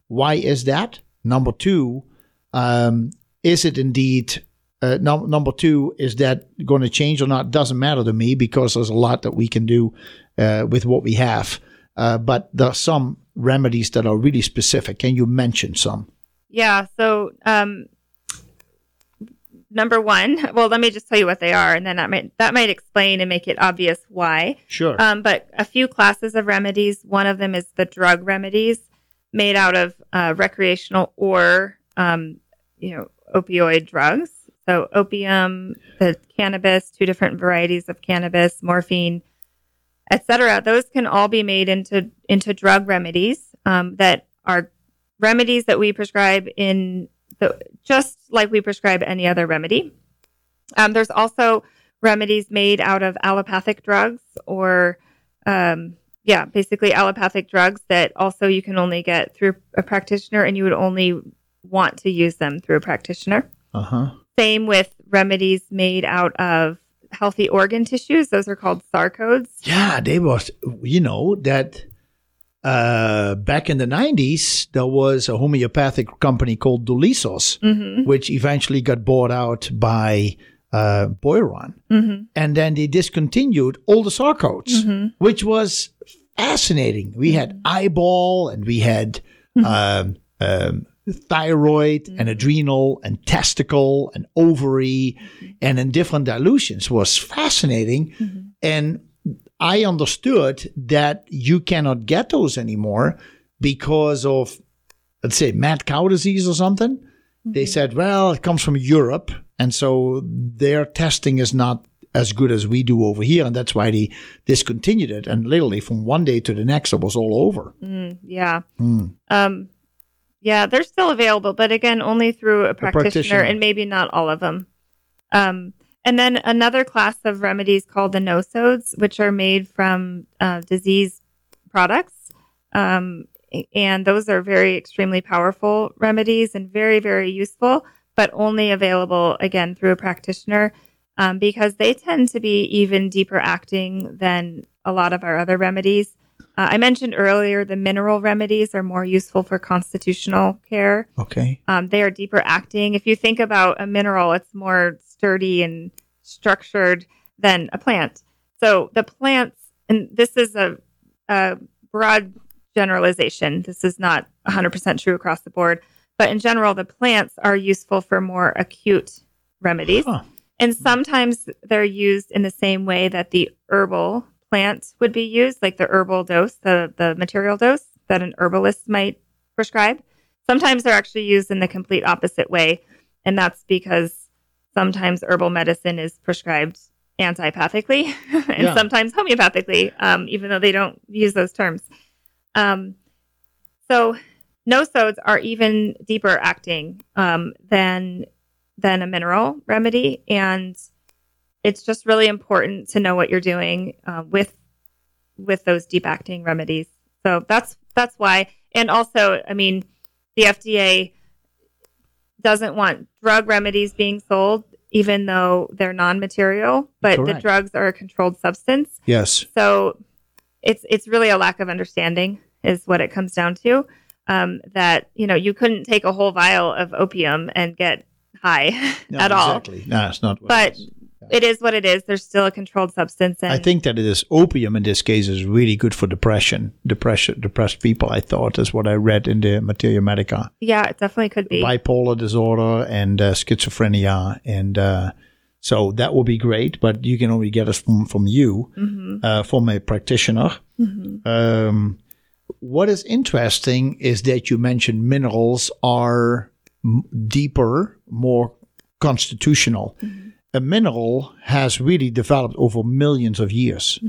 why is that? Number two, um, is it indeed? Uh, num- number two, is that going to change or not? Doesn't matter to me because there's a lot that we can do uh, with what we have. Uh, but there are some remedies that are really specific. Can you mention some? Yeah. So, um, number one, well, let me just tell you what they are, and then that might that might explain and make it obvious why. Sure. Um, but a few classes of remedies. One of them is the drug remedies, made out of uh, recreational or um, you know opioid drugs. So opium, the cannabis, two different varieties of cannabis, morphine, etc. Those can all be made into into drug remedies um, that are remedies that we prescribe in the just like we prescribe any other remedy. Um, there's also remedies made out of allopathic drugs or um, yeah, basically allopathic drugs that also you can only get through a practitioner and you would only want to use them through a practitioner. Uh huh. Same with remedies made out of healthy organ tissues. Those are called sarcodes. Yeah, they was. You know that uh, back in the nineties, there was a homeopathic company called Dolisos, Mm-hmm. which eventually got bought out by uh, Boiron, Mm-hmm. and then they discontinued all the sarcodes, Mm-hmm. which was fascinating. We had eyeball, and we had um, um, thyroid, and adrenal, and testicle, and ovary, and in different dilutions. was fascinating, and I understood that you cannot get those anymore because of, let's say, mad cow disease or something. They said, well, it comes from Europe. And so their testing is not as good as we do over here. And that's why they discontinued it. And literally from one day to the next, it was all over. Mm, yeah. Hmm. Um, yeah, they're still available, but again, only through a practitioner, practitioner. and maybe not all of them. Um, and then another class of remedies called the nosodes, which are made from uh, disease products. Um, and those are very extremely powerful remedies and very, very useful, but only available again through a practitioner um, because they tend to be even deeper acting than a lot of our other remedies. Uh, I mentioned earlier the mineral remedies are more useful for constitutional care. Okay. Um, they are deeper acting. If you think about a mineral, it's more sturdy and structured than a plant. So the plants, and this is a, a broad generalization. This is not 100% true across the board, but in general, the plants are useful for more acute remedies. Huh. And sometimes they're used in the same way that the herbal plant would be used, like the herbal dose, the, the material dose that an herbalist might prescribe. Sometimes they're actually used in the complete opposite way. And that's because sometimes herbal medicine is prescribed antipathically and Yeah. sometimes homeopathically, um, even though they don't use those terms. Um, so nosodes are even deeper acting um, than than a mineral remedy, and it's just really important to know what you're doing uh, with with those deep acting remedies. So that's that's why, and also, I mean, the FDA doesn't want drug remedies being sold, even though they're non-material, but the drugs are a controlled substance. Yes. So it's it's really a lack of understanding is what it comes down to. um, that you know you couldn't take a whole vial of opium and get high No, at all. Exactly. No, it's not. But it. It is what it is. There's still a controlled substance, and I think that it is opium in this case is really good for depression. Depression, depressed people. I thought is what I read in the Materia Medica. yeah, it definitely could be. bipolar disorder and uh, schizophrenia, and uh, so that would be great. But you can only get us from from you, uh, from a practitioner. Um, what is interesting is that you mentioned minerals are m- deeper, more constitutional. A mineral has really developed over millions of years,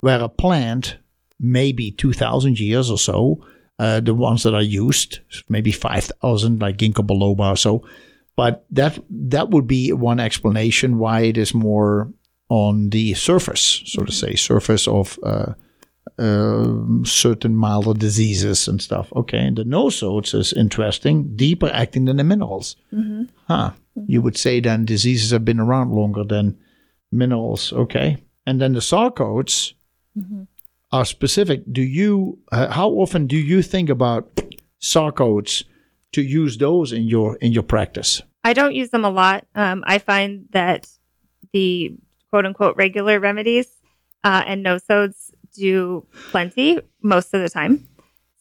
where a plant, maybe 2,000 years or so, uh, the ones that are used, maybe 5,000, like ginkgo biloba or so. But that that would be one explanation why it is more on the surface, so to say, surface of uh, um certain milder diseases and stuff. Okay, and the nosodes is interesting, deeper acting than the minerals. Huh. You would say then diseases have been around longer than minerals. Okay, and then the sarcodes are specific. Do you? Uh, how often do you think about sarcodes to use those in your in your practice? I don't use them a lot. Um, I find that the quote unquote regular remedies uh, and nosodes do plenty most of the time.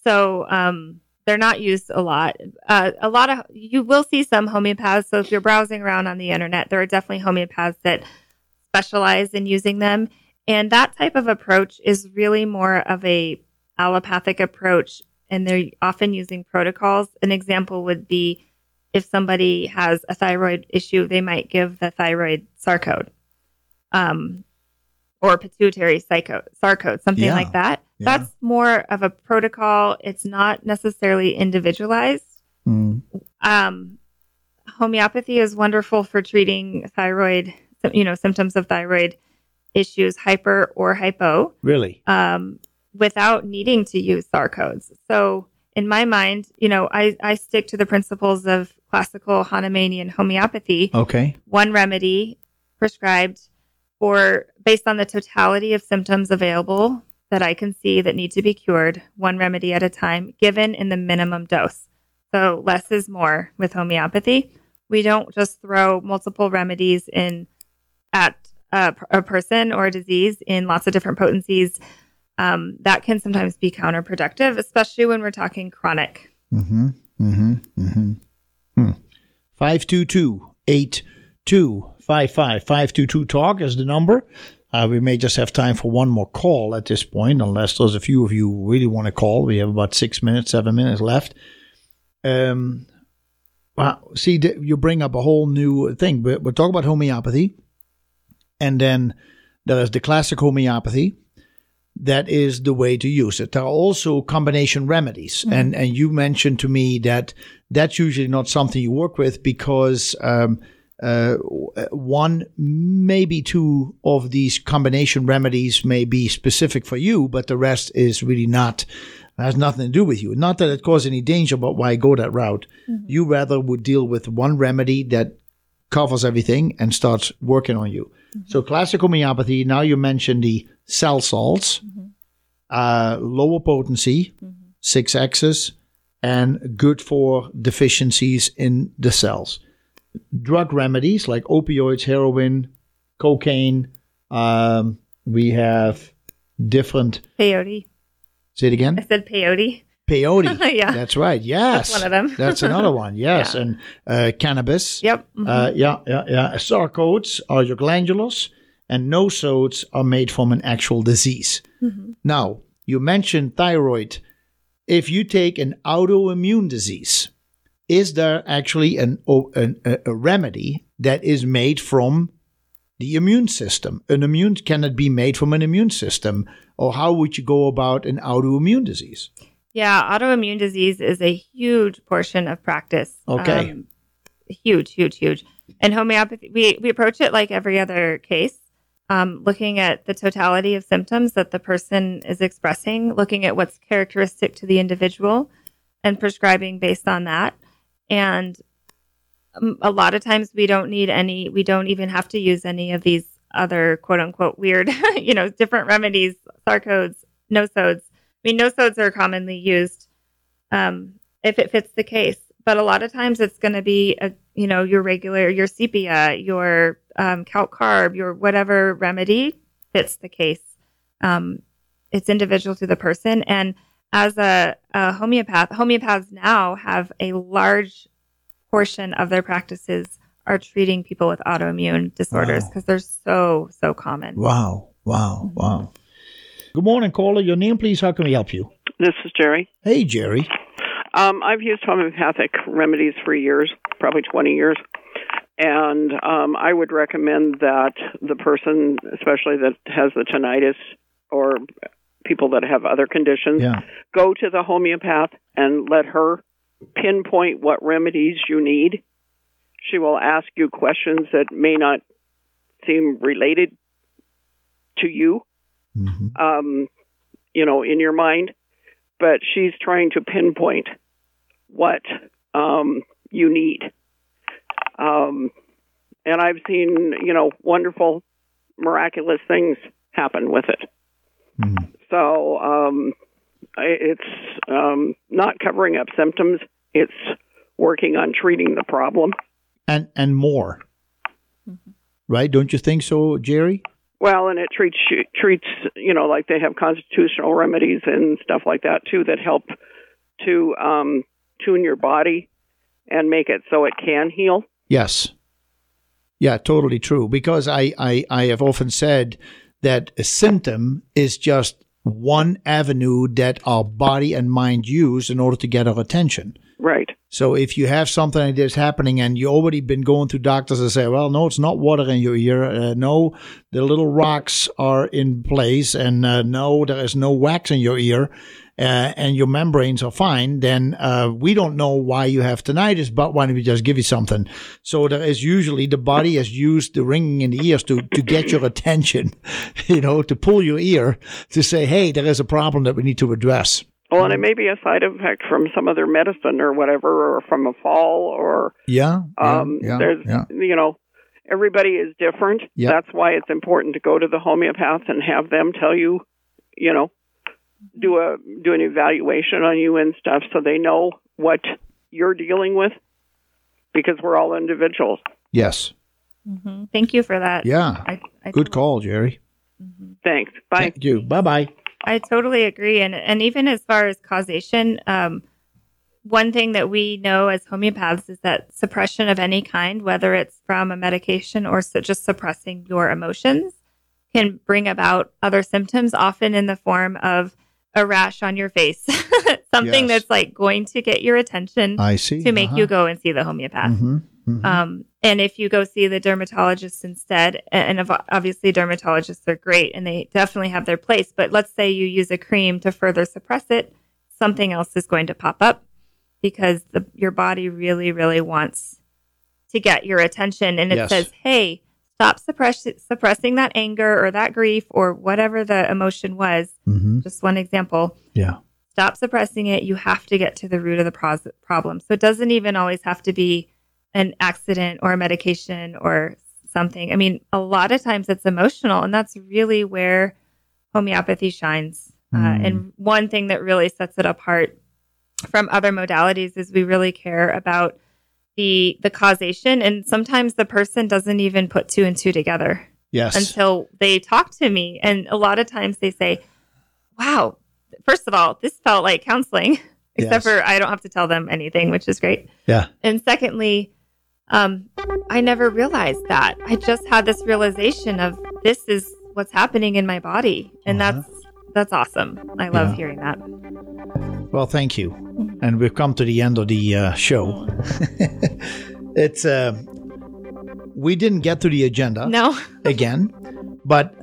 So um, they're not used a lot. Uh, a lot of you will see some homeopaths. So if you're browsing around on the internet, there are definitely homeopaths that specialize in using them. And that type of approach is really more of a allopathic approach, and they're often using protocols. An example would be if somebody has a thyroid issue, they might give the thyroid sarcode, um, or pituitary psycho- sarcode, something Yeah. like that. Yeah. That's more of a protocol. It's not necessarily individualized. Mm. Um, homeopathy is wonderful for treating thyroid, you know, symptoms of thyroid issues, hyper or hypo Really? um, without needing to use sarcodes. So in my mind, you know, I, I stick to the principles of classical Hahnemannian homeopathy. Okay. One remedy prescribed for based on the totality of symptoms available that I can see that need to be cured, one remedy at a time, given in the minimum dose. So less is more with homeopathy. We don't just throw multiple remedies in at a, a person or a disease in lots of different potencies. Um, that can sometimes be counterproductive, especially when we're talking chronic. Mm-hmm. Mm-hmm. Mm-hmm. Hmm. 522 8255 522 talk is the number. Uh, we may just have time for one more call at this point, unless there's a few of you who really want to call. We have about six minutes, seven minutes left. Um, well, see, you bring up a whole new thing. But we're talking about homeopathy, and then there is the classic homeopathy. That is the way to use it. There are also combination remedies, and and you mentioned to me that that's usually not something you work with because um, uh, one, maybe two of these combination remedies may be specific for you, but the rest is really not has nothing to do with you. Not that it causes any danger, but why go that route? You rather would deal with one remedy that covers everything and starts working on you. So classic homeopathy. Now you mentioned the cell salts, uh, lower potency, six X's, and good for deficiencies in the cells. Drug remedies like opioids, heroin, cocaine. Um, we have different. Peyote. Say it again. I said peyote. Peyote. Yeah. That's right. Yes. That's one of them. That's another one. Yes. Yeah. And uh, cannabis. Yep. mhm. Uh, yeah, yeah, yeah. Sarcodes are your glandulars, and nosodes are made from an actual disease. Now, you mentioned thyroid. If you take an autoimmune disease, is there actually an, an a, a remedy that is made from the immune system? An immune can it be made from an immune system, or how would you go about an autoimmune disease? Yeah, autoimmune disease is a huge portion of practice. Okay. Um, huge, huge, huge. And homeopathy, we, we approach it like every other case, um, looking at the totality of symptoms that the person is expressing, looking at what's characteristic to the individual, and prescribing based on that. And um, a lot of times we don't need any, we don't even have to use any of these other quote unquote weird, you know, different remedies, sarcodes, nosodes. I mean, nosodes are commonly used um, if it fits the case. But a lot of times it's going to be a you know your regular your sepia, your um, calc carb, your whatever remedy fits the case. Um, it's individual to the person, and as a, a homeopath, homeopaths now have a large portion of their practices are treating people with autoimmune disorders Wow. because they're so so common. Wow, wow, wow. Good morning, caller. Your name, please. How can we help you? This is Jerry. Hey, Jerry. Um, I've used homeopathic remedies for years, probably 20 years. And um, I would recommend that the person, especially that has the tinnitus or people that have other conditions, Yeah. go to the homeopath and let her pinpoint what remedies you need. She will ask you questions that may not seem related to you, hmm um, you know, in your mind, but she's trying to pinpoint what um, you need. Um, and I've seen, you know, wonderful, miraculous things happen with it. Mhm. So um, it's um, not covering up symptoms; it's working on treating the problem. And and more. Right? Don't you think so, Jerry? Well, and it treats treats you know like they have constitutional remedies and stuff like that too that help to um, tune your body and make it so it can heal. Yes. Yeah, totally true. Because I, I, I have often said that a symptom is just one avenue that our body and mind use in order to get our attention. Right. So if you have something like this happening and you already been going to doctors and say, well, no, it's not water in your ear. Uh, no, the little rocks are in place. And uh, no, there is no wax in your ear. Uh, and your membranes are fine, then uh, we don't know why you have tinnitus, but why don't we just give you something? So there is usually the body has used the ringing in the ears to, to get your attention, you know, to pull your ear to say, hey, there is a problem that we need to address. Well, and it may be a side effect from some other medicine or whatever, or from a fall, or Yeah. yeah, um, yeah, there's yeah. you know everybody is different. Yeah. That's why it's important to go to the homeopath and have them tell you, you know, do a do an evaluation on you and stuff, so they know what you're dealing with, because we're all individuals. Yes. hmm Thank you for that. Yeah. I, I Good call, Jerry. Thanks. Bye. Thank you. Bye bye. I totally agree. And and even as far as causation, um, one thing that we know as homeopaths is that suppression of any kind, whether it's from a medication or so just suppressing your emotions, can bring about other symptoms, often in the form of a rash on your face, something Yes. that's like going to get your attention I see. to make Uh-huh. you go and see the homeopath. Mhm, mhm. Um, and if you go see the dermatologist instead, and obviously dermatologists are great and they definitely have their place, but let's say you use a cream to further suppress it, something else is going to pop up because the, your body really, really wants to get your attention. And it Yes. says, hey, stop suppress- suppressing that anger or that grief or whatever the emotion was. Mhm. Just one example Yeah. stop suppressing it. You have to get to the root of the pros- problem. So it doesn't even always have to be an accident or a medication or something. I mean, a lot of times it's emotional, and that's really where homeopathy shines. Uh, Mm. and one thing that really sets it apart from other modalities is we really care about the the causation, and sometimes the person doesn't even put two and two together Yes. until they talk to me. And a lot of times they say, Wow, first of all, this felt like counseling, except Yes. for I don't have to tell them anything, which is great. yeah. And secondly, um, I never realized that. I just had this realization of this is what's happening in my body. And Uh-huh. that's that's awesome. I love Yeah. hearing that. Well, thank you. And we've come to the end of the uh, show. it's uh, we didn't get to the agenda No. again, but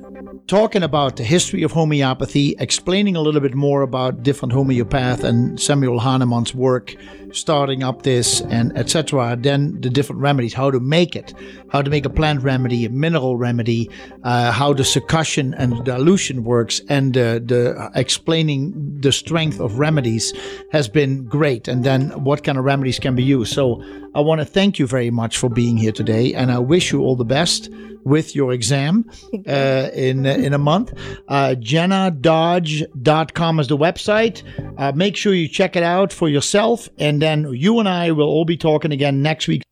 talking about the history of homeopathy, explaining a little bit more about different homeopath and Samuel Hahnemann's work, starting up this and etc. Then the different remedies, how to make it, how to make a plant remedy, a mineral remedy, uh, how the succussion and dilution works, and uh, the explaining the strength of remedies has been great. And then what kind of remedies can be used. So I want to thank you very much for being here today, and I wish you all the best with your exam uh, in in a month. Uh, JennaDodge.com is the website. Uh, make sure you check it out for yourself, and then you and I will all be talking again next week.